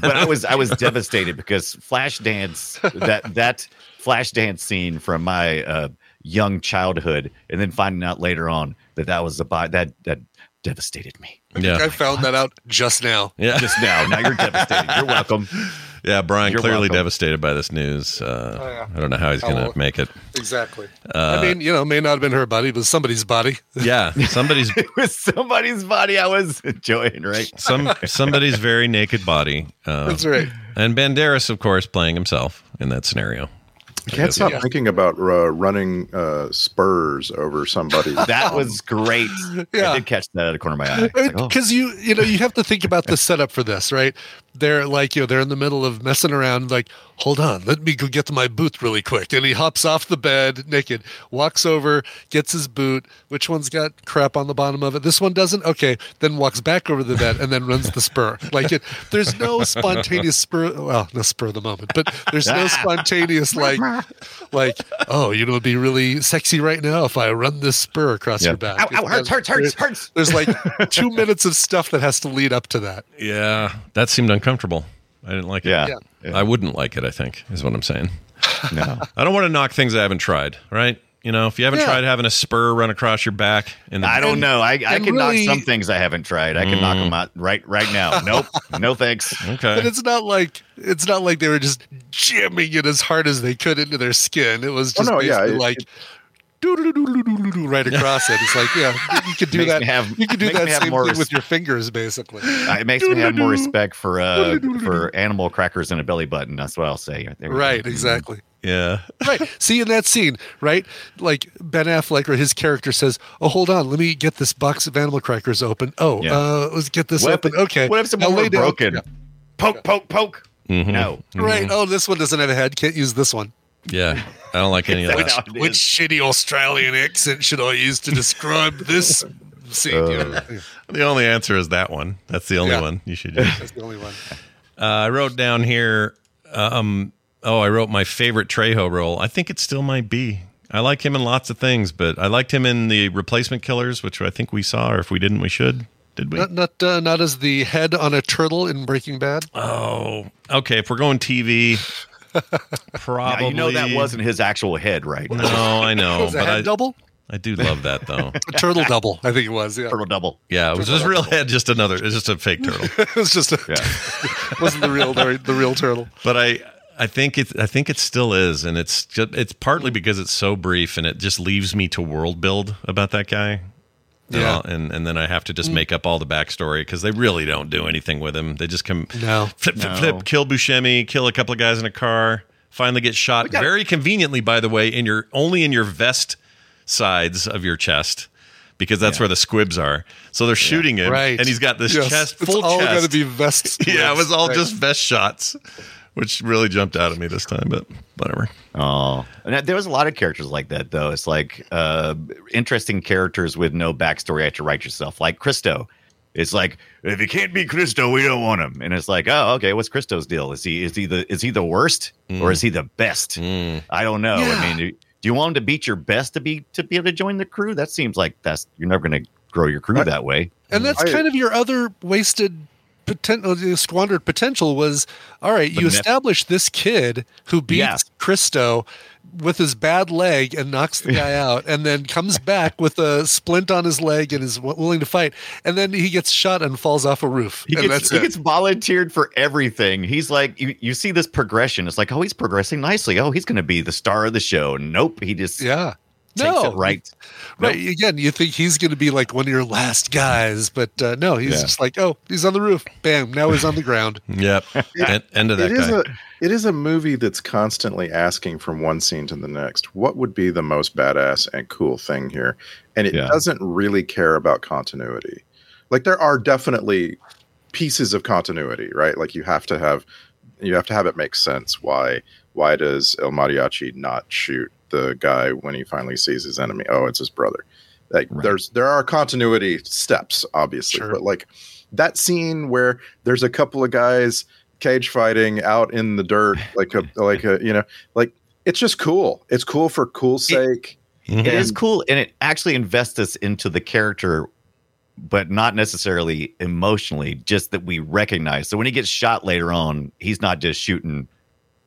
Speaker 5: But I was I was devastated because Flashdance that that Flashdance scene from my uh, young childhood, and then finding out later on that that was about that that devastated me.
Speaker 4: Yeah,
Speaker 8: I found that out just now.
Speaker 4: yeah,
Speaker 5: Just now, now you're devastated. You're welcome.
Speaker 4: yeah. Brian
Speaker 5: You're
Speaker 4: clearly
Speaker 5: welcome.
Speaker 4: devastated by this news. Uh,
Speaker 8: Oh, yeah.
Speaker 4: I don't know how he's
Speaker 8: Oh,
Speaker 4: going to
Speaker 8: well.
Speaker 4: make it.
Speaker 8: Exactly.
Speaker 4: Uh,
Speaker 8: I mean, you know, may not have been her body, but somebody's body.
Speaker 4: Yeah, somebody's
Speaker 5: It was somebody's body I was enjoying, right?
Speaker 4: some somebody's very naked body. Um,
Speaker 8: That's right.
Speaker 4: And Banderas, of course, playing himself in that scenario.
Speaker 7: I can't stop
Speaker 8: Yeah.
Speaker 7: thinking about uh, running uh, spurs over somebody.
Speaker 5: That was great.
Speaker 8: Yeah.
Speaker 5: I did catch that out of the corner of my eye. It's like, oh.
Speaker 8: Because you, you know, you have to think about the setup for this, right? They're like, you know, they're in the middle of messing around, like, hold on, let me go get to my boot really quick. And he hops off the bed naked, walks over, gets his boot. Which one's got crap on the bottom of it? This one doesn't? Okay. Then walks back over the bed and then runs the spur. Like it, there's no spontaneous spur. Well, no spur of the moment, but there's no spontaneous, like, like, oh, you know, it'd be really sexy right now if I run this spur across
Speaker 5: Yeah.
Speaker 8: your back.
Speaker 5: Ow, ow, hurts, hurts, hurts, hurts.
Speaker 8: There's like two minutes of stuff that has to lead up to that.
Speaker 4: Yeah, that seemed uncomfortable. I didn't like it.
Speaker 5: Yeah.
Speaker 4: I wouldn't like it. I think is what I'm saying.
Speaker 5: No.
Speaker 4: I don't want to knock things I haven't tried. Right? You know, if you haven't
Speaker 8: Yeah.
Speaker 4: tried having a spur run across your back, and
Speaker 5: I don't know. I, I can
Speaker 8: really-
Speaker 5: knock some things I haven't tried. I can knock mm. them out right right now. Nope. No thanks.
Speaker 4: Okay.
Speaker 8: But it's not like it's not like they were just jamming it as hard as they could into their skin. It was
Speaker 7: Oh,
Speaker 8: just
Speaker 7: no, yeah,
Speaker 8: basically
Speaker 7: it-
Speaker 8: like doo-doo-doo-doo-doo-doo-doo right across it. It's like, yeah, you could do
Speaker 5: Makes
Speaker 8: that.
Speaker 5: me have-
Speaker 8: you could do
Speaker 5: makes
Speaker 8: that
Speaker 5: me have
Speaker 8: same
Speaker 5: more
Speaker 8: thing
Speaker 5: res-
Speaker 8: with your fingers, basically.
Speaker 5: Uh, It makes me have more respect for uh for animal crackers and a belly button. That's what I'll say. There we go.
Speaker 8: Right, exactly.
Speaker 4: yeah.
Speaker 8: right. See in that scene, right? Like Ben Affleck or his character says, "Oh, hold on, let me get this box of animal crackers open. Oh,
Speaker 5: Yeah.
Speaker 8: uh, let's get this
Speaker 5: What if-
Speaker 8: open. Okay.
Speaker 5: What if
Speaker 8: Now
Speaker 5: someone
Speaker 8: lay
Speaker 5: were
Speaker 8: down-
Speaker 5: broken?
Speaker 8: Yeah.
Speaker 5: Poke, poke, poke.
Speaker 4: Mhm.
Speaker 5: No.
Speaker 8: Right. Oh, this one doesn't have a head. Can't use this one.
Speaker 4: Yeah. I don't like any of that.
Speaker 5: it
Speaker 8: Which shitty Australian accent should I use to describe this scene?
Speaker 5: Uh,
Speaker 4: The only answer is that one. That's the only
Speaker 8: Yeah.
Speaker 4: one you should use.
Speaker 8: That's the only one.
Speaker 4: Uh, I wrote down here. Um, oh, I wrote my favorite Trejo role. I think it still might be. I like him in lots of things, but I liked him in the Replacement Killers, which I think we saw, or if we didn't, we should. Did we?
Speaker 8: Not not uh, not as the head on a turtle in Breaking Bad.
Speaker 4: oh, okay. If we're going TV, probably.
Speaker 5: Now, you know that wasn't his actual head, right?
Speaker 4: No, I know,
Speaker 8: was a
Speaker 4: but
Speaker 8: head
Speaker 4: I,
Speaker 8: double?
Speaker 4: I do love that though.
Speaker 8: A turtle double, I think it was. Yeah,
Speaker 5: Turtle double.
Speaker 4: Yeah, it was just real head, just another. It's just a fake turtle.
Speaker 8: it was just a, wasn't the real the, the real turtle.
Speaker 4: but I I think it I think it still is, and it's just it's partly because it's so brief, and it just leaves me to world build about that guy. And
Speaker 8: Yeah.
Speaker 4: I'll- and and then I have to just mm. make up all the backstory because they really don't do anything with him. They just come
Speaker 8: No.
Speaker 4: flip flip
Speaker 5: No.
Speaker 4: flip, kill Buscemi, kill a couple of guys in a car, finally get shot very conveniently, by the way, in your only in your vest sides of your chest. Because that's where the squibs are, so they're shooting him,
Speaker 8: Right.
Speaker 4: and he's got this
Speaker 8: Yes,
Speaker 4: chest
Speaker 8: it's
Speaker 4: full
Speaker 8: all
Speaker 4: chest.
Speaker 8: got to be vests.
Speaker 4: Yeah, it was all
Speaker 8: Right.
Speaker 4: just vest shots, which really jumped out at me this time, but whatever.
Speaker 5: Oh, and there was a lot of characters like that, though. It's like uh, interesting characters with no backstory you have to write yourself, like Christo. It's like if he can't be Christo, we don't want him. And it's like, oh, okay, what's Christo's deal? Is he is he the is he the worst or is he the best? I don't know.
Speaker 8: Yeah.
Speaker 5: I mean, do you want him to beat your best to be to be able to join the crew? That seems like that's you're never going to grow your crew that way.
Speaker 8: And that's
Speaker 7: I-
Speaker 8: kind of your other wasted potential, uh, squandered potential was all right, you
Speaker 5: nep-
Speaker 8: establish this kid who beats
Speaker 5: Yeah.
Speaker 8: Christo with his bad leg and knocks the guy out, and then comes back with a splint on his leg and is willing to fight. And then he gets shot and falls off a roof.
Speaker 5: He
Speaker 8: and
Speaker 5: gets, he gets volunteered for everything. He's like, you, you see this progression. It's like, oh, he's progressing nicely. Oh, he's going to be the star of the show. Nope. He just
Speaker 8: yeah.
Speaker 5: Takes
Speaker 8: No,
Speaker 5: it right.
Speaker 8: Right. Again, you think he's going to be like one of your last guys, but uh, no, he's
Speaker 5: Yeah.
Speaker 8: just like, oh, he's on the roof. Bam. Now he's on the ground.
Speaker 4: Yep. End, end of that
Speaker 7: It is
Speaker 4: guy.
Speaker 7: a it is a movie that's constantly asking from one scene to the next what would be the most badass and cool thing here and it
Speaker 5: Yeah.
Speaker 7: doesn't really care about continuity like there are definitely pieces of continuity right like you have to have you have to have it make sense why why does el mariachi not shoot the guy when he finally sees his enemy oh it's his brother like
Speaker 5: Right.
Speaker 7: there's there are continuity steps obviously
Speaker 8: Sure.
Speaker 7: but like that scene where there's a couple of guys cage fighting out in the dirt like a like a you know like it's just cool it's cool for cool sake.
Speaker 5: It is cool. And it actually invests us into the character, but not necessarily emotionally, just that we recognize. So when he gets shot later on, he's not just shooting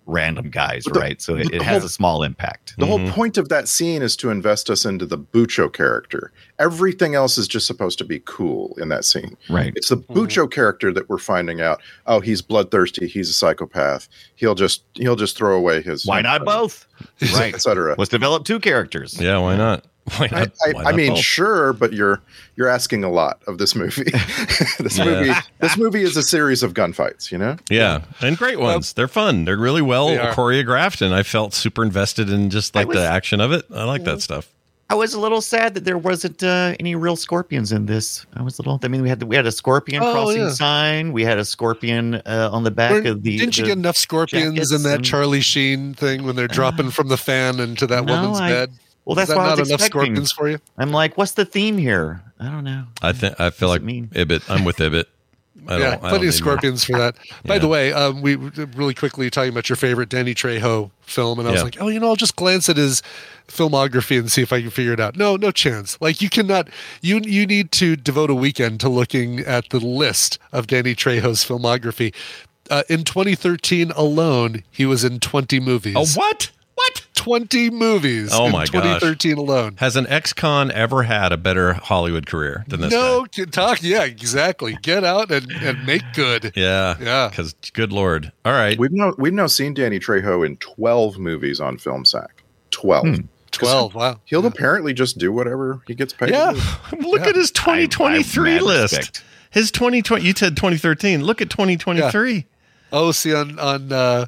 Speaker 5: random guys,
Speaker 7: the-
Speaker 5: right? So it, it has
Speaker 7: whole-
Speaker 5: a small impact.
Speaker 7: the
Speaker 4: Mhm.
Speaker 7: whole point of that scene is to invest us into the bucho character everything else is just supposed to be cool in that scene
Speaker 5: Right.
Speaker 7: it's the bucho character that we're finding out oh he's bloodthirsty he's a psychopath he'll just he'll just throw away his
Speaker 5: Why not both? Right.
Speaker 7: etc
Speaker 5: Let's develop two characters.
Speaker 4: Yeah, why not? Why
Speaker 7: I,
Speaker 4: not?
Speaker 7: I,
Speaker 4: why
Speaker 7: I mean,
Speaker 4: both?
Speaker 7: sure, but you're you're asking a lot of this movie. this
Speaker 4: Yeah.
Speaker 7: movie, this movie is a series of gunfights. You know,
Speaker 4: Yeah, and great ones. They're fun. They're really well
Speaker 8: They
Speaker 4: choreographed, and I felt super invested in just like
Speaker 5: was-
Speaker 4: the action of it. I like that stuff.
Speaker 5: I was a little sad that there wasn't uh, any real scorpions in this. I was a little. I mean, we had we had a scorpion
Speaker 8: Oh,
Speaker 5: crossing
Speaker 8: yeah.
Speaker 5: sign. We had a scorpion uh, on the back
Speaker 8: Weren't-
Speaker 5: of the.
Speaker 8: didn't you get enough scorpions in that
Speaker 5: and-
Speaker 8: Charlie Sheen thing when they're dropping from the fan into that
Speaker 5: No,
Speaker 8: woman's
Speaker 5: I-
Speaker 8: bed?
Speaker 5: Well,
Speaker 8: Is
Speaker 5: that's
Speaker 8: that
Speaker 5: what I
Speaker 8: not
Speaker 5: was
Speaker 8: enough
Speaker 5: expecting.
Speaker 8: scorpions for you?
Speaker 5: I'm like, what's the theme here? I don't know.
Speaker 4: I think I feel like Ibbott. I'm with Ibbott. I don't,
Speaker 8: yeah,
Speaker 4: I don't
Speaker 8: plenty of scorpions for that. By
Speaker 4: Yeah.
Speaker 8: the way, um, we really quickly talking about your favorite Danny Trejo film, and I was
Speaker 4: Yeah.
Speaker 8: like, oh, you know, I'll just glance at his filmography and see if I can figure it out. No, no chance. Like you cannot. You you need to devote a weekend to looking at the list of Danny Trejo's filmography. Uh, in 2013 alone, he was in 20 movies.
Speaker 4: Oh, what? What?
Speaker 8: 20 movies.
Speaker 4: Oh
Speaker 8: in
Speaker 4: my gosh.
Speaker 8: 2013 alone.
Speaker 4: Has an ex-con ever had a better Hollywood career than this?
Speaker 8: No, kid, talk. Yeah, exactly. Get out and, and make good.
Speaker 4: Yeah,
Speaker 8: Yeah.
Speaker 4: Because good lord. All right.
Speaker 7: We've now we've now seen Danny Trejo in twelve movies on Film Sack. Twelve.
Speaker 8: 12. Wow.
Speaker 7: He'll apparently just do whatever he gets paid.
Speaker 4: Yeah. Look
Speaker 8: Yeah.
Speaker 4: at his 2023
Speaker 5: I- I
Speaker 4: list.
Speaker 5: respect.
Speaker 4: His 2020. You said 2013. Look at 2023.
Speaker 8: Oh, see on on uh,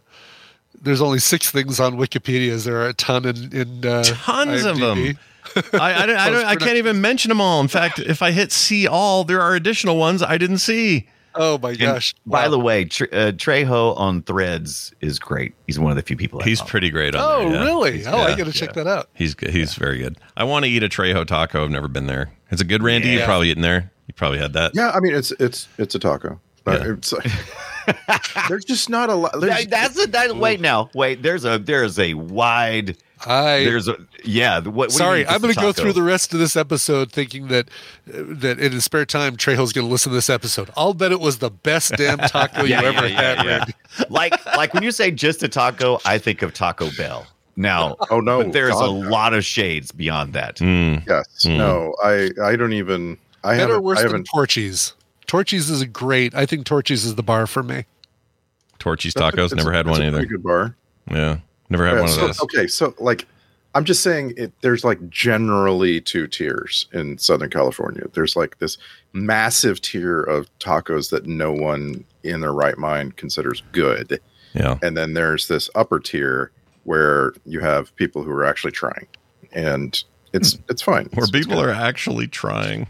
Speaker 8: there's only six things on Wikipedia. Is there are a ton in in uh,
Speaker 4: Tons of them. I, I, don't, I, don't, I can't even mention them all. In fact, if I hit see all, there are additional ones I didn't see.
Speaker 8: Oh my
Speaker 5: And
Speaker 8: gosh!
Speaker 5: By
Speaker 8: Wow.
Speaker 5: the way, Tre- uh, Trejo on Threads is great. He's one of the few people. I
Speaker 4: He's
Speaker 5: follow.
Speaker 4: pretty great on
Speaker 8: oh
Speaker 4: there. yeah.
Speaker 8: really? Oh, I got to check that out.
Speaker 4: He's good. He's very good. I want to eat a Trejo taco. I've never been there. It's a good, Randy? You
Speaker 8: Yeah.
Speaker 4: probably eaten there. You probably had that.
Speaker 7: Yeah, I mean it's it's it's a taco. But
Speaker 4: Yeah.
Speaker 7: it's there's just not a lot.
Speaker 5: That- that's a that, wait now wait there's a there's a wide
Speaker 8: I
Speaker 5: there's a yeah what, what
Speaker 8: sorry. I'm going to go through the rest of this episode thinking that uh, that in his spare time Trejo's going to listen to this episode. I'll bet it was the best damn taco
Speaker 5: Yeah,
Speaker 8: you
Speaker 5: yeah,
Speaker 8: ever
Speaker 5: yeah,
Speaker 8: had.
Speaker 5: yeah. Like like when you say just a taco I think of Taco Bell now
Speaker 7: oh no,
Speaker 5: but there's a
Speaker 7: no.
Speaker 5: lot of shades beyond that
Speaker 4: Mm.
Speaker 7: Yes.
Speaker 4: Mm.
Speaker 7: No, I I don't even I
Speaker 8: Better or worse
Speaker 7: I
Speaker 8: than
Speaker 7: haven't
Speaker 8: Torchy's? Torchy's is a great. I think Torchy's is the bar for me.
Speaker 4: Torchy's tacos.
Speaker 7: it's
Speaker 4: Never had
Speaker 7: it's
Speaker 4: one
Speaker 7: a
Speaker 4: either.
Speaker 7: Good bar.
Speaker 4: Yeah. Never had
Speaker 7: Yeah,
Speaker 4: one of those.
Speaker 7: Okay, so like I'm just saying it there's like generally two tiers in Southern California. There's like this massive tier of tacos that no one in their right mind considers good.
Speaker 4: Yeah.
Speaker 7: And then there's this upper tier where you have people who are actually trying. And it's hmm. it's fine.
Speaker 4: Where
Speaker 7: It's- it's
Speaker 4: people
Speaker 7: good.
Speaker 4: are actually trying.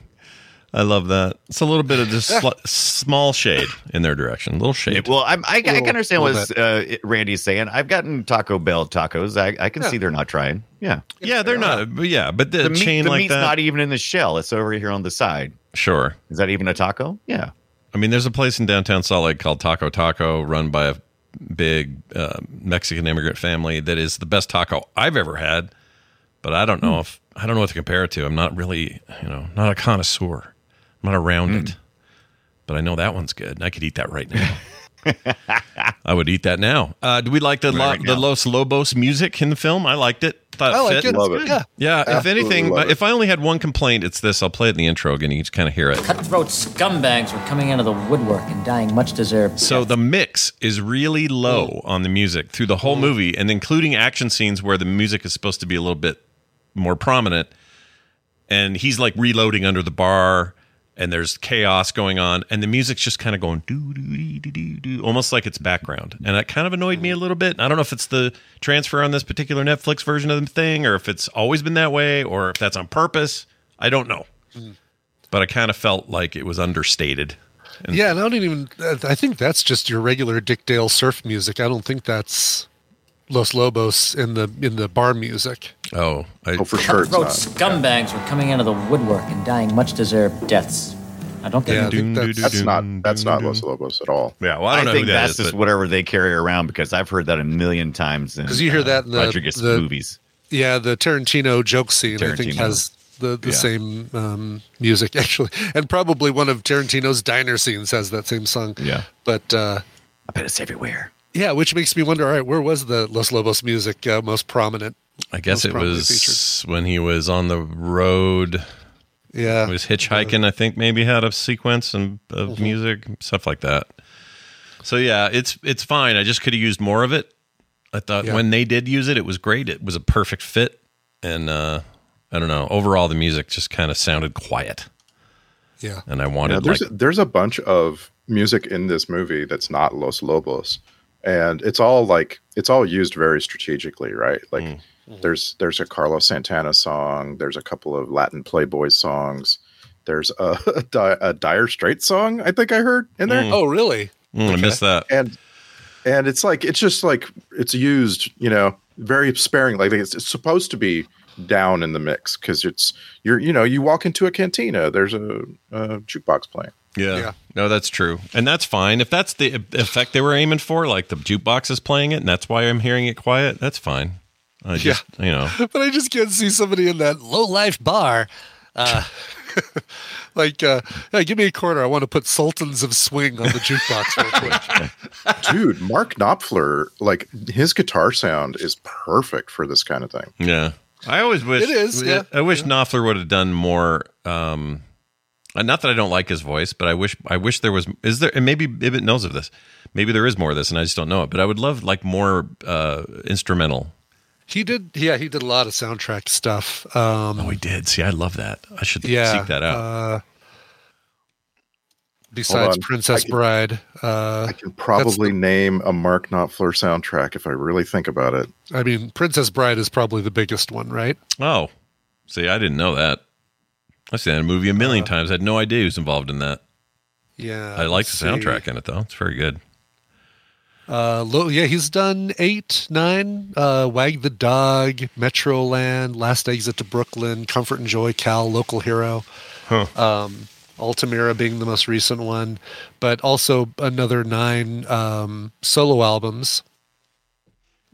Speaker 4: I love that. It's a little bit of just sl- small shade in their direction. A little shade.
Speaker 5: well I'm, I, I can understand what uh, Randy's saying I've gotten Taco Bell tacos I, I can
Speaker 8: Yeah.
Speaker 5: see they're not trying yeah
Speaker 4: yeah, they're not. But yeah, but the,
Speaker 5: the, meat,
Speaker 4: chain
Speaker 5: the
Speaker 4: like
Speaker 5: meat's
Speaker 4: that.
Speaker 5: not even in the shell it's over here on the side
Speaker 4: sure.
Speaker 5: is that even a taco yeah
Speaker 4: I mean, there's a place in downtown Salt Lake called Taco Taco, run by a big uh, Mexican immigrant family. That is the best taco I've ever had. But I don't know
Speaker 5: Hmm.
Speaker 4: if I don't know what to compare it to. I'm not really, you know, not a connoisseur. I'm not around
Speaker 5: Hmm.
Speaker 4: it. But I know that one's good. I could eat that right now. I would eat that now. Uh, do we like the
Speaker 5: Right
Speaker 4: lo- the. Los Lobos music in the film? I liked it. Thought
Speaker 8: I like
Speaker 4: fit.
Speaker 8: it.
Speaker 7: Love it.
Speaker 8: Yeah.
Speaker 4: Yeah, if anything, but if I only had one complaint, it's this. I'll play it in the intro again. You can kind of hear it.
Speaker 2: Cutthroat scumbags were coming out of the woodwork and dying much deserved.
Speaker 4: So
Speaker 2: death.
Speaker 4: the mix is really low on the music through the whole movie, and including action scenes where the music is supposed to be a little bit more prominent. And he's like reloading under the bar, and there's chaos going on, and the music's just kind of going doo doo doo doo doo, almost like it's background, and that kind of annoyed me a little bit. I don't know if it's the transfer on this particular Netflix version of the thing, or if it's always been that way, or if that's on purpose. I don't know, but I kind of felt like it was understated. And-
Speaker 8: Yeah, and I don't even. I think that's just your regular Dick Dale surf music. I don't think that's Los Lobos in the in the bar music.
Speaker 4: Oh, I,
Speaker 7: Oh, for sure it's
Speaker 2: Cutthroat
Speaker 7: not.
Speaker 2: scumbags were coming out of the woodwork and dying much deserved deaths. I don't get
Speaker 8: Yeah, I think that's,
Speaker 7: That's not that's not Los Lobos at all.
Speaker 4: Yeah, well, I don't know
Speaker 5: think
Speaker 4: who that
Speaker 5: that's
Speaker 4: is,
Speaker 5: just
Speaker 4: but-
Speaker 5: whatever they carry around because I've heard that a million times.
Speaker 8: because you hear that in the,
Speaker 5: Rodriguez
Speaker 8: the
Speaker 5: movies.
Speaker 8: yeah the Tarantino joke scene. I think has the the
Speaker 5: Yeah.
Speaker 8: same um, music actually, and probably one of Tarantino's diner scenes has that same song.
Speaker 5: Yeah.
Speaker 8: but uh,
Speaker 5: I bet it's everywhere.
Speaker 8: yeah, which makes me wonder. All right, where was the Los Lobos music uh, most prominent?
Speaker 4: I guess
Speaker 8: most
Speaker 4: it
Speaker 8: prominently
Speaker 4: was when he was on the road.
Speaker 8: Yeah,
Speaker 4: He was hitchhiking. I think maybe had a sequence and of
Speaker 8: Mm-hmm.
Speaker 4: music stuff like that. So yeah, it's it's fine. I just could have used more of it. I thought
Speaker 8: Yeah.
Speaker 4: when they did use it, it was great. It was a perfect fit, and uh, I don't know. Overall, the music just kind of sounded quiet,
Speaker 8: yeah.
Speaker 4: and I
Speaker 7: Yeah,
Speaker 4: wanted
Speaker 7: there's
Speaker 4: like
Speaker 7: a, there's a bunch of music in this movie that's not Los Lobos, and it's all like it's all used very strategically, right? Like
Speaker 4: Mm.
Speaker 7: There's there's a Carlos Santana song. There's a couple of Latin Playboy songs. There's a, a, Di- a Dire Straits song. I think I heard in there.
Speaker 8: Oh, really?
Speaker 4: Mm, I missed that.
Speaker 7: and and it's like it's just like it's used you know very sparing like it's, it's supposed to be down in the mix because it's you're you know you walk into a cantina there's a, a jukebox playing
Speaker 4: Yeah.
Speaker 8: Yeah.
Speaker 4: No, that's true. And that's fine. If that's the effect they were aiming for, like the jukebox is playing it and that's why I'm hearing it quiet, that's fine. I just, you know.
Speaker 8: but I just can't see somebody in that low life bar. Uh, like, uh, hey, give me a quarter. I want to put Sultans of Swing on the jukebox real quick.
Speaker 7: dude mark knopfler like his guitar sound is perfect for this kind of thing
Speaker 4: Yeah. I always wish
Speaker 8: It is, yeah.
Speaker 4: I wish Knopfler would have done more um uh, not that I don't like his voice, but I wish I wish there was is there and maybe Ibbott knows of this. Maybe there is more of this and I just don't know it, but I would love like more uh instrumental.
Speaker 8: He did, yeah, he did a lot of soundtrack stuff. Um,
Speaker 4: Oh, he did. See, I love that. I should
Speaker 8: yeah,
Speaker 4: seek that out.
Speaker 8: Uh, besides. Princess
Speaker 7: I can-
Speaker 8: Bride, uh,
Speaker 7: i can probably name a mark knopfler soundtrack if i really think about it
Speaker 8: I mean, Princess Bride is probably the biggest one, right?
Speaker 4: oh. See, I didn't know that. I've seen that movie a million
Speaker 8: Uh,
Speaker 4: times. I had no idea he was involved in that.
Speaker 8: Yeah,
Speaker 4: I like the
Speaker 8: let's see.
Speaker 4: soundtrack in it though. It's very good.
Speaker 8: Uh, lo- yeah, he's done eight, nine, uh, Wag the Dog, Metroland, Last Exit to Brooklyn, Comfort and Joy, Cal, Local Hero, um, Altamira being the most recent one, but also another nine um, solo albums.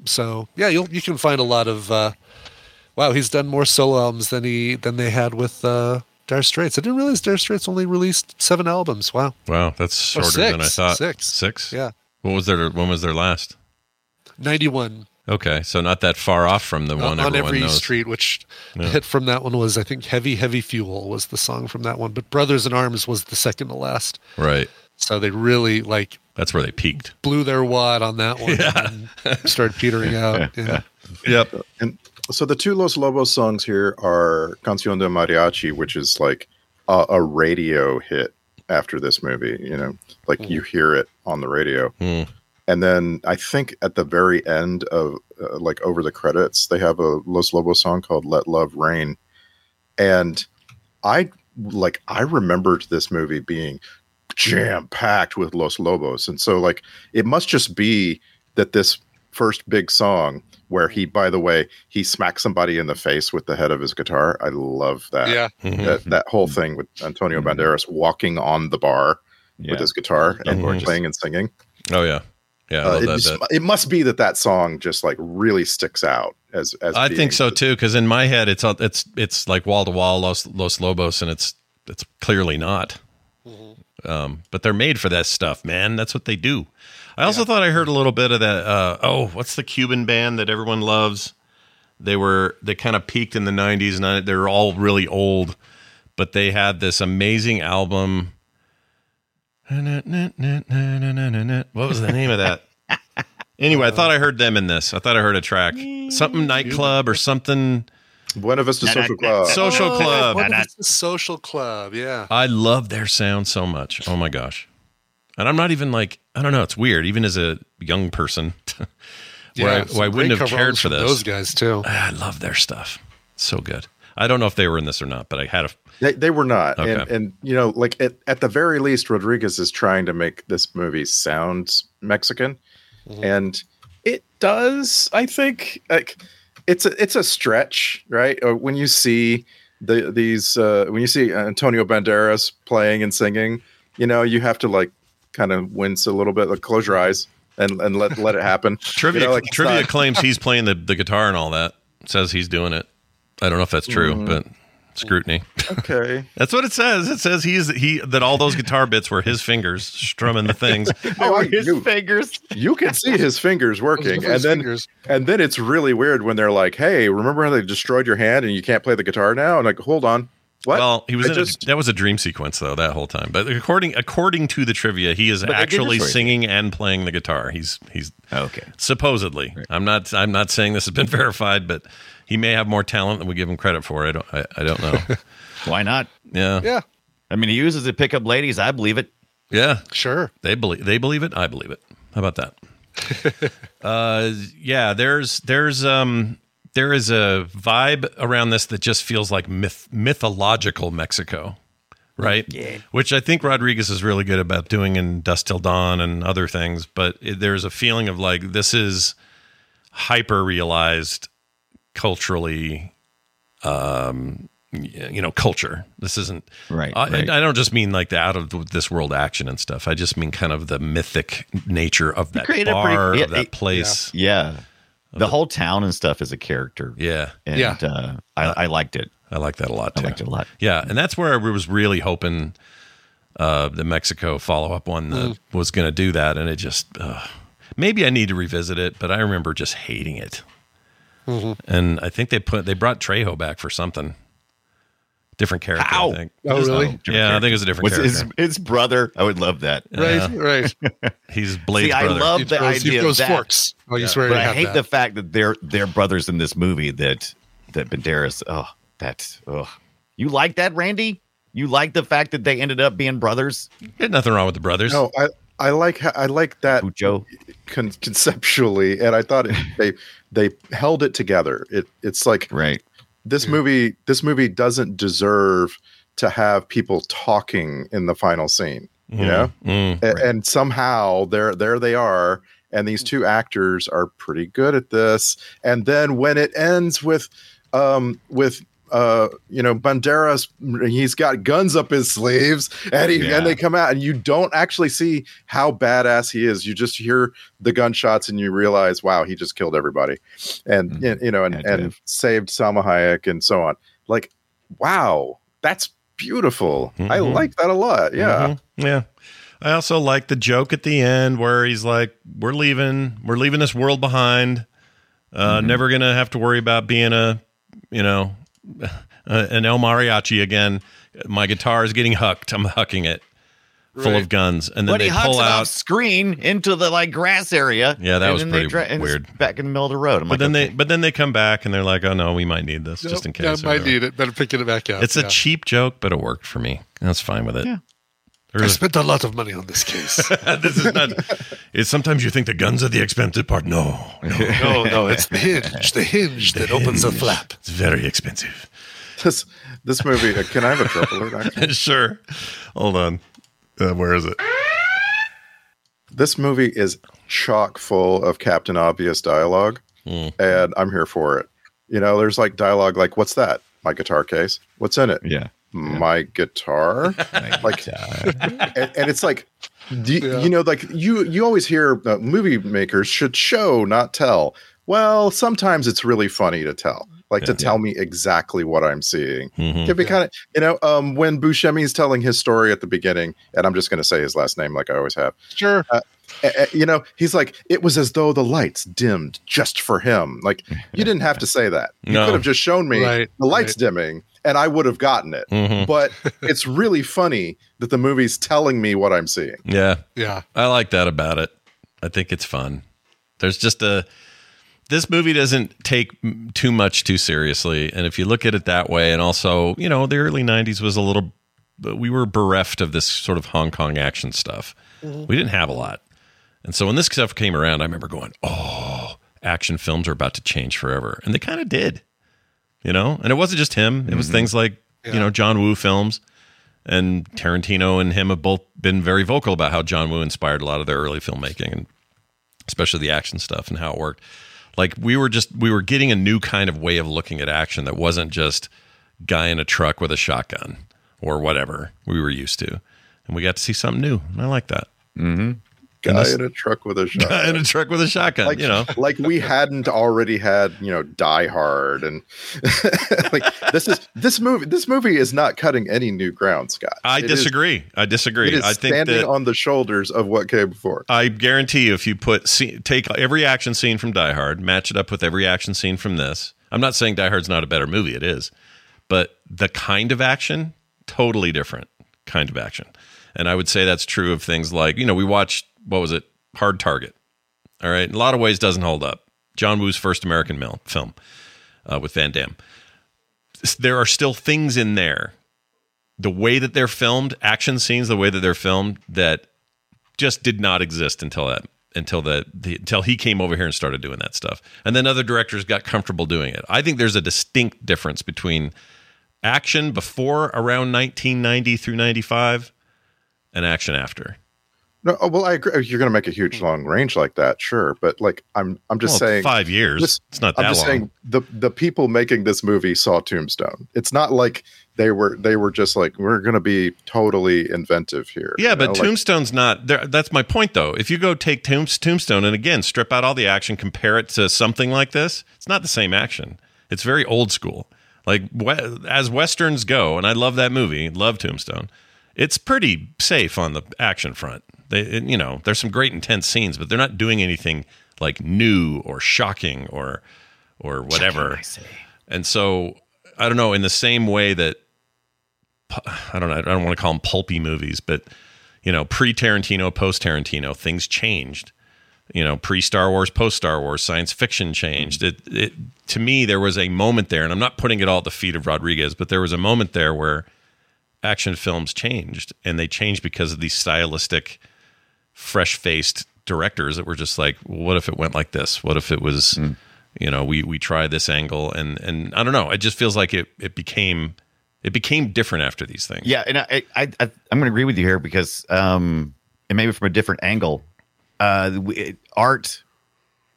Speaker 8: So yeah, you'll you can find a lot of. Uh, wow, he's done more solo albums than he than they had with uh, Dire Straits. I didn't realize Dire Straits only released seven albums. Wow.
Speaker 4: Wow, that's
Speaker 8: Or
Speaker 4: shorter than I thought.
Speaker 8: Six.
Speaker 4: Six?
Speaker 8: Yeah.
Speaker 4: What was their when was their last?
Speaker 8: Ninety one.
Speaker 4: Okay, so not that far off from the one
Speaker 8: on
Speaker 4: everyone
Speaker 8: every
Speaker 4: knows.
Speaker 8: street which
Speaker 4: Yeah.
Speaker 8: hit from that one was i think heavy heavy fuel was the song from that one but brothers in arms was the second to last
Speaker 4: Right.
Speaker 8: so they really like
Speaker 4: That's where they peaked.
Speaker 8: blew their wad on that one and started petering out yeah
Speaker 4: Yep.
Speaker 7: And so the two Los Lobos songs here are Canción de Mariachi, which is like a, a radio hit after this movie. You know, like you mm. hear it on the radio.
Speaker 4: Hmm.
Speaker 7: And then I think at the very end of uh, like over the credits, they have a Los Lobos song called "Let Love Rain," and I like I remembered this movie being jam packed with Los Lobos, and so like it must just be that this first big song where he, by the way, he smacks somebody in the face with the head of his guitar. I love that.
Speaker 8: yeah.
Speaker 7: That, that whole thing with Antonio Banderas walking on the bar
Speaker 5: Yeah.
Speaker 7: with his guitar and
Speaker 4: gorgeous.
Speaker 7: playing and singing.
Speaker 4: Oh yeah. Yeah,
Speaker 7: Uh, it,
Speaker 4: that
Speaker 7: just-
Speaker 4: bit.
Speaker 7: it must be that that song just like really sticks out as as
Speaker 4: I
Speaker 7: being
Speaker 4: think so
Speaker 7: the-
Speaker 4: too, because in my head it's all- it's it's like wall to wall Los Los Lobos, and it's it's clearly not. Um, but they're made for that stuff, man. That's what they do. I also thought I heard a little bit of that. Uh, oh, what's the Cuban band that everyone loves? They were they kind of peaked in the '90s, and they're all really old, but they had this amazing album. What was the name of that? Anyway, I thought I heard them in this. I thought I heard a track, something nightclub or something.
Speaker 7: Buena Vista Social Club.
Speaker 4: Social Club.
Speaker 8: What is the social club yeah
Speaker 4: I love their sound so much. Oh my gosh. And I'm not even like, I don't know, it's weird, even as a young person where, I, where I wouldn't have cared for this.
Speaker 8: those guys too ah,
Speaker 4: I love their stuff. So good. I don't know if they were in this or not, but I had a.
Speaker 7: They, they were not, and
Speaker 4: Okay.
Speaker 7: and you know, like at, at the very least, Rodriguez is trying to make this movie sound Mexican,
Speaker 4: Mm-hmm.
Speaker 7: and it does. I think like it's a it's a stretch, right? Uh, When you see the these uh, when you see Antonio Banderas playing and singing, you know, you have to like kind of wince a little bit, like close your eyes and and let let it happen.
Speaker 4: Trivia,
Speaker 7: You know, like,
Speaker 4: trivia
Speaker 7: not-
Speaker 4: claims he's playing the, the guitar and all that. Says he's doing it. I don't know if that's true,
Speaker 7: Mm.
Speaker 4: but scrutiny.
Speaker 7: okay.
Speaker 4: That's what it says. It says he's he that all those guitar bits were his fingers strumming the things.
Speaker 7: Oh, I- you,
Speaker 5: fingers.
Speaker 7: you can see his fingers working, and then
Speaker 8: fingers.
Speaker 7: and then it's really weird when they're like, "Hey, remember how they destroyed your hand and you can't play the guitar now?" And like, hold on, what?
Speaker 4: Well, he was in
Speaker 7: just
Speaker 4: a, that was a dream sequence though that whole time. But according according to the trivia, he is actually singing and playing the guitar. He's he's
Speaker 5: Okay.
Speaker 4: supposedly. I'm not I'm not saying this has been verified, but he may have more talent than we give him credit for. I don't I, I don't know.
Speaker 5: Why not?
Speaker 4: yeah.
Speaker 8: yeah
Speaker 5: I mean, he uses it to pick up ladies. I believe it.
Speaker 4: Yeah.
Speaker 8: sure
Speaker 4: They believe they believe it. I believe it. How about that? uh, yeah. There's there's um there is a vibe around this that just feels like myth, mythological Mexico, right?
Speaker 5: Yeah.
Speaker 4: Which I think Rodriguez is really good about doing in Dusk Till Dawn and other things. But it, there's a feeling of like this is hyper realized culturally, um, you know, culture. This isn't
Speaker 5: Right,
Speaker 4: I,
Speaker 5: right.
Speaker 4: I don't just mean like the out of this world action and stuff. I just mean kind of the mythic nature of that
Speaker 5: created a pretty-
Speaker 4: bar,
Speaker 5: yeah,
Speaker 4: of that place.
Speaker 5: Yeah. The whole town and stuff is a character.
Speaker 4: Yeah.
Speaker 5: And
Speaker 8: Yeah.
Speaker 5: uh, I, I liked it.
Speaker 4: I like that a lot
Speaker 5: I liked it a lot.
Speaker 4: Yeah, and that's where I was really hoping uh, the Mexico follow up one uh, was going to do that, and it just uh, maybe I need to revisit it, but I remember just hating it. Mm-hmm. And I think they put they brought Trejo back for something different character.
Speaker 5: How?
Speaker 4: I think.
Speaker 8: Oh, really?
Speaker 5: Different
Speaker 4: Yeah, I think it was a different
Speaker 5: Was his,
Speaker 4: character.
Speaker 5: his brother? I would love that.
Speaker 8: Right, right.
Speaker 4: He's Blade's
Speaker 5: See, I
Speaker 4: brother.
Speaker 5: love
Speaker 8: He
Speaker 5: the
Speaker 8: throws,
Speaker 5: idea of
Speaker 8: throws
Speaker 5: that.
Speaker 8: forks. Oh, you swear
Speaker 5: but
Speaker 8: to
Speaker 5: I hate
Speaker 8: that.
Speaker 5: the fact that they're they're brothers in this movie. That that Banderas. Oh, that's. Oh, you like that, Randy? You like the fact that they ended up being brothers?
Speaker 4: There's nothing wrong with the brothers.
Speaker 7: No, I I like how- I like that
Speaker 5: Bucho.
Speaker 7: con- conceptually, and I thought it, they they held it together. It it's like
Speaker 5: Right.
Speaker 7: this movie this movie doesn't deserve to have people talking in the final scene. You know,
Speaker 4: Mm.
Speaker 7: A- and somehow there there they are and these two actors are pretty good at this and then when it ends with um with uh you know banderas he's got guns up his sleeves and he
Speaker 5: Yeah.
Speaker 7: and they come out and you don't actually see how badass he is you just hear the gunshots and you realize wow he just killed everybody and y- you know and,
Speaker 5: Yeah,
Speaker 7: and saved Salma Hayek and so on like wow that's beautiful i
Speaker 4: Mhm.
Speaker 7: like that a lot yeah
Speaker 4: Mhm. Yeah. I also like the joke at the end where he's like, "We're leaving. We're leaving this world behind. Uh,
Speaker 7: Mm-hmm.
Speaker 4: Never gonna have to worry about being a, you know, uh, an El Mariachi again. My guitar is getting hucked. I'm hucking it, full
Speaker 8: Right.
Speaker 4: of guns, and then
Speaker 5: But he
Speaker 4: they pull out.
Speaker 5: screen into the like grass area.
Speaker 4: Yeah, that
Speaker 5: and
Speaker 4: was pretty
Speaker 5: it's
Speaker 4: weird.
Speaker 5: Back in the middle of the road. I'm
Speaker 4: But
Speaker 5: like,
Speaker 4: then they, but then they come back and they're like, "Oh no, we might need this just in case." or
Speaker 8: might
Speaker 4: whatever.
Speaker 8: need it. Better picking it back up.
Speaker 4: It's a cheap joke, but it worked for me. That's fine with it.
Speaker 5: Yeah.
Speaker 8: I spent a lot of money on this case.
Speaker 4: this is not. It's sometimes you think the guns are the expensive part. No, no,
Speaker 8: no, no, it's the hinge, the hinge that opens the flap.
Speaker 4: it's very expensive.
Speaker 7: this this movie uh, can i have a triple alert actually?
Speaker 4: sure. Hold on. Uh, where is it?
Speaker 7: this movie is chock full of captain obvious dialogue
Speaker 4: Hmm.
Speaker 7: and i'm here for it you know there's like dialogue like what's that my guitar case what's in it
Speaker 5: yeah.
Speaker 7: My guitar. Like and, and it's like do you,
Speaker 8: Yeah.
Speaker 7: you know like you you always hear uh, movie makers should show not tell. Well sometimes it's really funny to tell like to tell me exactly what i'm seeing.
Speaker 4: Mhm.
Speaker 7: can be kind of you know um when buscemi is telling his story at the beginning and i'm just going to say his last name like i always have.
Speaker 8: Sure.
Speaker 7: uh, a- a- you know he's like it was as though the lights dimmed just for him. Like you didn't have to say that. You
Speaker 4: No.
Speaker 7: could have just shown me
Speaker 8: Right,
Speaker 7: the lights
Speaker 8: right.
Speaker 7: dimming and i would have gotten it
Speaker 4: Mhm.
Speaker 7: but it's really funny that the movie's telling me what i'm seeing
Speaker 4: Yeah,
Speaker 8: Yeah.
Speaker 4: I like that about it. I think it's fun. There's just a. This movie doesn't take too much too seriously, and if you look at it that way, and also, you know, the early '90s was a little. We were bereft of this sort of Hong Kong action stuff. We didn't have a lot, and so when this stuff came around, I remember going, "Oh, action films are about to change forever," and they kind of did. You know, and it wasn't just him; it was mm-hmm. things like you know John Woo films and Tarantino and him have both been very vocal about how John Woo inspired a lot of their early filmmaking and especially the action stuff and how it worked. Like we were just we were getting a new kind of way of looking at action that wasn't just guy in a truck with a shotgun or whatever we were used to. And we got to see something new. And I like that. Mm-hmm.
Speaker 7: Guy
Speaker 4: this-
Speaker 7: in a truck with a
Speaker 4: Guy
Speaker 7: shotgun
Speaker 4: in a truck with a shotgun,
Speaker 7: like
Speaker 4: you know.
Speaker 7: like we hadn't already had you know die hard and like this is this movie this movie is not cutting any new ground scott
Speaker 4: I
Speaker 7: It is-
Speaker 4: disagree. I disagree.
Speaker 7: it is
Speaker 4: I think
Speaker 7: standing
Speaker 4: that
Speaker 7: on the shoulders of what came before
Speaker 4: I guarantee you, if you put see, take every action scene from Die Hard, match it up with every action scene from this. I'm not saying Die Hard's not a better movie; it is, but the kind of action totally different kind of action. And I would say that's true of things like you know we watched what was it Hard Target. All right, in a lot of ways doesn't hold up. John Woo's first American mil- film uh, with Van Damme. There are still things in there. The way that they're filmed, action scenes, the way that they're filmed, that just did not exist until that until the, the until he came over here and started doing that stuff. And then other directors got comfortable doing it. I think there's a distinct difference between action before around 1990 through 95 and action after.
Speaker 7: No, oh, well, I agree. Oh, you're going to make a huge hmm. long range like that, sure, but like I'm, I'm just
Speaker 4: Well,
Speaker 7: saying,
Speaker 4: five years.
Speaker 7: this-
Speaker 4: it's not
Speaker 7: I'm just
Speaker 4: long.
Speaker 7: saying the the people making this movie saw Tombstone. It's not like they were they were just like we're going to be totally inventive here.
Speaker 4: Yeah,
Speaker 7: you
Speaker 4: but
Speaker 7: know? Like,
Speaker 4: Tombstone's not there. That's my point, though. If you go take Tombs- Tombstone and again strip out all the action, compare it to something like this, it's not the same action. It's very old school. Like as westerns go, and I love that movie, love Tombstone. It's pretty safe on the action front. They, you know, there's some great intense scenes, but they're not doing anything like new or shocking or or whatever. And so I don't know. In the same way that I don't know. I don't want to call them pulpy movies, but you know, pre Tarantino, post Tarantino, things changed. You know, pre Star Wars, post Star Wars, science fiction changed. It, it to me, there was a moment there, and I'm not putting it all at the feet of Rodriguez, but there was a moment there where action films changed, and they changed because of these stylistic, fresh faced directors that were just like, well, what if it went like this? What if it was, you know, we we try this angle, and and I don't know. It just feels like it it became it became different after these things.
Speaker 5: Yeah, and I, I, I I'm going to agree with you here because, um, and maybe from a different angle, uh, we- it, art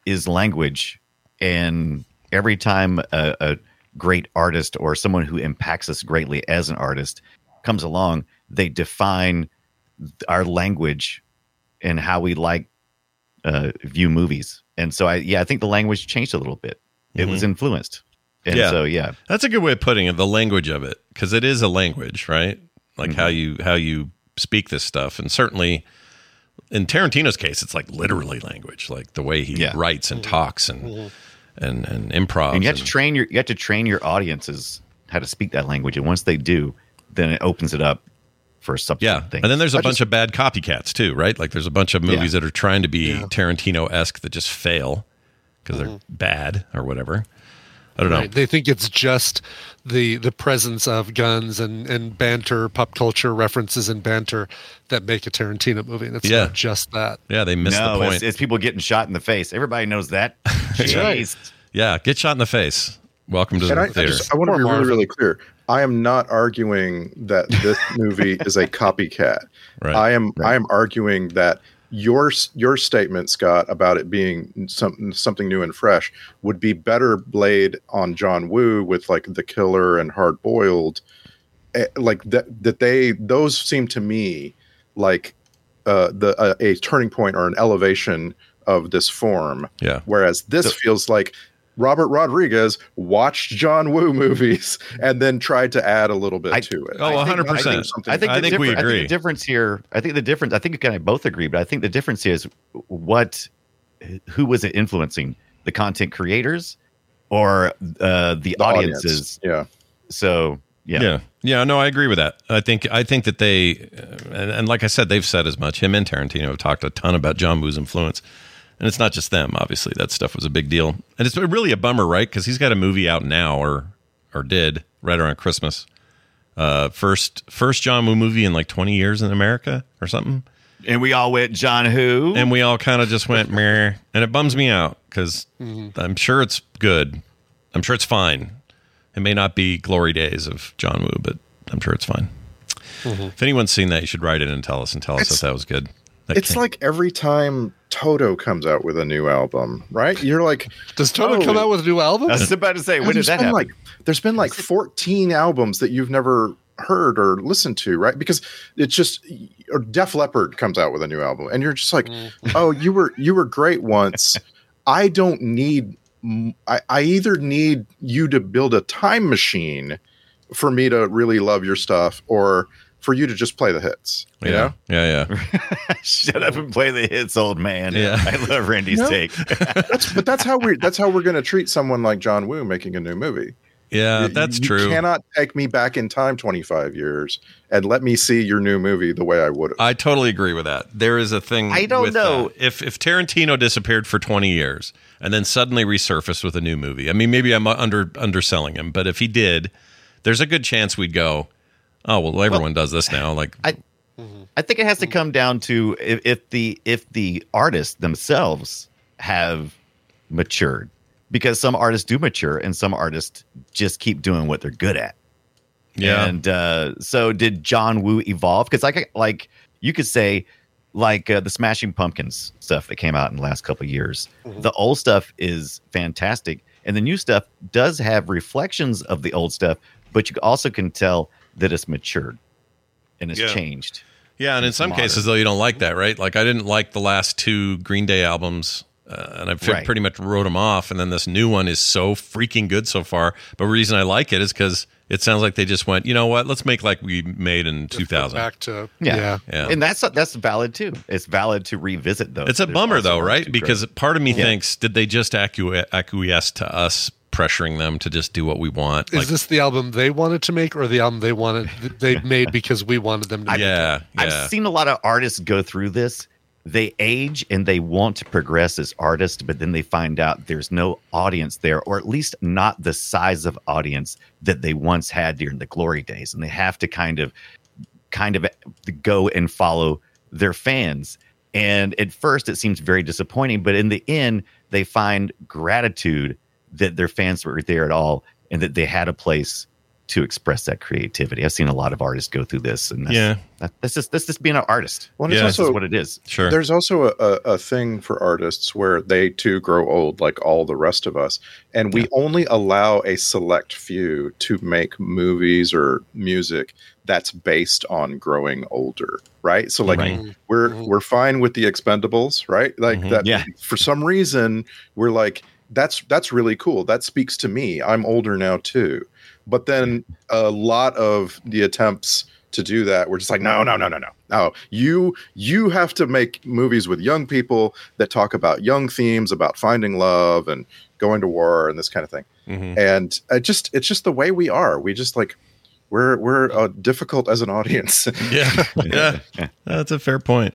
Speaker 5: is language, and every time a, a great artist or someone who impacts us greatly as an artist comes along, they define our language and how we like uh, view movies. And so, I yeah, I think the language changed a little bit. It was mm-hmm. influenced, and
Speaker 4: Yeah.
Speaker 5: so yeah,
Speaker 4: That's a good way of putting it. The language of it, because it is a language, right? Like how mm-hmm. you how you speak this stuff, and certainly in Tarantino's case, it's like literally language, like the way he
Speaker 5: Yeah.
Speaker 4: writes and mm-hmm. talks and and and improv.
Speaker 5: and you have to train your you have to train your audiences how to speak that language and once they do then it opens it up for subsequent
Speaker 4: yeah,
Speaker 5: things
Speaker 4: and then there's a
Speaker 7: I
Speaker 4: bunch
Speaker 7: just-
Speaker 4: of bad copycats too, right? Like there's a bunch of movies
Speaker 5: Yeah.
Speaker 4: that are trying to be Tarantino esque that just fail because they're mm-hmm. bad or whatever. I don't know.
Speaker 8: They think it's just the the presence of guns and, and banter, pop culture references and banter that make a Tarantino movie. And it's
Speaker 4: Yeah.
Speaker 8: not just that.
Speaker 4: Yeah, they miss
Speaker 5: no
Speaker 4: the point.
Speaker 5: it's, it's people getting shot in the face everybody knows that
Speaker 7: right.
Speaker 5: Jeez.
Speaker 4: yeah, get shot in the face. Welcome to
Speaker 7: and
Speaker 4: the
Speaker 7: I, I
Speaker 4: theater.
Speaker 7: just I want to be really really clear. I am not arguing that this movie is a copycat.
Speaker 4: Right.
Speaker 7: I am I am arguing that your your statement, Scott, about it being something something new and fresh would be better laid on John Woo with like The Killer and Hard Boiled, like that that they those seem to me like uh, the uh, a turning point or an elevation of this form.
Speaker 4: Yeah.
Speaker 7: Whereas this feels like Robert Rodriguez watched John Woo movies and then tried to add a little bit
Speaker 5: I-
Speaker 7: to it.
Speaker 4: Oh, 100%.
Speaker 7: I think something-
Speaker 5: I think,
Speaker 4: I
Speaker 5: the
Speaker 4: think we
Speaker 5: differ- I
Speaker 4: agree.
Speaker 5: think the difference here. I think the difference. I think we kind of both agree, but I think the difference is what, who was it influencing? The content creators, or uh, the,
Speaker 7: the audience.
Speaker 5: audiences?
Speaker 7: Yeah.
Speaker 5: So yeah,
Speaker 4: Yeah. yeah, no, I agree with that. I think I think that they, uh, and, and like I said, they've said as much. Him and Tarantino have talked a ton about John Woo's influence, and it's not just them. Obviously, that stuff was a big deal, and it's really a bummer, right? Because he's got a movie out now, or or did right around Christmas. Uh, first first John Woo movie in like twenty years in America or something,
Speaker 5: and we all went John Who.
Speaker 4: and we all kind of just went meh, and it bums me out because I'm sure it's good. I'm sure it's fine. It may not be glory days of John Woo, but I'm sure it's fine. If anyone's seen that, you should write in and tell us and tell us
Speaker 7: It's-
Speaker 4: if that was good. That
Speaker 7: It's
Speaker 4: can't-
Speaker 7: like every time Toto comes out with a new album, right? You're like,
Speaker 8: Does Toto come
Speaker 7: Oh.
Speaker 8: out with a new album?
Speaker 5: I was about to say, when did that happen?
Speaker 7: like there's been like 14 albums that you've never heard or listened to, right? Because it's just or Def Leppard comes out with a new album, and you're just like, mm-hmm. oh, you were you were great once. I don't need. I, I either need you to build a time machine for me to really love your stuff, or for you to just play the hits. You
Speaker 4: yeah,
Speaker 7: know?
Speaker 4: yeah, yeah.
Speaker 5: Shut up and play the hits, old man.
Speaker 4: Yeah.
Speaker 5: I love Randy's
Speaker 7: No.
Speaker 5: take.
Speaker 7: That's, but that's how we that's how we're going to treat someone like John Woo making a new movie.
Speaker 4: Yeah,
Speaker 7: You-
Speaker 4: that's
Speaker 7: you
Speaker 4: true.
Speaker 7: You cannot take me back in time 25 years and let me see your new movie the way I would have.
Speaker 4: I totally agree with that. There is a thing.
Speaker 5: I don't
Speaker 4: with
Speaker 5: know.
Speaker 4: that. if if Tarantino disappeared for twenty years and then suddenly resurfaced with a new movie. I mean, maybe I'm under underselling him, but if he did, there's a good chance we'd go, oh well, everyone does this now. Like,
Speaker 5: I- I think it has to come down to if, if the if the artists themselves have matured, because some artists do mature and some artists just keep doing what they're good at.
Speaker 4: Yeah.
Speaker 5: And uh, so did John Woo evolve? Because like like you could say like uh, the Smashing Pumpkins stuff that came out in the last couple of years. The old stuff is fantastic, and the new stuff does have reflections of the old stuff, but you also can tell that it's matured and it's
Speaker 4: Yeah.
Speaker 5: changed.
Speaker 4: Yeah, and in some
Speaker 5: modern.
Speaker 4: cases though, you don't like that, right? Like I didn't like the last two Green Day albums, uh, and I
Speaker 5: Right.
Speaker 4: pretty much wrote them off. And then this new one is so freaking good so far. But the reason I like it is because it sounds like they just went, you know what? Let's make like we made in two thousand.
Speaker 8: Back to
Speaker 5: Yeah.
Speaker 8: yeah.
Speaker 4: Yeah.
Speaker 5: And that's that's valid too. It's valid to revisit those.
Speaker 4: It's a
Speaker 5: There's
Speaker 4: bummer though, right? Because
Speaker 5: grow.
Speaker 4: part of me
Speaker 5: Yeah.
Speaker 4: thinks, did they just acqui- acquiesce to us pressuring them to just do what we want?
Speaker 8: Is this the album they wanted to make, or the album they wanted they made because we wanted them to? make?
Speaker 4: yeah, yeah.
Speaker 5: I've seen a lot of artists go through this. They age and they want to progress as artists, but then they find out there's no audience there, or at least not the size of audience that they once had during the glory days. And they have to kind of kind of go and follow their fans. And at first it seems very disappointing, but in the end, they find gratitude that their fans were there at all and that they had a place to express that creativity. I've seen a lot of artists go through this, and that's,
Speaker 4: Yeah.
Speaker 5: that, that's just that's just being an artist.
Speaker 7: Well, it's
Speaker 4: Yeah.
Speaker 5: This
Speaker 7: also
Speaker 5: what it is.
Speaker 4: Sure.
Speaker 7: There's also a, a, a thing for artists where they too grow old, like all the rest of us, and we only allow a select few to make movies or music that's based on growing older, right? So, like,
Speaker 4: Right.
Speaker 7: we're
Speaker 8: Mhm.
Speaker 7: we're fine with the Expendables, right? Like
Speaker 4: Mhm.
Speaker 7: that.
Speaker 5: Yeah.
Speaker 7: For some reason, we're like, that's that's really cool. That speaks to me. I'm older now too. But then a lot of the attempts to do that we're just like no no no no no no you you have to make movies with young people that talk about young themes about finding love and going to war and this kind of thing
Speaker 4: Mhm.
Speaker 7: and it just it's just the way we are we just like we're we're uh, difficult as an audience
Speaker 4: yeah, yeah. That's a fair point.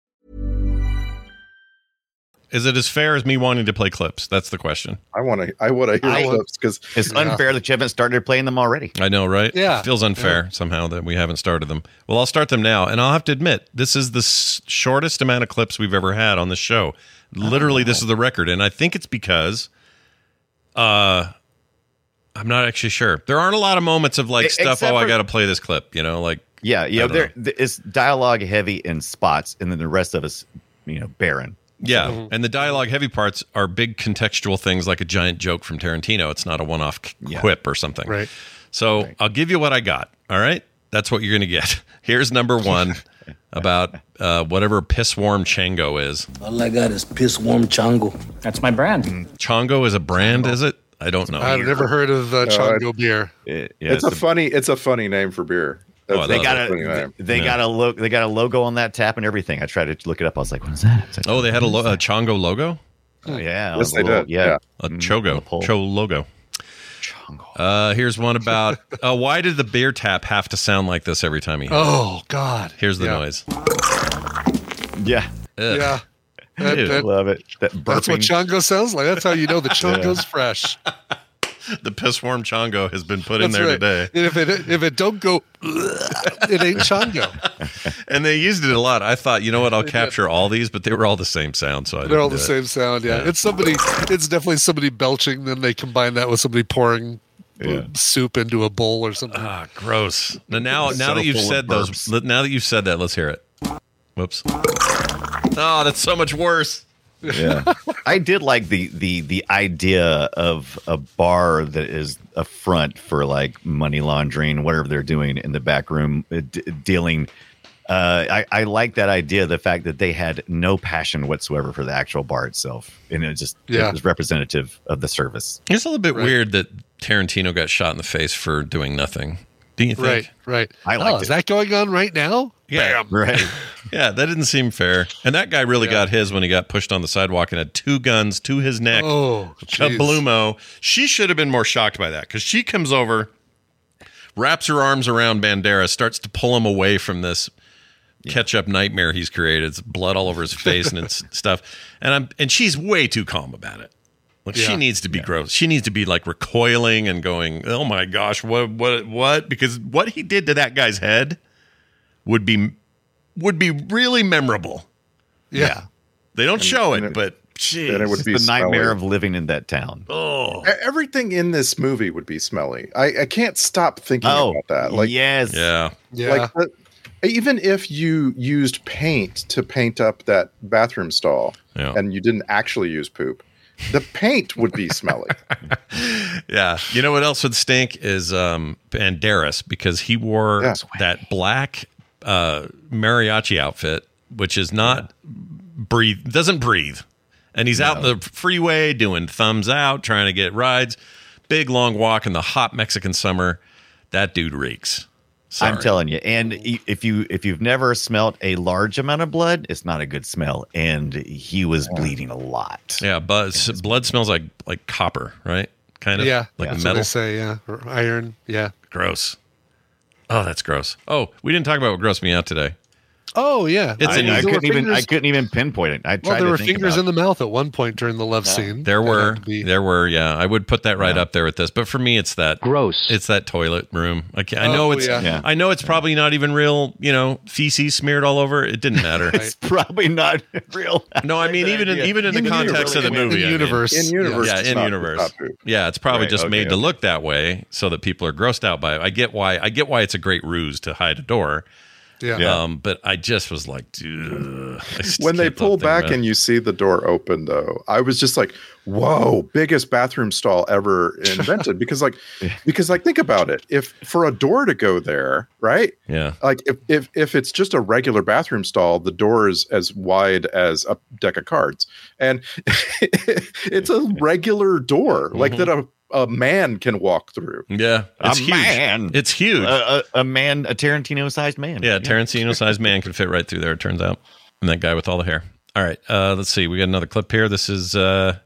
Speaker 4: Is it as fair as me wanting to play clips? That's the question.
Speaker 7: i want to i want to hear
Speaker 5: I-
Speaker 7: clips because
Speaker 5: It's unfair that you haven't started playing them already.
Speaker 4: I know, right?
Speaker 8: Yeah.
Speaker 4: It feels unfair somehow that we haven't started them. Well, I'll start them now. And I'll have to admit, this is the s- shortest amount of clips we've ever had on the show. Literally, this is the record. And I think it's because uh, I'm not actually sure. There aren't a lot of moments of like stuff,
Speaker 5: except
Speaker 4: oh, I got to play this clip, you know, like,
Speaker 5: Yeah, yeah.
Speaker 4: I
Speaker 5: There, th- it's dialogue heavy in spots, and then the rest of us, you know, barren.
Speaker 4: Yeah. And the dialogue heavy parts are big contextual things like a giant joke from Tarantino. It's not a one off
Speaker 5: Yeah.
Speaker 4: quip or something.
Speaker 8: Right.
Speaker 4: So I'll give you what I got. All right. That's what you're going to get. Here's number one about uh, whatever piss warm Chango is.
Speaker 10: All I got is piss warm chango.
Speaker 2: That's my brand.
Speaker 4: Chongo is a brand, is it? I don't know.
Speaker 8: I've never heard of uh, Chongo beer.
Speaker 5: It- yeah,
Speaker 7: it's a funny it's a funny name for beer
Speaker 4: Oh, I
Speaker 7: That's-
Speaker 4: love
Speaker 5: They got
Speaker 7: a funny
Speaker 5: they
Speaker 4: Yeah.
Speaker 5: got a lo- they got a logo on that tap and everything. I tried to look it up. I was like, what is that? Like,
Speaker 4: Oh, they had a, lo- a Chongo logo?
Speaker 5: oh, yeah,
Speaker 7: Yes,
Speaker 5: a
Speaker 7: they
Speaker 5: little-
Speaker 7: did.
Speaker 5: Yeah,
Speaker 4: A
Speaker 5: Mm,
Speaker 4: Chogo.
Speaker 5: the.
Speaker 4: Cho logo. Uh, here's one about uh, why did the beer tap have to sound like this every time he hit?
Speaker 8: Oh God.
Speaker 4: Here's the
Speaker 8: Yeah.
Speaker 4: noise.
Speaker 5: yeah.
Speaker 4: Ugh.
Speaker 8: Yeah. That-
Speaker 4: Ew.
Speaker 8: that-
Speaker 5: Love it. That
Speaker 8: that's what. Chongo sounds like. That's how you know the Chongo's fresh.
Speaker 4: The piss warm Chongo has been put in there
Speaker 8: right.
Speaker 4: today.
Speaker 8: And if it if it don't go, it ain't Chongo.
Speaker 4: And they used it a lot. I thought, you know what, I'll capture all these, but they were all the same sound. So I
Speaker 8: They're all the
Speaker 4: do it.
Speaker 8: same sound. Yeah.
Speaker 4: Yeah.
Speaker 8: it's somebody. It's definitely somebody belching. Then they combine that with somebody pouring
Speaker 5: Yeah.
Speaker 8: soup into a bowl or something.
Speaker 4: Ah, gross. Now, now, now
Speaker 5: So
Speaker 4: that you've said those, now that you've said that, let's hear it. Whoops. Oh, that's so much worse.
Speaker 5: Yeah i did like the the the idea of a bar that is a front for like money laundering whatever they're doing in the back room uh, d- dealing uh i i like that idea the fact that they had no passion whatsoever for the actual bar itself and it just
Speaker 8: Yeah.
Speaker 5: it was representative of the service
Speaker 4: It's a little bit
Speaker 8: Right.
Speaker 4: weird that Tarantino got shot in the face for doing nothing. Do you think?
Speaker 8: Right, right.
Speaker 5: I liked
Speaker 8: oh, is
Speaker 5: it.
Speaker 8: that going on right now?
Speaker 4: Yeah.
Speaker 5: right
Speaker 4: Yeah, that didn't seem fair. And that guy really
Speaker 8: Yeah.
Speaker 4: got his when he got pushed on the sidewalk and had two guns to his neck.
Speaker 8: Oh.
Speaker 4: Kablumo. She should have been more shocked by that because she comes over, wraps her arms around Bandera, starts to pull him away from this ketchup nightmare he's created. It's blood all over his face and it's stuff. And I'm and she's way too calm about it. Like she needs to be gross. She needs to be like recoiling and going, "Oh my gosh, what what what?" Because what he did to that guy's head would be would be really memorable.
Speaker 8: Yeah.
Speaker 4: They don't show it,
Speaker 7: it-
Speaker 4: but geez.
Speaker 7: and it would
Speaker 5: it's
Speaker 7: be
Speaker 5: the nightmare
Speaker 7: smelly.
Speaker 5: of living in that town
Speaker 4: oh.
Speaker 7: Everything in this movie would be smelly. I, I can't stop thinking
Speaker 5: oh
Speaker 7: about that. Like,
Speaker 5: yes
Speaker 4: Yeah.
Speaker 8: Yeah.
Speaker 7: like the, even if you used paint to paint up that bathroom stall
Speaker 4: Yeah.
Speaker 7: and you didn't actually use poop, the paint would be smelly.
Speaker 4: Yeah. You know what else would stink is um Banderas because he wore
Speaker 7: Yeah.
Speaker 4: that black uh mariachi outfit, which is not breathe doesn't breathe. And he's out in the freeway doing thumbs out, trying to get rides. Big long walk in the hot Mexican summer. That dude reeks. Sorry.
Speaker 5: I'm telling you, and if you if you've never smelt a large amount of blood, it's not a good smell. And he was bleeding a lot.
Speaker 4: Yeah, but s- blood smells like like copper, right? Kind of.
Speaker 8: yeah.
Speaker 4: Like
Speaker 8: that's
Speaker 4: metal.
Speaker 8: What they say, yeah. Or iron. Yeah.
Speaker 4: Gross. Oh, that's gross. Oh, we didn't talk about what grossed me out today.
Speaker 8: Oh, yeah.
Speaker 4: It's
Speaker 5: I,
Speaker 4: in-
Speaker 5: I
Speaker 8: There
Speaker 5: couldn't even I couldn't even pinpoint it. I tried
Speaker 8: Well, there
Speaker 5: to
Speaker 8: were
Speaker 5: think
Speaker 8: fingers
Speaker 5: about
Speaker 8: in the mouth at one point during the love scene.
Speaker 4: There were,
Speaker 8: be-
Speaker 4: there were, yeah. I would put that right up there with this, but for me, it's that
Speaker 11: Gross.
Speaker 4: It's that toilet room. I, can't, I
Speaker 8: Oh,
Speaker 4: know it's,
Speaker 8: yeah.
Speaker 5: Yeah.
Speaker 4: I know it's probably not even real. You know, feces smeared all over. It didn't matter.
Speaker 5: It's probably not real.
Speaker 4: no, I mean even in, even in the
Speaker 5: In
Speaker 4: context of the movie,
Speaker 8: in
Speaker 4: I mean.
Speaker 8: universe.
Speaker 7: In universe,
Speaker 4: Yeah,
Speaker 7: it's
Speaker 4: in universe.
Speaker 7: it's not poop.
Speaker 4: Yeah, it's probably
Speaker 5: Right,
Speaker 4: just
Speaker 5: okay,
Speaker 4: made to look that way so that people are grossed out by it. I get why. I get why it's a great ruse to hide a door.
Speaker 8: Yeah.
Speaker 5: Yeah.
Speaker 4: Um, but I just was like, dude. Just
Speaker 7: when they pull back and you see the door open though i was just like whoa biggest bathroom stall ever invented because like because like think about it if for a door to go there right.
Speaker 4: Yeah.
Speaker 7: like if, if if it's just a regular bathroom stall the door is as wide as a deck of cards and it's a regular door like that a, a man can walk through
Speaker 4: Yeah. It's
Speaker 5: a
Speaker 4: huge.
Speaker 5: man.
Speaker 4: It's huge.
Speaker 5: a, a, a man, a Tarantino-sized man.
Speaker 4: Yeah, Tarantino sized man can fit right through there, it turns out. And that guy with all the hair. All right, uh, let's see. We got another clip here. This is uh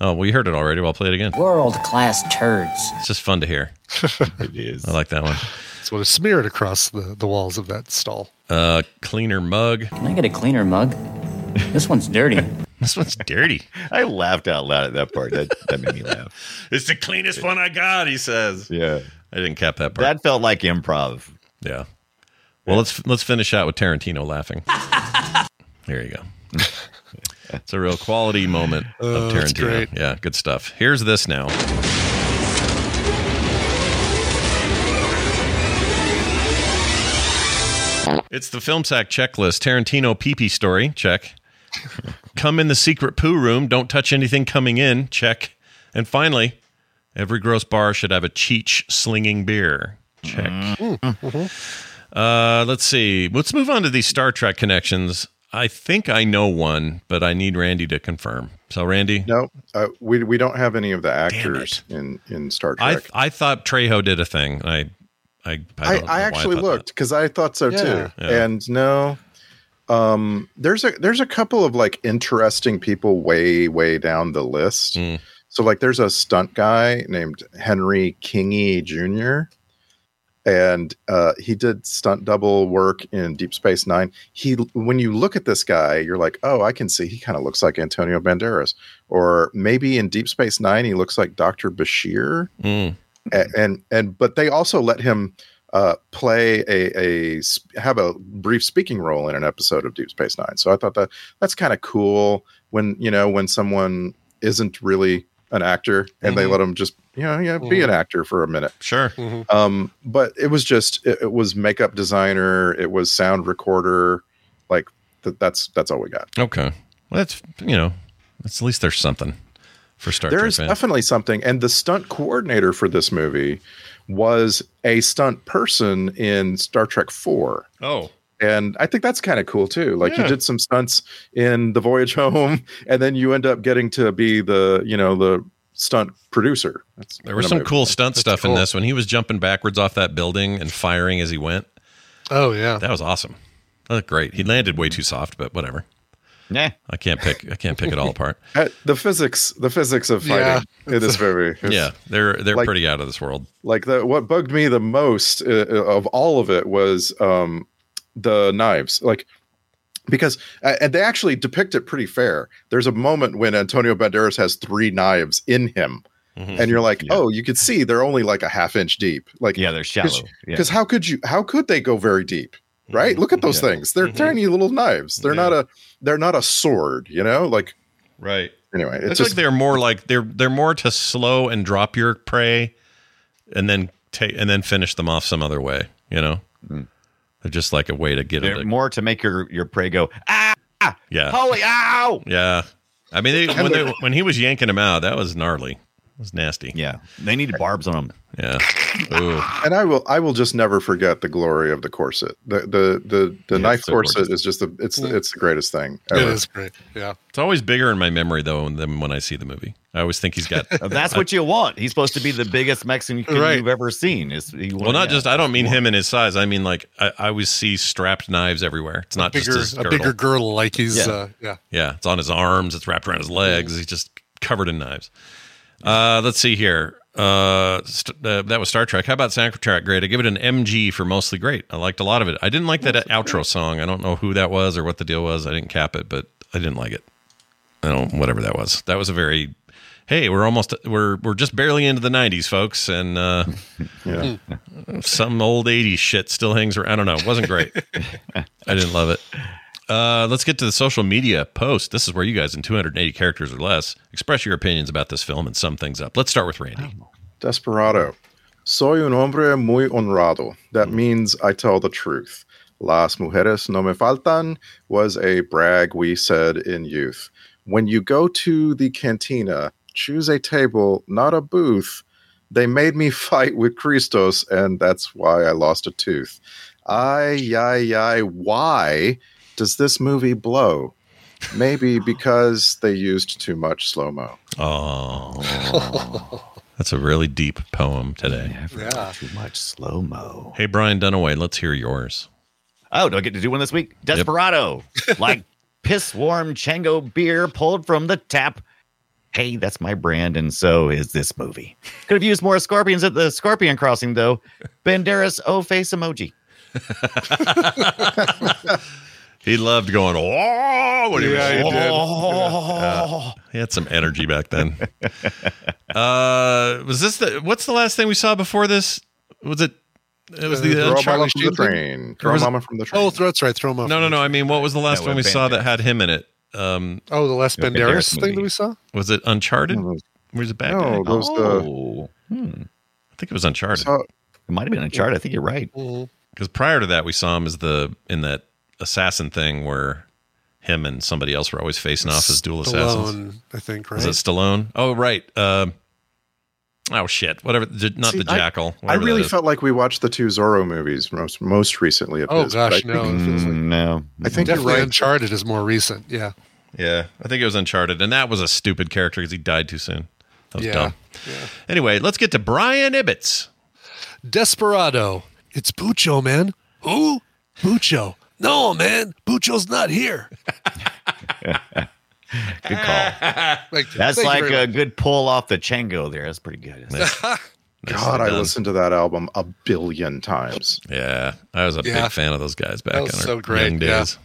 Speaker 4: oh, we heard it already. Well, I'll play it again.
Speaker 2: World class turds.
Speaker 4: It's just fun to hear.
Speaker 5: it is.
Speaker 4: I like that one.
Speaker 8: That's what is smeared across the, the walls of that stall.
Speaker 4: Uh cleaner mug.
Speaker 2: Can I get a cleaner mug? This one's dirty.
Speaker 4: This one's dirty.
Speaker 5: I laughed out loud at that part. That that made me laugh.
Speaker 4: It's the cleanest one I got, he says.
Speaker 5: Yeah,
Speaker 4: I didn't cap that part.
Speaker 5: that felt like improv.
Speaker 4: yeah. Well, let's let's finish out with Tarantino laughing. There you go. It's a real quality moment
Speaker 8: Oh,
Speaker 4: of
Speaker 8: that's
Speaker 4: Tarantino.
Speaker 8: great.
Speaker 4: Yeah, good stuff. Here's this now. It's the film sack checklist. Tarantino PP story. Check. Come in the secret poo room. Don't touch anything coming in. Check. And finally, every gross bar should have a Cheech slinging beer. Check. Uh, let's see. Let's move on to these Star Trek connections. I think I know one, but I need Randy to confirm. So, Randy,
Speaker 7: no uh, we, we don't have any of the actors in in star
Speaker 4: I
Speaker 7: trek
Speaker 4: I thought Trejo did a thing. I I I,
Speaker 7: I,
Speaker 4: don't know why
Speaker 7: I actually
Speaker 4: thought
Speaker 7: looked because I thought so
Speaker 8: Yeah.
Speaker 7: too.
Speaker 4: Yeah.
Speaker 7: And no, um, there's a there's a couple of like interesting people way way down the list.
Speaker 4: Mm.
Speaker 7: So like there's a stunt guy named Henry Kingi Jr. And uh, he did stunt double work in Deep Space Nine. He, when you look at this guy, you're like, oh, I can see he kind of looks like Antonio Banderas, or maybe in Deep Space Nine he looks like Doctor Bashir.
Speaker 4: Mm.
Speaker 7: a- and and but they also let him uh, play a, a have a brief speaking role in an episode of Deep Space Nine. So I thought that that's kind of cool when you know when someone isn't really an actor and they
Speaker 4: Mhm.
Speaker 7: let them just You know, yeah, be an actor for a minute.
Speaker 4: Sure.
Speaker 7: Um, but it was just it, it was makeup designer, it was sound recorder, like th- that's that's all we got.
Speaker 4: Okay. Well, that's you know, that's at least there's something for Star
Speaker 7: There's
Speaker 4: Trek. fans.
Speaker 7: definitely something, and the stunt coordinator for this movie was a stunt person in Star Trek Four.
Speaker 4: Oh.
Speaker 7: And I think that's kind of cool too. Like
Speaker 4: Yeah.
Speaker 7: you did some stunts in the Voyage Home, and then you end up getting to be the, you know, the stunt producer. That's
Speaker 4: There was some
Speaker 7: of my-
Speaker 4: cool stunt stuff in this when he was jumping backwards off that building and firing as he went.
Speaker 8: Oh yeah.
Speaker 4: That was awesome. That looked great. He landed way too soft, but whatever.
Speaker 5: Yeah.
Speaker 4: I can't pick. I can't pick it all apart.
Speaker 7: Uh, the physics, the physics of
Speaker 8: Yeah.
Speaker 7: fighting in this movie. is-
Speaker 4: Yeah, they're they're
Speaker 7: Like-
Speaker 4: pretty out of this world.
Speaker 7: like the what bugged me the most uh, of all of it was um the knives like because uh, and they actually depict it pretty fair there's a moment when antonio banderas has three knives in him
Speaker 4: Mhm.
Speaker 7: and you're like
Speaker 5: Yeah.
Speaker 7: oh you could see they're only like a half inch deep like
Speaker 5: Yeah, they're shallow. Yeah.
Speaker 7: because how could you how could they go very deep right look at those
Speaker 5: Yeah.
Speaker 7: things they're
Speaker 4: Mhm.
Speaker 7: tiny little knives they're not a they're not a sword you know like
Speaker 4: Right.
Speaker 7: anyway
Speaker 4: It's
Speaker 7: it's
Speaker 4: like
Speaker 7: just
Speaker 4: they're more like they're they're more to slow and drop your prey, and then take and then finish them off some other way. You know, they're just like a way to get
Speaker 5: They're
Speaker 4: it.
Speaker 5: more to make your your prey go ah
Speaker 4: Yeah,
Speaker 5: holy ow.
Speaker 4: yeah. I mean, they, when they, when he was yanking him out, that was gnarly. It was nasty.
Speaker 5: Yeah, they needed barbs on them.
Speaker 4: Yeah. Ooh.
Speaker 7: and I will I will just never forget the glory of the corset. The the the, the
Speaker 5: Yeah,
Speaker 7: knife
Speaker 5: so
Speaker 7: corset
Speaker 5: gorgeous.
Speaker 7: is just the it's the, it's the greatest thing
Speaker 8: It
Speaker 7: ever.
Speaker 8: is great. Yeah.
Speaker 4: It's always bigger in my memory though than when I see the movie. I always think he's got.
Speaker 5: That's what you want. He's supposed to be the biggest Mexican you-
Speaker 8: Right.
Speaker 5: you've ever seen. Is he
Speaker 4: Well, not just. I don't mean him and his size. I mean like I, I always see strapped knives everywhere. It's not
Speaker 8: Bigger,
Speaker 4: just his
Speaker 8: a bigger girdle, like he's
Speaker 5: Yeah.
Speaker 8: uh, yeah.
Speaker 4: Yeah, it's on his arms. It's wrapped around his legs. He's just covered in knives. Uh, let's see here. Uh, st- uh, that was Star Trek. How about soundtrack Great? I give it an MG for mostly great. I liked a lot of it. I didn't like that outro song. I don't know who that was or what the deal was. I didn't cap it, but I didn't like it. I don't whatever that was. That was a very hey, we're almost we're we're just barely into the '90s, folks, and uh,
Speaker 7: Yeah.
Speaker 4: some old '80s shit still hangs around. I don't know. It wasn't great. I didn't love it. Uh, let's get to the social media post. This is where you guys in 280 characters or less express your opinions about this film and sum things up. Let's start with Randy.
Speaker 7: Desperado. Soy un hombre muy honrado. That means I tell the truth. Las mujeres no me faltan was a brag we said in youth. When you go to the cantina, choose a table, not a booth. They made me fight with Christos, and that's why I lost a tooth. Ay, ay, ay, why does this movie blow? Maybe because they used too much slow mo.
Speaker 4: Oh, that's a really deep poem today.
Speaker 8: Yeah.
Speaker 5: too much slow mo.
Speaker 4: Hey, Brian Dunaway, let's hear yours.
Speaker 5: Oh, do I get to do one this week? Desperado, like piss warm Chango beer pulled from the tap. Hey, that's my brand, and so is this movie. Could have used more scorpions at the Scorpion Crossing, though. Banderas O face emoji.
Speaker 4: He loved going, oh, when he was-
Speaker 8: Yeah, he did.
Speaker 5: Oh,
Speaker 4: He had some energy back then. uh, was this the what's the last thing we saw before this? Was it? It was the
Speaker 7: Throw
Speaker 4: Uncharted-
Speaker 7: from the
Speaker 8: Sheen
Speaker 7: train. Throw
Speaker 4: was it-
Speaker 7: mama from the train.
Speaker 8: Oh, that's right. Throw him off.
Speaker 4: No, no, no. I mean, what was the last
Speaker 5: No,
Speaker 4: one we
Speaker 5: with
Speaker 4: saw that had him in it? Um,
Speaker 8: Oh, the Les
Speaker 5: Yeah,
Speaker 8: Banderas
Speaker 5: Banderas
Speaker 8: thing
Speaker 5: movie.
Speaker 8: that we saw.
Speaker 4: was it Uncharted?
Speaker 7: No, those-
Speaker 4: Where's the bad
Speaker 7: no,
Speaker 4: guy?
Speaker 7: those the
Speaker 5: oh. Hmm.
Speaker 4: I think it was Uncharted.
Speaker 7: saw-
Speaker 5: It might have been Uncharted. I think you're right.
Speaker 4: Because prior to that, we saw him as the in that assassin thing where him and somebody else were always facing off as dual assassins.
Speaker 8: I think, right?
Speaker 4: Was it Stallone? Oh, right. Um oh shit! Whatever. the- Not
Speaker 7: See,
Speaker 4: the jackal.
Speaker 7: I
Speaker 4: whatever
Speaker 7: really felt like we watched the two Zorro movies most most recently. Of
Speaker 8: Oh,
Speaker 7: his, but
Speaker 8: gosh,
Speaker 7: I
Speaker 8: no.
Speaker 7: think-
Speaker 8: It like-
Speaker 5: Mm, no.
Speaker 7: I think you're
Speaker 8: Definitely
Speaker 7: right.
Speaker 8: Uncharted is more recent. Yeah.
Speaker 4: Yeah, I think it was Uncharted, and that was a stupid character because he died too soon. That was
Speaker 8: Yeah.
Speaker 4: dumb. Anyway, let's get to Brian Ibbott.
Speaker 8: Desperado. It's Bucho, man. Who? Bucho. No, man. Bucho's not here.
Speaker 5: Good call.
Speaker 8: Like,
Speaker 5: That's
Speaker 8: thank
Speaker 5: like
Speaker 8: very
Speaker 5: a
Speaker 8: much.
Speaker 5: good pull off the Chango there. That's pretty good.
Speaker 7: God, I listened to that album a billion times.
Speaker 4: Yeah, I was a
Speaker 8: Yeah.
Speaker 4: big fan of those guys back
Speaker 8: That
Speaker 4: in
Speaker 8: was
Speaker 4: our
Speaker 8: so great,
Speaker 4: young
Speaker 8: yeah.
Speaker 4: days.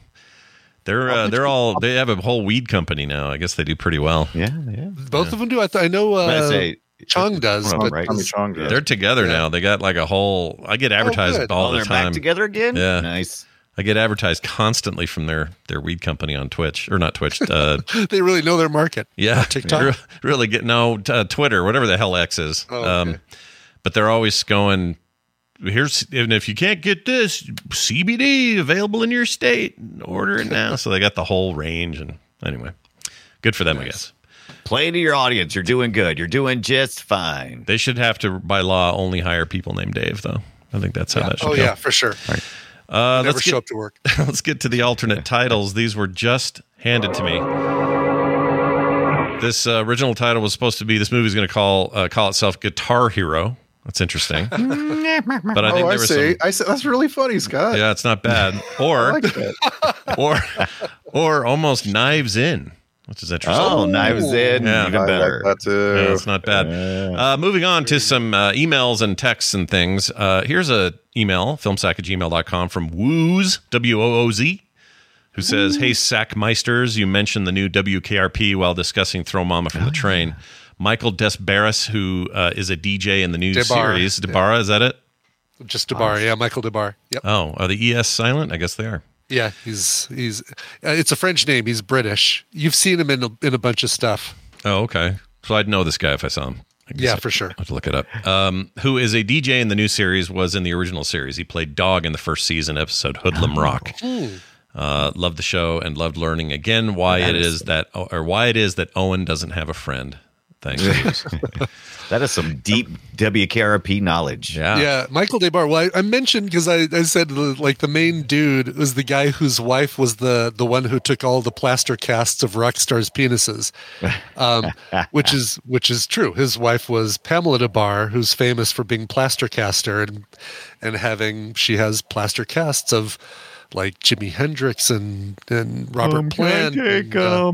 Speaker 4: They're uh, they're all they have a whole weed company now. I guess they do pretty well.
Speaker 5: yeah, yeah.
Speaker 8: Both of them do. I, th- I know
Speaker 5: I'm
Speaker 8: uh,
Speaker 5: say
Speaker 8: Chong does,
Speaker 5: One
Speaker 8: but
Speaker 5: right?
Speaker 7: Tommy Chong does.
Speaker 4: They're together
Speaker 8: Yeah.
Speaker 4: now. They got like a whole. I get advertised
Speaker 8: good.
Speaker 4: all
Speaker 5: oh,
Speaker 4: the
Speaker 5: they're
Speaker 4: time.
Speaker 5: back together again.
Speaker 4: Yeah.
Speaker 5: nice.
Speaker 4: I get advertised constantly from their their weed company on Twitch or not Twitch. Uh,
Speaker 8: they really know their market.
Speaker 4: yeah,
Speaker 8: TikTok?
Speaker 4: really get no uh, Twitter, whatever the hell X is.
Speaker 8: Oh,
Speaker 4: um, but they're always going. Here's and if you can't get this CBD available in your state, order it now. so they got the whole range, and anyway, good for them, I guess.
Speaker 5: Play to your audience. You're doing good. You're doing just fine.
Speaker 4: They should have to, by law, only hire people named Dave, though. I think that's how that should be.
Speaker 8: Oh
Speaker 4: go.
Speaker 8: yeah, for sure.
Speaker 4: Uh,
Speaker 8: Never
Speaker 4: let's
Speaker 8: show
Speaker 4: get,
Speaker 8: up to work.
Speaker 4: let's get to the alternate titles. These were just handed to me. This uh, original title was supposed to be this movie's going to call uh, call itself Guitar Hero. That's interesting. but I think
Speaker 7: oh,
Speaker 4: there
Speaker 7: I
Speaker 4: was
Speaker 7: see.
Speaker 4: some.
Speaker 7: I see. That's really funny, Scott.
Speaker 4: Yeah, it's not bad.
Speaker 7: I
Speaker 4: Or
Speaker 7: like that.
Speaker 4: or or almost Knives In, which is interesting.
Speaker 5: Oh, Knives In,
Speaker 4: Yeah.
Speaker 5: even better.
Speaker 7: like that too.
Speaker 4: Yeah, it's not bad. Uh, moving on to some uh, emails and texts and things. Uh, here's a email, filmsack at gmail.com from Wooz, W O O Z, who says, Hey, Sackmeisters, you mentioned the new WKRP while discussing Throw Mama from the Train. Michael Des Barres, who uh, is a DJ in the new
Speaker 8: Des Barres,
Speaker 4: series.
Speaker 8: yeah.
Speaker 4: Debarra, is that it?
Speaker 8: Just Des Barres, yeah, Michael Des Barres. Yep.
Speaker 4: Oh, are the ES silent? I guess they are.
Speaker 8: Yeah, he's he's. Uh, it's a French name. He's British. You've seen him in a, in a bunch of stuff.
Speaker 4: Oh, okay. So I'd know this guy if I saw him. I
Speaker 8: Yeah, for sure.
Speaker 4: I have to look it up. Um, who is a DJ in the new series? Was in the original series. He played Dog in the first season episode Hoodlum Rock. Uh, loved the show and loved learning again why
Speaker 5: That
Speaker 4: it
Speaker 5: is-
Speaker 4: is that or why it is that Owen doesn't have a friend. Thanks.
Speaker 5: That is some deep WKRP knowledge.
Speaker 4: yeah.
Speaker 8: Yeah, Michael Des Barres. Well, I, I mentioned because I, I said the- like the main dude was the guy whose wife was the the one who took all the plaster casts of rock stars' penises, um, which is which is true. His wife was Pamela Des Barres, who's famous for being plaster caster and and having she has plaster casts of like Jimi Hendrix and and Robert Plant. I and, uh,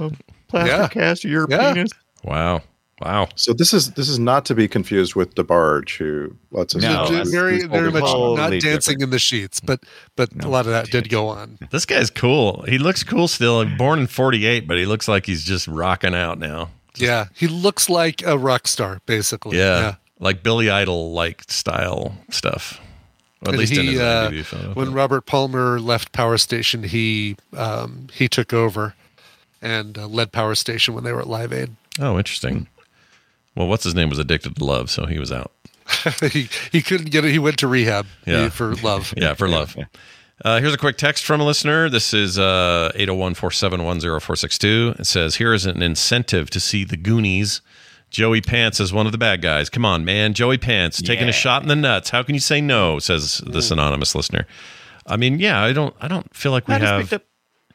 Speaker 7: a, plastic
Speaker 8: Yeah.
Speaker 7: cast of your
Speaker 8: Yeah.
Speaker 7: penis.
Speaker 4: Wow. Wow.
Speaker 7: So this is this is not to be confused with DeBarge, who what's his
Speaker 5: No,
Speaker 7: name?
Speaker 8: very very much
Speaker 5: Totally
Speaker 8: not
Speaker 5: different.
Speaker 8: dancing in the sheets, but but a lot of that did go on.
Speaker 4: This guy's cool. He looks cool still. Born in '48, but he looks like he's just rocking out now.
Speaker 8: Yeah, he looks like a rock star, basically.
Speaker 4: Yeah. Like Billy Idol like style stuff. Or at
Speaker 8: And
Speaker 4: least in his
Speaker 8: uh,
Speaker 4: IMDb photo.
Speaker 8: when Robert Palmer left Power Station, he um, he took over and uh, led Power Station when they were at Live Aid.
Speaker 4: Oh, interesting. Well, what's his name was addicted to love, so he was out.
Speaker 8: he he couldn't get it. He went to rehab
Speaker 4: Yeah.
Speaker 8: uh, for love.
Speaker 4: Yeah, for love. Uh, here's a quick text from a listener. This is uh, 801 471 0462. It says, Here is an incentive to see the Goonies. Joey Pants is one of the bad guys. Come on, man. Joey Pants taking a shot in the nuts. How can you say no? Says this anonymous listener. I mean, yeah, I don't I don't feel like we
Speaker 5: I just
Speaker 4: have.
Speaker 5: picked up.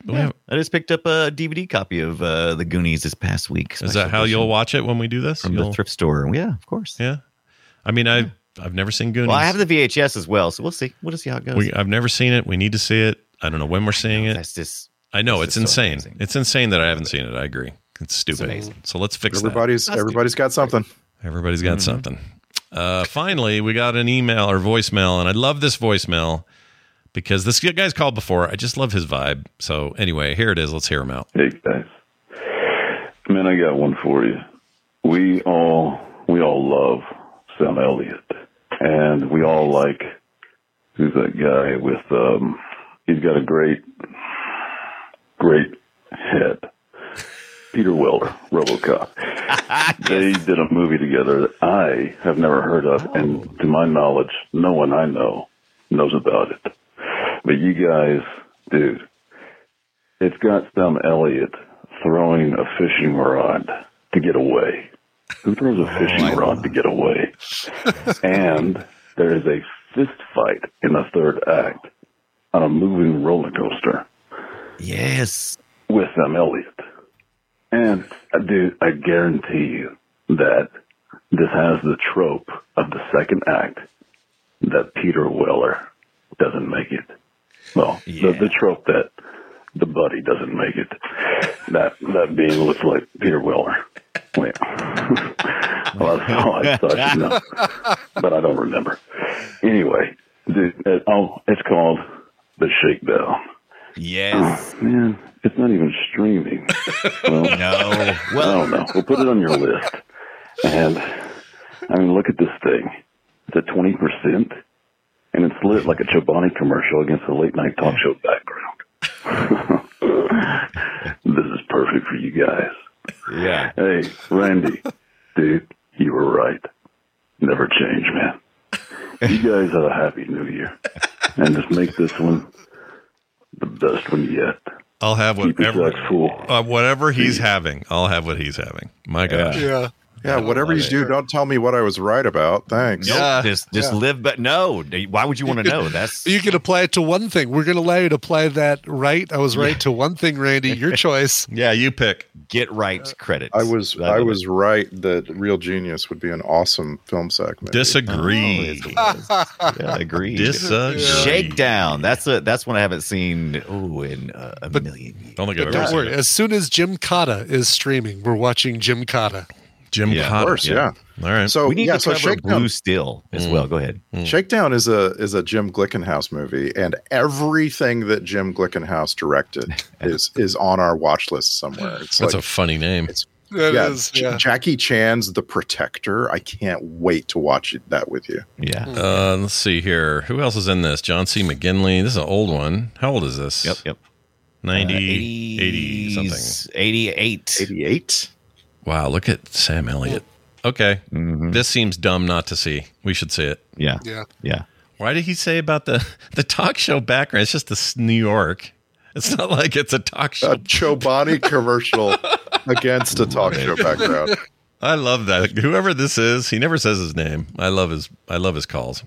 Speaker 4: We
Speaker 5: yeah,
Speaker 4: have-
Speaker 5: I just picked up a DVD copy of uh, the Goonies this past week.
Speaker 4: is that how you'll watch it when we do this?
Speaker 5: from
Speaker 4: You'll-
Speaker 5: the thrift store? Yeah, of course.
Speaker 4: yeah. I mean, I I've never seen Goonies.
Speaker 5: Well, I have the VHS as well, so we'll see. We'll just see how it goes.
Speaker 4: we, I've never seen it. We need to see it. I don't know when we're seeing it.
Speaker 5: That's just
Speaker 4: I know
Speaker 5: This
Speaker 4: it's
Speaker 5: is so
Speaker 4: insane. it's insane that I haven't seen it. I agree. It's stupid.
Speaker 5: amazing.
Speaker 4: So let's fix
Speaker 7: Everybody's
Speaker 5: That's
Speaker 7: everybody's got something.
Speaker 4: Everybody's got something. Uh, finally, we got an email or voicemail, and I love this voicemail because this guy's called before. I just love his vibe. So anyway, here it is. Let's hear him out.
Speaker 11: Hey guys, man, I got one for you. We all we all love Sam Elliott, and we all like who's that guy with um. He's got a great, great head. Peter Weller, RoboCop. They did a movie together that I have never heard of, and to my knowledge, no one I know knows about it. But you guys, dude, it's got some Elliot throwing a fishing rod to get away. Who throws a fishing rod to get away? and there is a fist fight in the third act on a moving roller coaster
Speaker 5: yes.
Speaker 11: with Sam Elliott. And uh, dude, I guarantee you that this has the trope of the second act that Peter Weller doesn't make it. Well, the, the trope that the buddy doesn't make it. That that being looks like Peter Weller. Wait. well, that's all I thought you know, but I don't remember. Anyway, dude, it, oh, it's called the Shakedown.
Speaker 5: Yes.
Speaker 11: Oh, man, it's not even streaming. Well,
Speaker 5: No.
Speaker 11: I don't know. We'll put it on your list. And I mean, look at this thing. It's at twenty percent. And it's lit like a Chobani commercial against a late night talk show background. this is perfect for you guys.
Speaker 5: Yeah.
Speaker 11: Hey, Randy, dude, you were right. Never change, man. You guys have a happy new year. And just make this one the best one yet.
Speaker 4: I'll have
Speaker 11: Keep your
Speaker 4: whatever uh, whatever he's having. I'll have what he's having. My gosh.
Speaker 8: Yeah.
Speaker 7: Yeah, whatever you do, don't tell me what I was right about. Thanks.
Speaker 5: Nope, just just
Speaker 7: Yeah.
Speaker 5: live, but no. Why would you want to know? That's
Speaker 8: You can apply it to one thing. We're going to allow you to apply that right. I was right to one thing, Randy. Your choice.
Speaker 4: Yeah, you pick.
Speaker 5: get right credits.
Speaker 7: I was
Speaker 5: love
Speaker 7: I
Speaker 5: it.
Speaker 7: was right that Real Genius would be an awesome film segment.
Speaker 4: Disagree.
Speaker 5: yeah, agreed.
Speaker 4: Disagree.
Speaker 5: Shakedown. That's a that's one I haven't seen. Oh, in uh, a million years.
Speaker 4: Don't think I've
Speaker 8: But
Speaker 4: ever
Speaker 8: don't
Speaker 4: seen
Speaker 8: worry.
Speaker 4: it.
Speaker 8: As soon as Gymkata is streaming, we're watching Gymkata.
Speaker 4: Jim
Speaker 5: Yeah,
Speaker 7: Of course, yeah.
Speaker 4: All right.
Speaker 7: So
Speaker 5: we need
Speaker 7: yeah,
Speaker 5: to
Speaker 7: so
Speaker 5: cover
Speaker 7: Shakedown,
Speaker 5: Blue Steel as well. Go ahead.
Speaker 7: Shakedown is a is a Jim Glickenhaus movie, and everything that Jim Glickenhaus directed is is on our watch list somewhere. It's
Speaker 4: That's
Speaker 7: like
Speaker 4: a funny name.
Speaker 7: it's
Speaker 8: That
Speaker 7: yeah,
Speaker 8: is,
Speaker 7: J-
Speaker 8: yeah.
Speaker 7: Jackie Chan's The Protector. I can't wait to watch it, that with you.
Speaker 5: Yeah.
Speaker 4: Uh, let's see here. Who else is in this? John C. McGinley. This is an old one. How old is this?
Speaker 5: Yep. Yep.
Speaker 4: 90,
Speaker 5: Uh,
Speaker 4: 80 something.
Speaker 5: 88.
Speaker 7: 88.
Speaker 4: Wow, look at Sam Elliott. Okay. Mm-hmm. This seems dumb not to see. We should see it.
Speaker 5: Yeah.
Speaker 8: Yeah.
Speaker 5: Yeah.
Speaker 4: Why did he say about the, the talk show background? It's just this New York. It's not like it's a talk show.
Speaker 7: A Chobani commercial against a talk show background.
Speaker 4: I love that. Whoever this is, he never says his name. I love his I love his calls.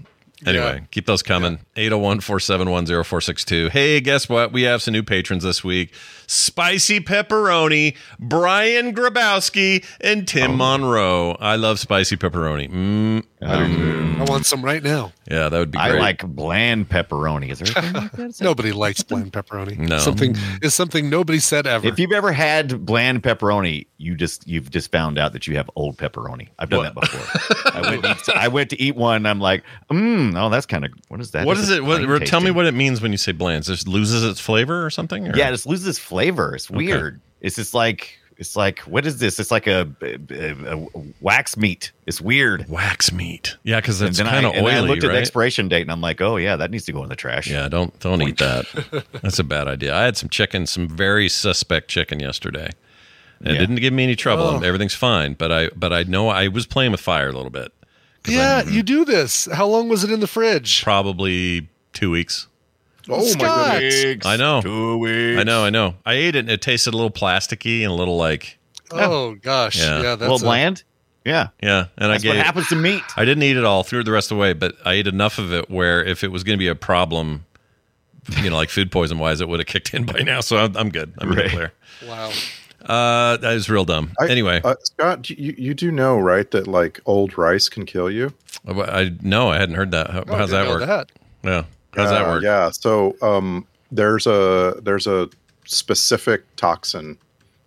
Speaker 4: Anyway,
Speaker 8: Yeah.
Speaker 4: keep those coming. 801-471-0462. Hey, guess what? We have some new patrons this week. Spicy Pepperoni, Brian Grabowski, and Tim Monroe. I love spicy pepperoni. Mm,
Speaker 8: I want some right now.
Speaker 4: yeah, that would be
Speaker 5: I like bland pepperoni. Is there anything like that?
Speaker 8: Nobody likes bland pepperoni.
Speaker 4: No.
Speaker 8: Something is something nobody said ever.
Speaker 5: If you've ever had bland pepperoni, you just you've just found out that you have old pepperoni. I've done that before. I went to eat, I went to eat one. And I'm like, mm, oh, that's kind of what is that?
Speaker 4: what
Speaker 5: That's
Speaker 4: is it? What,
Speaker 5: plain
Speaker 4: tell me what it means when you say bland. It just loses its flavor or something? or-
Speaker 5: Yeah, it just loses its flavor. It's weird. It's just like it's like what is this? It's like a, a, a wax meat. It's weird.
Speaker 4: Wax meat. Yeah, because it's
Speaker 5: then
Speaker 4: kind
Speaker 5: I,
Speaker 4: of
Speaker 5: and
Speaker 4: oily,
Speaker 5: I looked at
Speaker 4: right?
Speaker 5: the expiration date and I'm like, oh yeah, that needs to go in the trash.
Speaker 4: Yeah, don't don't eat that. That's a bad idea. I had some chicken, some very suspect chicken yesterday. And It didn't give me any trouble.
Speaker 8: Oh.
Speaker 4: Everything's fine, but I but I know I was playing with fire a little bit.
Speaker 8: yeah, you do this. How long was it in the fridge?
Speaker 4: Probably two weeks.
Speaker 7: Oh my
Speaker 8: Scott.
Speaker 7: goodness.
Speaker 4: I know.
Speaker 5: Two weeks.
Speaker 4: I know. I know. I ate it and it tasted a little plasticky and a little like
Speaker 8: Oh gosh.
Speaker 4: Yeah.
Speaker 8: Yeah,
Speaker 5: A
Speaker 8: that's
Speaker 5: little
Speaker 8: a-
Speaker 5: bland. Yeah,
Speaker 4: yeah. And
Speaker 5: that's
Speaker 4: I
Speaker 5: what
Speaker 4: gave.
Speaker 5: happens to meat.
Speaker 4: I didn't eat it all. Threw it the rest of the way, but I ate enough of it where if it was going to be a problem, you know, like food poison wise, it would have kicked in by now. So I'm, I'm good. I'm
Speaker 5: Right.
Speaker 4: right. clear.
Speaker 8: Wow.
Speaker 4: Uh, that is real dumb.
Speaker 7: I-
Speaker 4: anyway,
Speaker 7: uh, Scott, you, you do know, right, that like old rice can kill you?
Speaker 4: I no, I hadn't heard that. How,
Speaker 8: Oh, I
Speaker 4: how's
Speaker 8: didn't
Speaker 4: that
Speaker 8: know
Speaker 4: work?
Speaker 8: That.
Speaker 4: Yeah. How's that
Speaker 7: Uh,
Speaker 4: work?
Speaker 7: Yeah. So um, there's a there's a specific toxin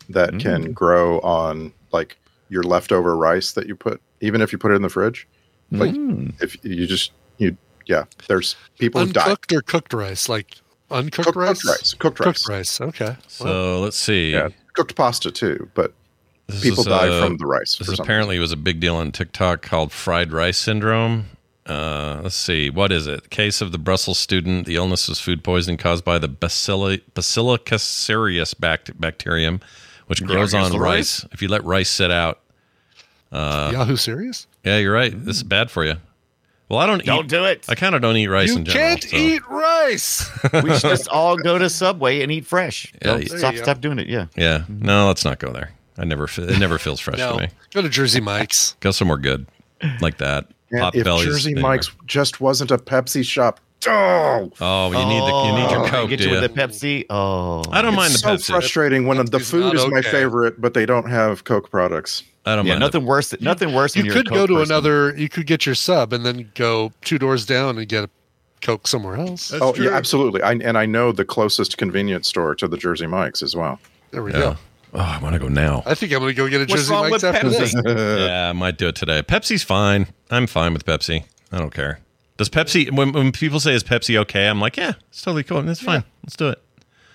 Speaker 7: that
Speaker 4: Mm.
Speaker 7: can grow on like your leftover rice that you put, even if you put it in the fridge. Like
Speaker 4: Mm.
Speaker 7: if you just you yeah, there's people who die.
Speaker 8: Uncooked or cooked rice? Like uncooked
Speaker 7: Cooked,
Speaker 8: rice?
Speaker 7: cooked rice. Cooked rice.
Speaker 8: Cooked rice. Okay.
Speaker 4: So let's see.
Speaker 7: Yeah, cooked pasta too, but
Speaker 4: This
Speaker 7: people
Speaker 4: is,
Speaker 7: die
Speaker 4: uh,
Speaker 7: from the rice.
Speaker 4: This
Speaker 7: for
Speaker 4: is
Speaker 7: some
Speaker 4: apparently was a big deal on TikTok called fried rice syndrome. Uh, let's see, what is it? Case of the Brussels student. The illness was food poisoning caused by the bacilli- Bacillus cereus bact- bacterium, which grows on
Speaker 5: cereus?
Speaker 4: rice. If you let rice sit out, uh,
Speaker 8: Yahoo serious?
Speaker 4: yeah, you're right. This is bad for you. Well, I don't.
Speaker 5: Don't
Speaker 4: eat,
Speaker 5: do it.
Speaker 4: I kind of don't eat rice
Speaker 8: you
Speaker 4: in general.
Speaker 8: can't
Speaker 4: so-
Speaker 8: eat rice.
Speaker 5: we should just all go to Subway and eat fresh.
Speaker 4: Yeah,
Speaker 5: Don't- stop, stop doing it. Yeah.
Speaker 4: Yeah, no, let's not go there. I never. fe- It never feels fresh
Speaker 8: no.
Speaker 4: to me.
Speaker 8: Go to Jersey Mike's.
Speaker 4: Go somewhere good, like that.
Speaker 7: And
Speaker 4: Pot
Speaker 7: if
Speaker 4: bellies.
Speaker 7: Jersey
Speaker 4: anyway.
Speaker 7: Mike's just wasn't a Pepsi shop, oh,
Speaker 4: Oh, you need the you need your
Speaker 5: Oh,
Speaker 4: Coke,
Speaker 5: Get
Speaker 4: do
Speaker 5: you
Speaker 4: you?
Speaker 5: with the Pepsi. Oh,
Speaker 4: I don't mind the
Speaker 7: it's so
Speaker 4: Pepsi.
Speaker 7: frustrating when the food
Speaker 8: not
Speaker 7: is my
Speaker 8: okay.
Speaker 7: favorite, but they don't have Coke products.
Speaker 4: I don't
Speaker 5: yeah.
Speaker 4: mind. the-
Speaker 5: Nothing worse. Nothing worse.
Speaker 8: You
Speaker 5: when you're a
Speaker 8: could go to
Speaker 5: person.
Speaker 8: another. You could get your sub and then go two doors down and get a Coke somewhere else.
Speaker 7: oh yeah, absolutely. I, and I know the closest convenience store to the Jersey Mike's as well.
Speaker 8: There we
Speaker 4: Yeah.
Speaker 8: go.
Speaker 4: Oh, I want to go now.
Speaker 8: I think I'm going to go get a
Speaker 5: What's
Speaker 8: Jersey
Speaker 5: wrong
Speaker 8: Mike's
Speaker 5: with
Speaker 8: after
Speaker 5: Pepsi?
Speaker 8: this.
Speaker 4: yeah, I might do it today. Pepsi's fine. I'm fine with Pepsi. I don't care. Does Pepsi? When, when people say is Pepsi okay, I'm like, yeah, it's totally cool. It's fine. Let's do it.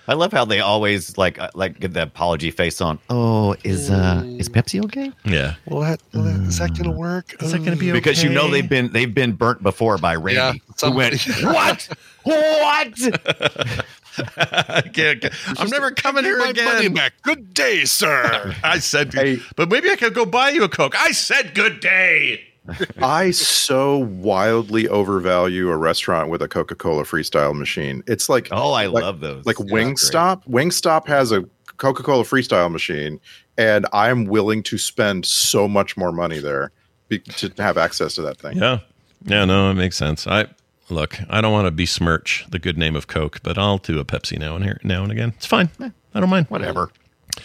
Speaker 5: I love how they always like uh, like get the apology face on. Oh, is uh is Pepsi okay?
Speaker 4: Yeah.
Speaker 8: Well, that, well, that is that going to work?
Speaker 4: Is that going to be okay?
Speaker 5: Because you know they've been they've been burnt before by Randy.
Speaker 8: Yeah,
Speaker 5: who went what what?
Speaker 4: I can't, I'm never coming here
Speaker 8: my
Speaker 4: again.
Speaker 8: money back. Good day, sir.
Speaker 4: I said, but maybe I could go buy you a Coke. I said good day.
Speaker 7: I so wildly overvalue a restaurant with a Coca Cola freestyle machine. It's like
Speaker 5: Oh, I
Speaker 7: like-
Speaker 5: love those.
Speaker 7: Like
Speaker 5: Yeah,
Speaker 7: Wingstop. Wingstop has a Coca Cola freestyle machine, and I'm willing to spend so much more money there be, to have access to that thing.
Speaker 4: Yeah. Yeah, no, it makes sense. I look, I don't want to besmirch the good name of Coke, but I'll do a Pepsi now and here now and again. It's fine. I don't mind.
Speaker 5: Whatever.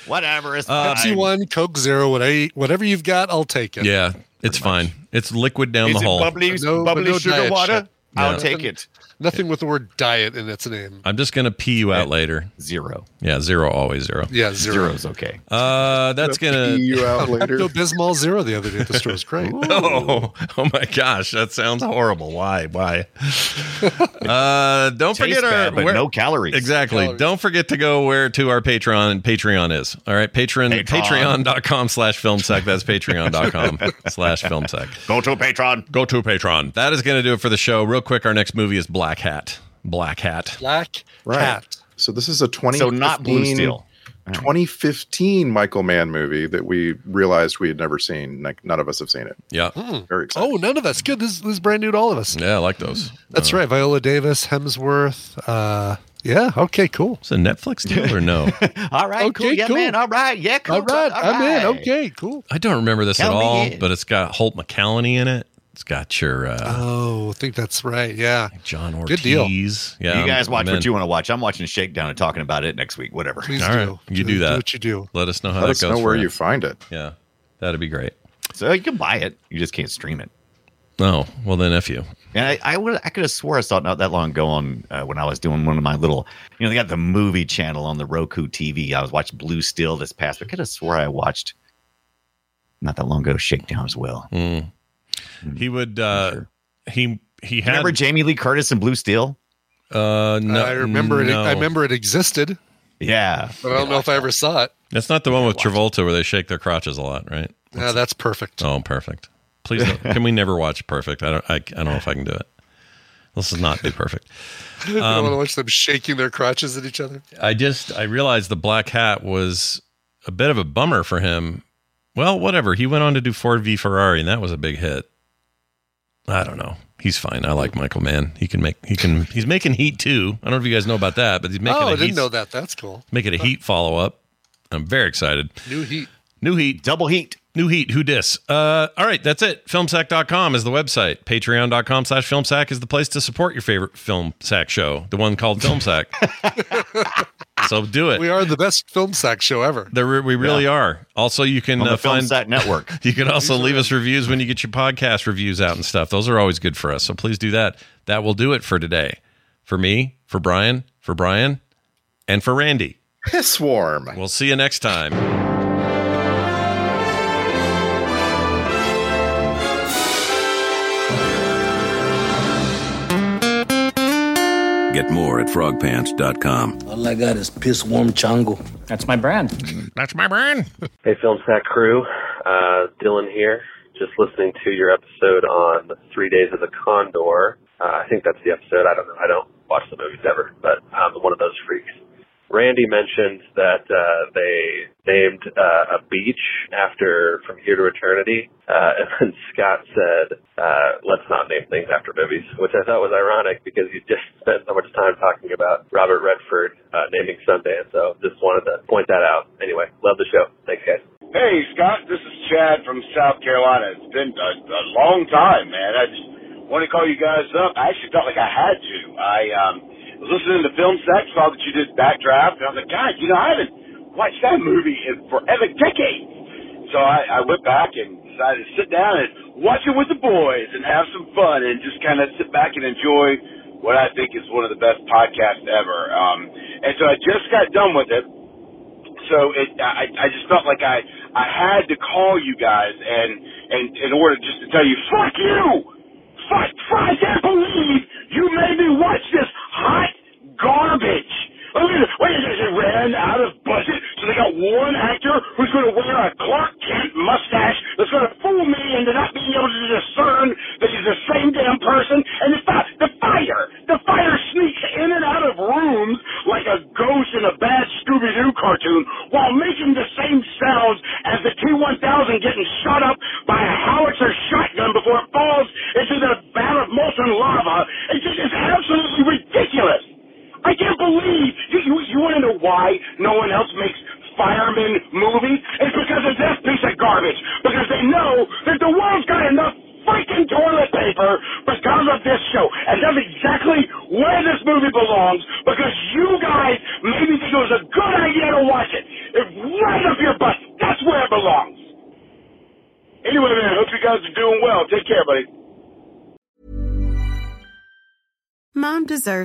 Speaker 5: Whatever. It's
Speaker 4: Uh,
Speaker 8: Pepsi. One, Coke Zero, whatever, whatever you've got, I'll take it.
Speaker 4: Yeah, it's fine. It's liquid down
Speaker 5: Is
Speaker 4: the
Speaker 5: it
Speaker 4: hole.
Speaker 5: bubbly,
Speaker 8: No-
Speaker 5: bubbly
Speaker 8: no
Speaker 5: sugar water?
Speaker 8: shit.
Speaker 5: I'll
Speaker 4: Yeah.
Speaker 5: take it.
Speaker 8: Nothing with the word diet in its name.
Speaker 4: I'm just gonna pee you out later.
Speaker 5: Zero.
Speaker 4: Yeah, zero, always zero.
Speaker 8: Yeah, zero.
Speaker 5: Zero's okay.
Speaker 4: Uh, that's gonna.
Speaker 7: Pee you out later.
Speaker 8: Pepto Bismol Zero the other day at the store was great.
Speaker 4: Oh, oh my gosh, that sounds horrible. Why? Why? uh, don't
Speaker 5: Tastes
Speaker 4: forget our
Speaker 5: bad, but
Speaker 4: where-
Speaker 5: no calories.
Speaker 4: Exactly.
Speaker 8: Calories.
Speaker 4: Don't forget to go where to our Patreon. Patreon is all right. Patreon.
Speaker 5: Patreon.
Speaker 4: Patreon.com slash filmsack. That's patreon.com slash filmsack.
Speaker 5: Go to Patreon.
Speaker 4: Go to Patreon. That is going to do it for the show. Real quick, our next movie is Black Black hat. Black Hat.
Speaker 8: Black
Speaker 7: Right.
Speaker 8: Cat.
Speaker 7: So this is a 2015,
Speaker 5: So not Blue Steel.
Speaker 7: 2015 Michael Mann movie that we realized we had never seen. Like none of us have seen it.
Speaker 4: Yeah.
Speaker 7: Very excited.
Speaker 8: Oh, none of us. Good. This, this is brand new to all of us.
Speaker 4: Yeah, I like those.
Speaker 8: That's right. Viola Davis, Hemsworth. Uh, yeah. Okay. Cool.
Speaker 4: Is a Netflix deal or no?
Speaker 5: All right, cool.
Speaker 8: Okay,
Speaker 5: Yeah,
Speaker 8: cool.
Speaker 5: man. All right. Yeah, cool.
Speaker 8: All right.
Speaker 5: All
Speaker 8: I'm in. Okay. Cool.
Speaker 4: I don't remember this
Speaker 5: Count
Speaker 4: at all,
Speaker 5: in.
Speaker 4: but it's got Holt McCallany in it. It's got your uh,
Speaker 8: Oh, I think that's right. Yeah.
Speaker 4: John Ortiz.
Speaker 8: Good deal.
Speaker 4: Yeah,
Speaker 5: you guys
Speaker 4: I'm-
Speaker 5: watch
Speaker 4: I'm in.
Speaker 5: what you want to watch. I'm watching Shakedown and talking about it next week. Whatever.
Speaker 8: Please
Speaker 4: All
Speaker 8: do.
Speaker 4: right. You do that.
Speaker 8: what you do.
Speaker 4: Let us know how
Speaker 7: Let
Speaker 4: that
Speaker 7: us
Speaker 4: goes.
Speaker 7: know where
Speaker 4: you.
Speaker 7: you find it.
Speaker 4: Yeah, that'd be great.
Speaker 5: So you can buy it. You just can't stream it.
Speaker 4: Oh, well then, if you.
Speaker 5: And I, I would, I could have swore I saw it not that long ago on uh, when I was doing one of my little, you know, they got the movie channel on the Roku TV. I was watching Blue Steel this past. I could have swore I watched not that long ago Shakedown as well.
Speaker 4: Mm. He would. uh He he had.
Speaker 5: Remember Jamie Lee Curtis in Blue Steel?
Speaker 4: uh, no,
Speaker 8: I remember it. I remember it existed,
Speaker 5: Yeah,
Speaker 8: but I don't know if I ever saw it.
Speaker 4: That's not the one with Travolta where they shake their crotches a lot, right?
Speaker 8: Yeah, that's perfect.
Speaker 4: Oh, perfect. Please, don't- can we never watch Perfect? I don't. I, I don't know if I can do it. Let's just not do Perfect.
Speaker 8: I don't
Speaker 4: Um,
Speaker 8: want to watch them shaking their crotches at each other.
Speaker 4: I just I realized the Black Hat was a bit of a bummer for him. Well, whatever. He went on to do Ford v Ferrari, and that was a big hit. I don't know. He's fine. I like Michael Mann. He can make. He can. He's making Heat too. I don't know if you guys know about that, but he's making.
Speaker 8: oh,
Speaker 4: a
Speaker 8: I didn't
Speaker 4: Heat,
Speaker 8: know that. That's cool.
Speaker 4: Making a Heat follow up. I'm very excited.
Speaker 8: New Heat.
Speaker 4: New Heat.
Speaker 5: Double Heat.
Speaker 4: New Heat. Who dis? Uh, all right, that's it. Filmsack.com is the website. Patreon.com slash Filmsack is the place to support your favorite Film Sack show, the one called Filmsack. so do it.
Speaker 8: We are the best film sack show ever.
Speaker 4: There, we really are. Also, you can
Speaker 5: On the
Speaker 4: uh, find
Speaker 5: that Network.
Speaker 4: You can also leave us reviews when you get your podcast reviews out and stuff. Those are always good for us. So please do that. That will do it for today. For me, for Brian, for Brian, and for Randy.
Speaker 7: Piss swarm.
Speaker 4: We'll see you next time.
Speaker 3: Get more at frogpants.com.
Speaker 10: All I got is piss warm chango.
Speaker 2: That's my brand.
Speaker 4: That's my brand.
Speaker 12: Hey, Film Sack crew. Uh, Dylan here. Just listening to your episode on Three Days of the Condor. Uh, I think that's the episode. I don't know. I don't watch the movies ever, but I'm one of those freaks. Randy mentioned that uh, they named uh, a beach after From Here to Eternity, uh, and then Scott said, uh, "Let's not name things after movies," which I thought was ironic because you just spent so much time talking about Robert Redford uh, naming Sundance. So just wanted to point that out. Anyway, love the show. Thanks, guys.
Speaker 13: Hey, Scott, this is Chad from South Carolina. It's been a, a long time, man. I just want to call you guys up. I actually felt like I had to. I um, was listening to Film Sack, saw that you did Backdraft, and I was like, God, you know, I haven't watched that movie in forever, decades. So I, I went back and decided to sit down and watch it with the boys and have some fun and just kind of sit back and enjoy what I think is one of the best podcasts ever. Um, and so I just got done with it so it I, I just felt like I I had to call you guys and and in order just to tell you fuck you fuck I can't believe you made me watch this hot garbage wait wait I got one actor who's going to wear a Clark Kent mustache that's going to fool me into not being able to discern that he's the same damn person. And the, fi- the fire, the fire sneaks in and out of rooms like a ghost in a bad Scooby-Doo cartoon while making the same sounds as the T-1000 getting shot up by a howitzer shotgun before it falls into the vat of molten lava. It's just it's absolutely ridiculous. I can't believe you, you, you want to know why no one else makes fireman movies? It's because of this piece of garbage. Because they know that the world's got enough freaking toilet paper because of this show. And that's exactly where this movie belongs because you guys maybe think it was a good idea to watch it. It's right up your butt. That's where it belongs. Anyway, man, hope you guys are doing well. Take care, buddy.
Speaker 14: Mom